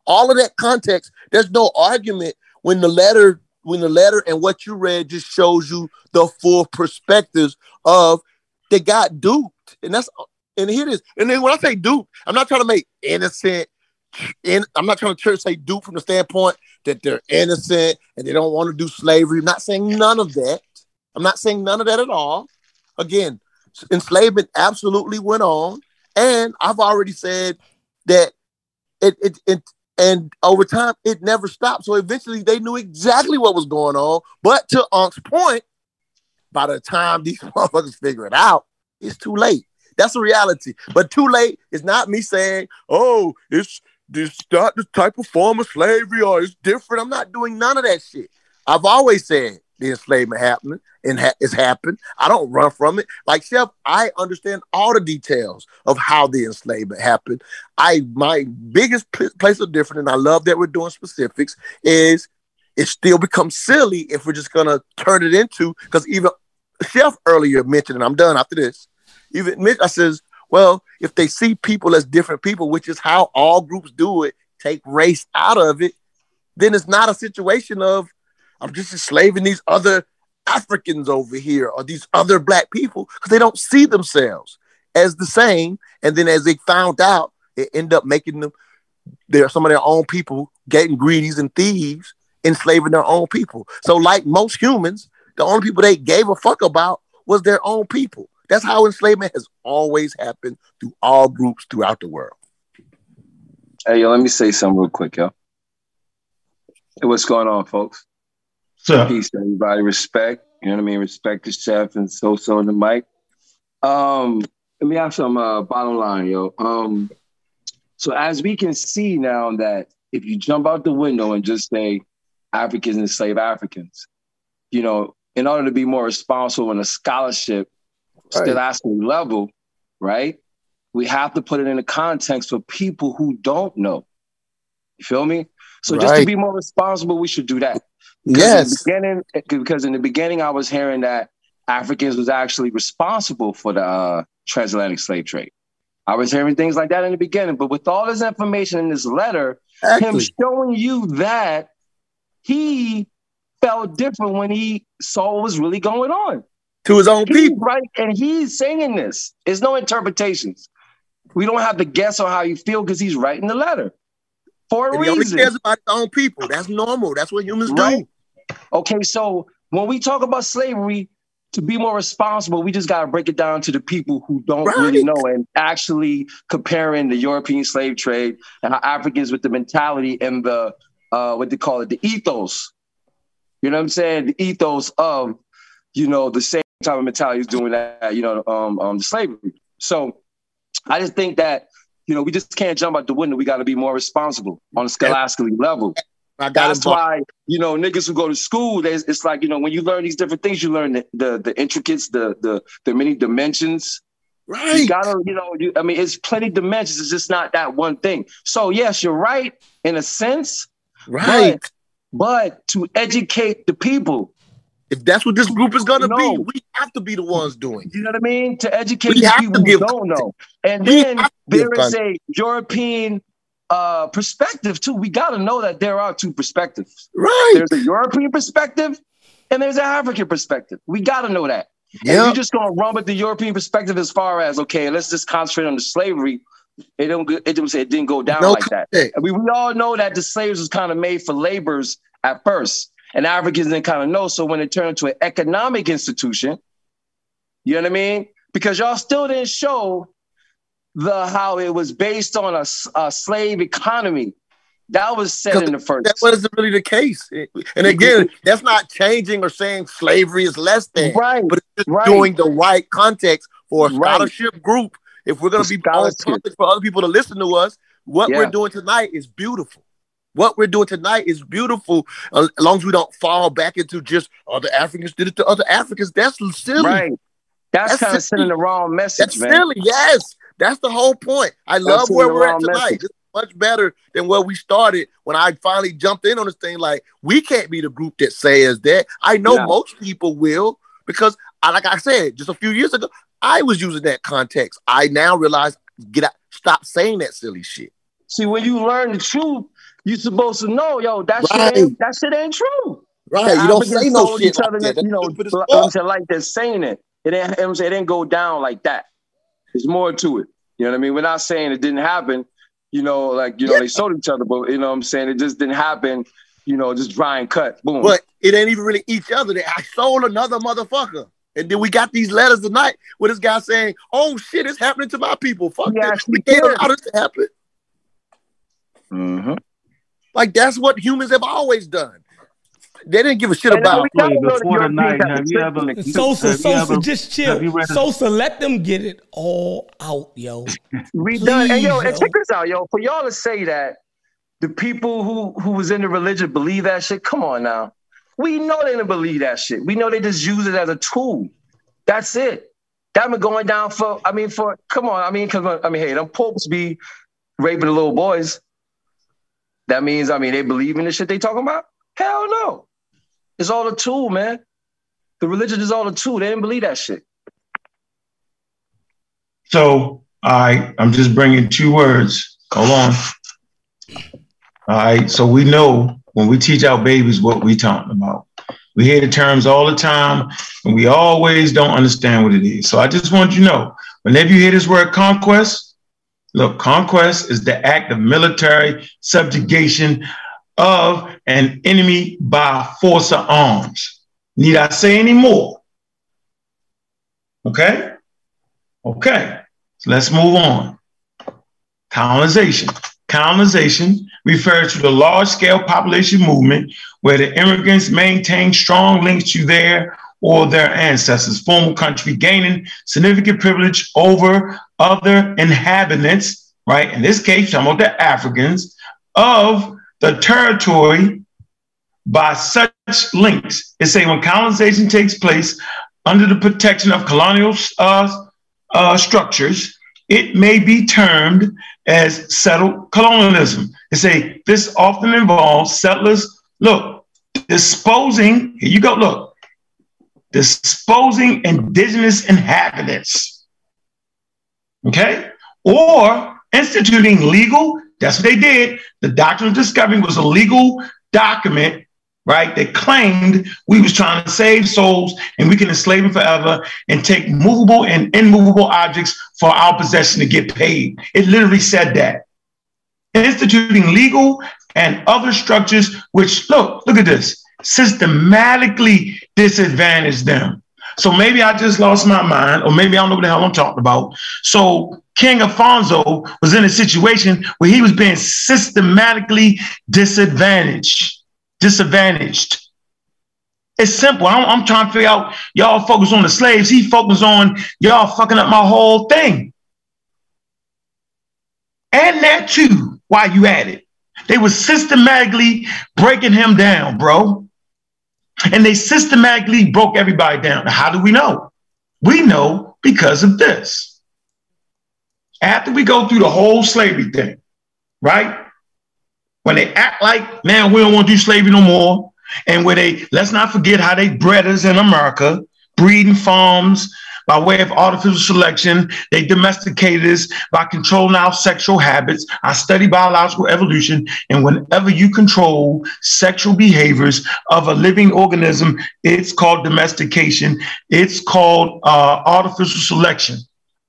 All of that context. There's no argument when the letter, when the letter and what you read just shows you the full perspectives of they got duped, and that's and here it is. And then when I say duped, I'm not trying to make innocent. In, I'm not trying to say dupe from the standpoint that they're innocent and they don't want to do slavery. I'm not saying none of that. I'm not saying none of that at all. Again, enslavement absolutely went on, and I've already said that it it, it and over time it never stopped. So eventually they knew exactly what was going on. But to Unc's point, by the time these motherfuckers figure it out, it's too late. That's the reality. But too late is not me saying, oh, it's this not this type of form of slavery or it's different. I'm not doing none of that shit. I've always said the enslavement happening and ha- it's happened. I don't run from it. Like Chef, I understand all the details of how the enslavement happened. I my biggest pl- place of difference, and I love that we're doing specifics, is it still becomes silly if we're just gonna turn it into because even Chef earlier mentioned, and I'm done after this. Even I says, well, if they see people as different people, which is how all groups do it, take race out of it, then it's not a situation of I'm just enslaving these other Africans over here or these other black people because they don't see themselves as the same. And then as they found out, it end up making them they're some of their own people getting greedies and thieves, enslaving their own people. So, like most humans, the only people they gave a fuck about was their own people. That's how enslavement has always happened through all groups throughout the world. Hey, yo, let me say something real quick, yo. Hey, what's going on, folks? So Peace, to everybody. Respect. You know what I mean? Respect the chef and so so in the mic. Um, let me ask some uh, bottom line, yo. Um, so as we can see now that if you jump out the window and just say Africans enslave Africans, you know, in order to be more responsible in a scholarship scholastic level, right? We have to put it in the context for people who don't know. You feel me? So just to be more responsible, we should do that. Yes. In the beginning, because in the beginning, I was hearing that Africans was actually responsible for the uh, transatlantic slave trade. I was hearing things like that in the beginning, but with all this information in this letter, him showing you that he felt different when he saw what was really going on. To his own He's people. right, and he's saying this. There's no interpretations. We don't have to guess on how you feel because he's writing the letter for a And he only cares about his own people. That's normal. That's what humans Right. do. Okay, so when we talk about slavery, to be more responsible, we just got to break it down to the people who don't really know and actually comparing the European slave trade and how Africans with the mentality and the uh, what they call it, the ethos. You know what I'm saying? The ethos of, you know, the same. type of mentality is doing that, you know, um, um, the slavery. So I just think that, you know, we just can't jump out the window. We got to be more responsible on a scholastically level. I got That's why, you know, niggas who go to school, it's like, you know, when you learn these different things, you learn the, the, the intricates, the, the, the many dimensions. Right. You gotta, you know, you, I mean, it's plenty dimensions. It's just not that one thing. So yes, you're right in a sense, Right. But, to educate the people, if that's what this group is gonna be, we have to be the ones doing it. you know what I mean? To educate We people who don't know. And We then have to give there is a European uh, perspective too. We got to know that there are two perspectives. Right. There's a European perspective and there's an African perspective. We got to know that. And Yeah. you're just gonna run with the European perspective as far as okay, let's just concentrate on the slavery. It don't. It didn't say it didn't go down No like that. context. And we, we all know that the slaves was kind of made for laborers at first, and Africans didn't kind of know. So when it turned into an economic institution, you know what I mean? Because y'all still didn't show the how it was based on a, a slave economy. That was said in the first. That wasn't really the case. And again, that's not changing or saying slavery is less than, right, but it's just right. doing the right context for a Right. scholarship group. If we're going to be scholarship. for other people to listen to us, what Yeah. we're doing tonight is beautiful. What we're doing tonight is beautiful, uh, as long as we don't fall back into just other Africans did it to other Africans. That's silly. Right. That's, That's kind of sending the wrong message, That's man. silly. Yes, that's the whole point. I love where we're at tonight. message. This much better than where we started when I finally jumped in on this thing. Like we can't be the group that says that. I know most people will because, I, like I said, just a few years ago, I was using that context. I now realize get out, stop saying that silly shit. See, when you learn the truth, you're supposed to know, yo, that Right. shit ain't that shit ain't true. Right? You don't say no shit like that. that, you know, That's stupid as like. I'm saying, like they're saying it. It ain't, I'm saying, it didn't go down like that. There's more to it. You know what I mean? We're not saying it didn't happen. You know, like you know, Yeah. they sold each other, but you know, what I'm saying it just didn't happen. You know, just dry and cut. Boom. But it ain't even really each other. They- I sold another motherfucker. And then we got these letters tonight with this guy saying, "Oh shit, it's happening to my people. Fuck He this. We can't allow this to happen." Mhm. Like that's what humans have always done. They didn't give a shit And about. we Wait, before the have have you ever- Sosa, Sosa, ever- just chill. you read a- Sosa, let them get it all out, yo. We done. And yo, Please, and check this out, yo. For y'all to say that the people who who was in the religion believe that shit, come on now. We know they didn't believe that shit. We know they just use it as a tool. That's it. That been going down for, I mean, for come on. I mean, because I mean, hey, them popes be raping the little boys. That means, I mean, they believe in the shit they talking about? Hell no. It's all a tool, man. The religion is all a tool. They didn't believe that shit. So, I, I'm just bringing two words. Hold on. All right, so we know when we teach our babies what we talking about. We hear the terms all the time, and we always don't understand what it is. So I just want you to know, whenever you hear this word conquest, look, conquest is the act of military subjugation of an enemy by force of arms. Need I say any more? Okay? Okay, so let's move on. Colonization. Colonization refers to the large scale population movement where the immigrants maintain strong links to their or their ancestors' former country, gaining significant privilege over other inhabitants, right? In this case, some of the Africans of the territory by such links. It say when colonization takes place under the protection of colonial uh, uh, structures, it may be termed as settled colonialism. They say this often involves settlers, look, disposing, here you go, look, disposing indigenous inhabitants, okay? Or instituting legal, that's what they did. The Doctrine of Discovery was a legal document right? They claimed we was trying to save souls and we can enslave them forever and take movable and immovable objects for our possession to get paid. It literally said that. Instituting legal and other structures which, look, look at this, systematically disadvantage them. So maybe I just lost my mind, or maybe I don't know what the hell I'm talking about. So King Alfonso was in a situation where he was being systematically disadvantaged disadvantaged. It's simple. I'm, I'm trying to figure out y'all focus on the slaves. He focus on y'all fucking up my whole thing. And that too, while you at it. They were systematically breaking him down, bro. And they systematically broke everybody down. How do we know? We know because of this. After we go through the whole slavery thing, right? When they act like now we don't want to do slavery no more, and where they let's not forget how they bred us in America, breeding farms by way of artificial selection. They domesticated us by controlling our sexual habits. I study biological evolution, and whenever you control sexual behaviors of a living organism, it's called domestication. It's called uh, artificial selection,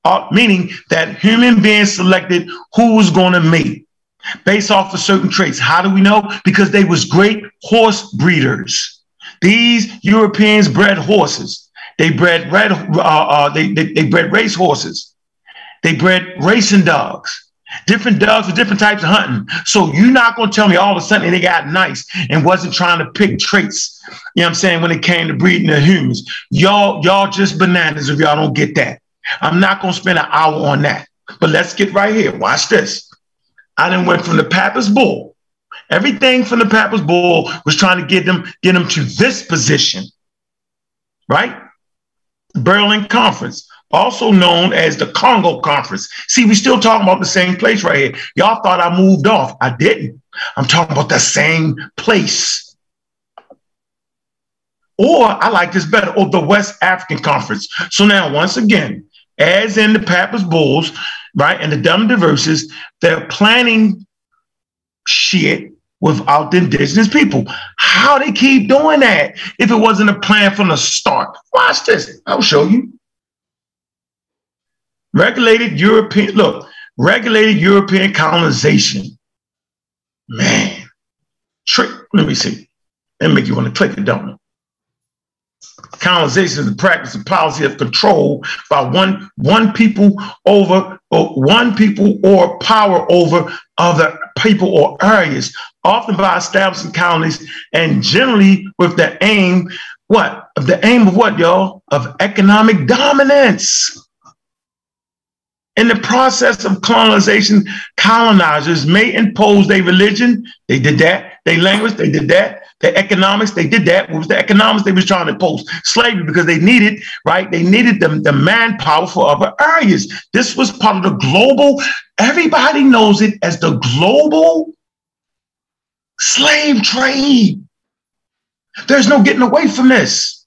uh, meaning that human beings selected who was going to mate based off of certain traits. How do we know? Because they was great horse breeders. These Europeans bred horses. They bred red. Uh, uh, they, they they bred race horses. They bred racing dogs. Different dogs with different types of hunting. So you're not gonna tell me all of a sudden they got nice and wasn't trying to pick traits. You know what I'm saying when it came to breeding the humans. Y'all y'all just bananas if y'all don't get that. I'm not gonna spend an hour on that. But let's get right here. Watch this. I then went from the Papa's Bull. Everything from the Papa's Bull was trying to get them get them to this position, right? Berlin Conference, also known as the Congo Conference. See, we still talking about the same place right here. Y'all thought I moved off. I didn't. I'm talking about the same place. Or I like this better, or the West African Conference. So now, once again, as in the Papa's Bulls, right, and the Dum Diversas, they're planning shit without the indigenous people. How they keep doing that if it wasn't a plan from the start? Watch this. I'll show you. Regulated European, look, regulated European colonization. Man, trick. Let me see. That make you want to click it, don't it? Colonization is the practice and policy of control by one one people over or one people or power over other people or areas, often by establishing colonies and generally with the aim, what? Of the aim of what, y'all? Of economic dominance. In the process of colonization, colonizers may impose their religion. They did that. Their language, they did that. Their economics, they did that. What was the economics they was trying to post Slavery, because they needed, right? They needed the, the manpower for other areas. This was part of the global, everybody knows it as the global slave trade. There's no getting away from this.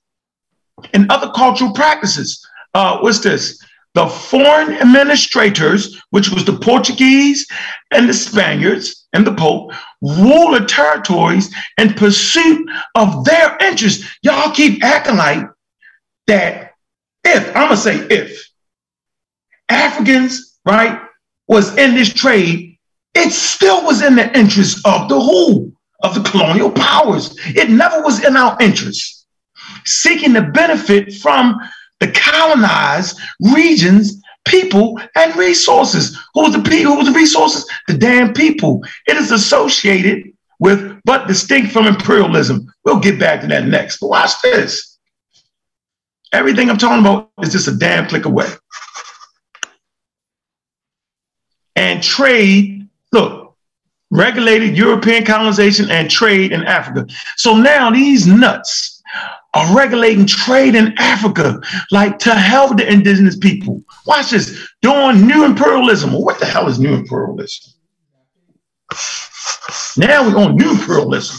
And other cultural practices. Uh, what's this? The foreign administrators, which was the Portuguese and the Spaniards and the Pope, rule the territories in pursuit of their interests. Y'all keep acting like that if, I'm gonna say if, Africans, right, was in this trade, it still was in the interest of the who? Of the colonial powers. It never was in our interest. Seeking the benefit from the colonized regions, people, and resources. Who was the people? Who was the resources? The damn people. It is associated with, but distinct from imperialism. We'll get back to that next. But watch this. Everything I'm talking about is just a damn click away. And trade, look, regulated European colonization and trade in Africa. So now these nuts are regulating trade in Africa, like to help the indigenous people. Watch this, doing new imperialism. What the hell is new imperialism? Now we're on new imperialism.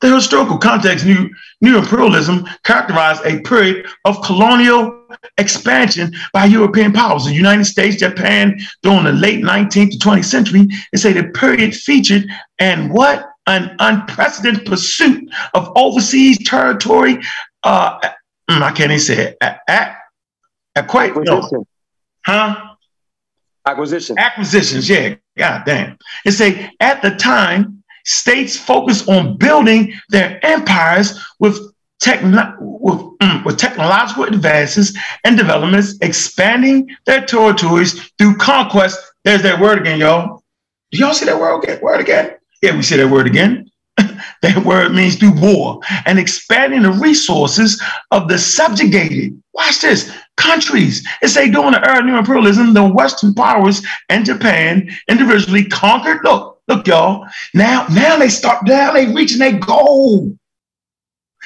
The historical context, new, new imperialism characterized a period of colonial expansion by European powers. The United States, Japan, during the late 19th to 20th century, they say the period featured and what? An unprecedented pursuit of overseas territory. Uh, mm, I can't even say it. At, at, at quite, no. Acquisition. huh? Acquisition. Acquisitions, yeah. God damn. It say at the time, states focused on building their empires with techno- with, mm, with technological advances and developments, expanding their territories through conquest. There's that word again, y'all. Do y'all see that word again? Word again? We say that word again. that word means through war, and expanding the resources of the subjugated. Watch this countries. It say during the era of new imperialism, the Western powers and Japan individually conquered. Look, look, y'all. Now, now they start. Now they reaching their goal.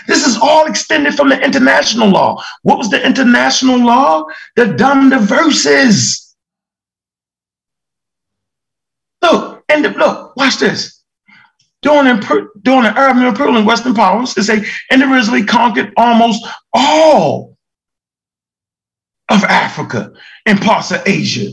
This is all extended from the international law. What was the international law? The Dum Diversas. Look, and look, watch this. During, during the of imperial Western powers, they say individually conquered almost all of Africa and parts of Asia.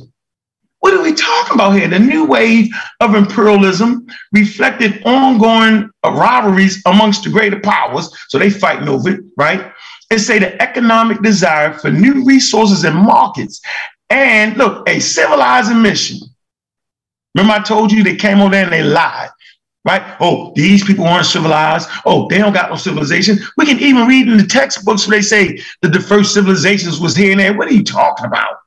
What are we talking about here? The new wave of imperialism reflected ongoing rivalries amongst the greater powers. So they fighting over it, right? And say the economic desire for new resources and markets. And look, a civilizing mission. Remember, I told you they came over there and they lied, right? Oh, these people aren't civilized. Oh, they don't got no civilization. We can even read in the textbooks where they say that the first civilizations was here and there. What are you talking about?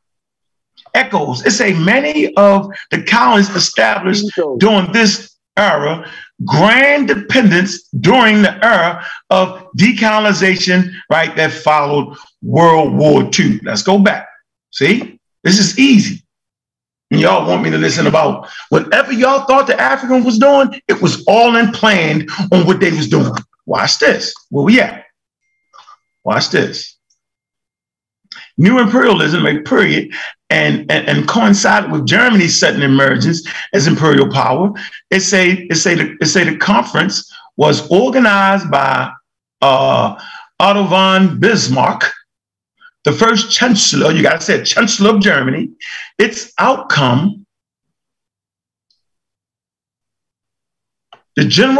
echoes. It say many of the colonies established during this era grand dependence during the era of decolonization, right, that followed World War II. Let's go back. See, this is easy. And y'all want me to listen about whatever y'all thought the African was doing, it was all in planned on what they was doing. Watch this. Where we at? Watch this. New imperialism, a period, and, and, and coincided with Germany's sudden emergence as imperial power. It say it say the, it say the conference was organized by uh, Otto von Bismarck, the first chancellor. You got to say chancellor of Germany. Its outcome, the general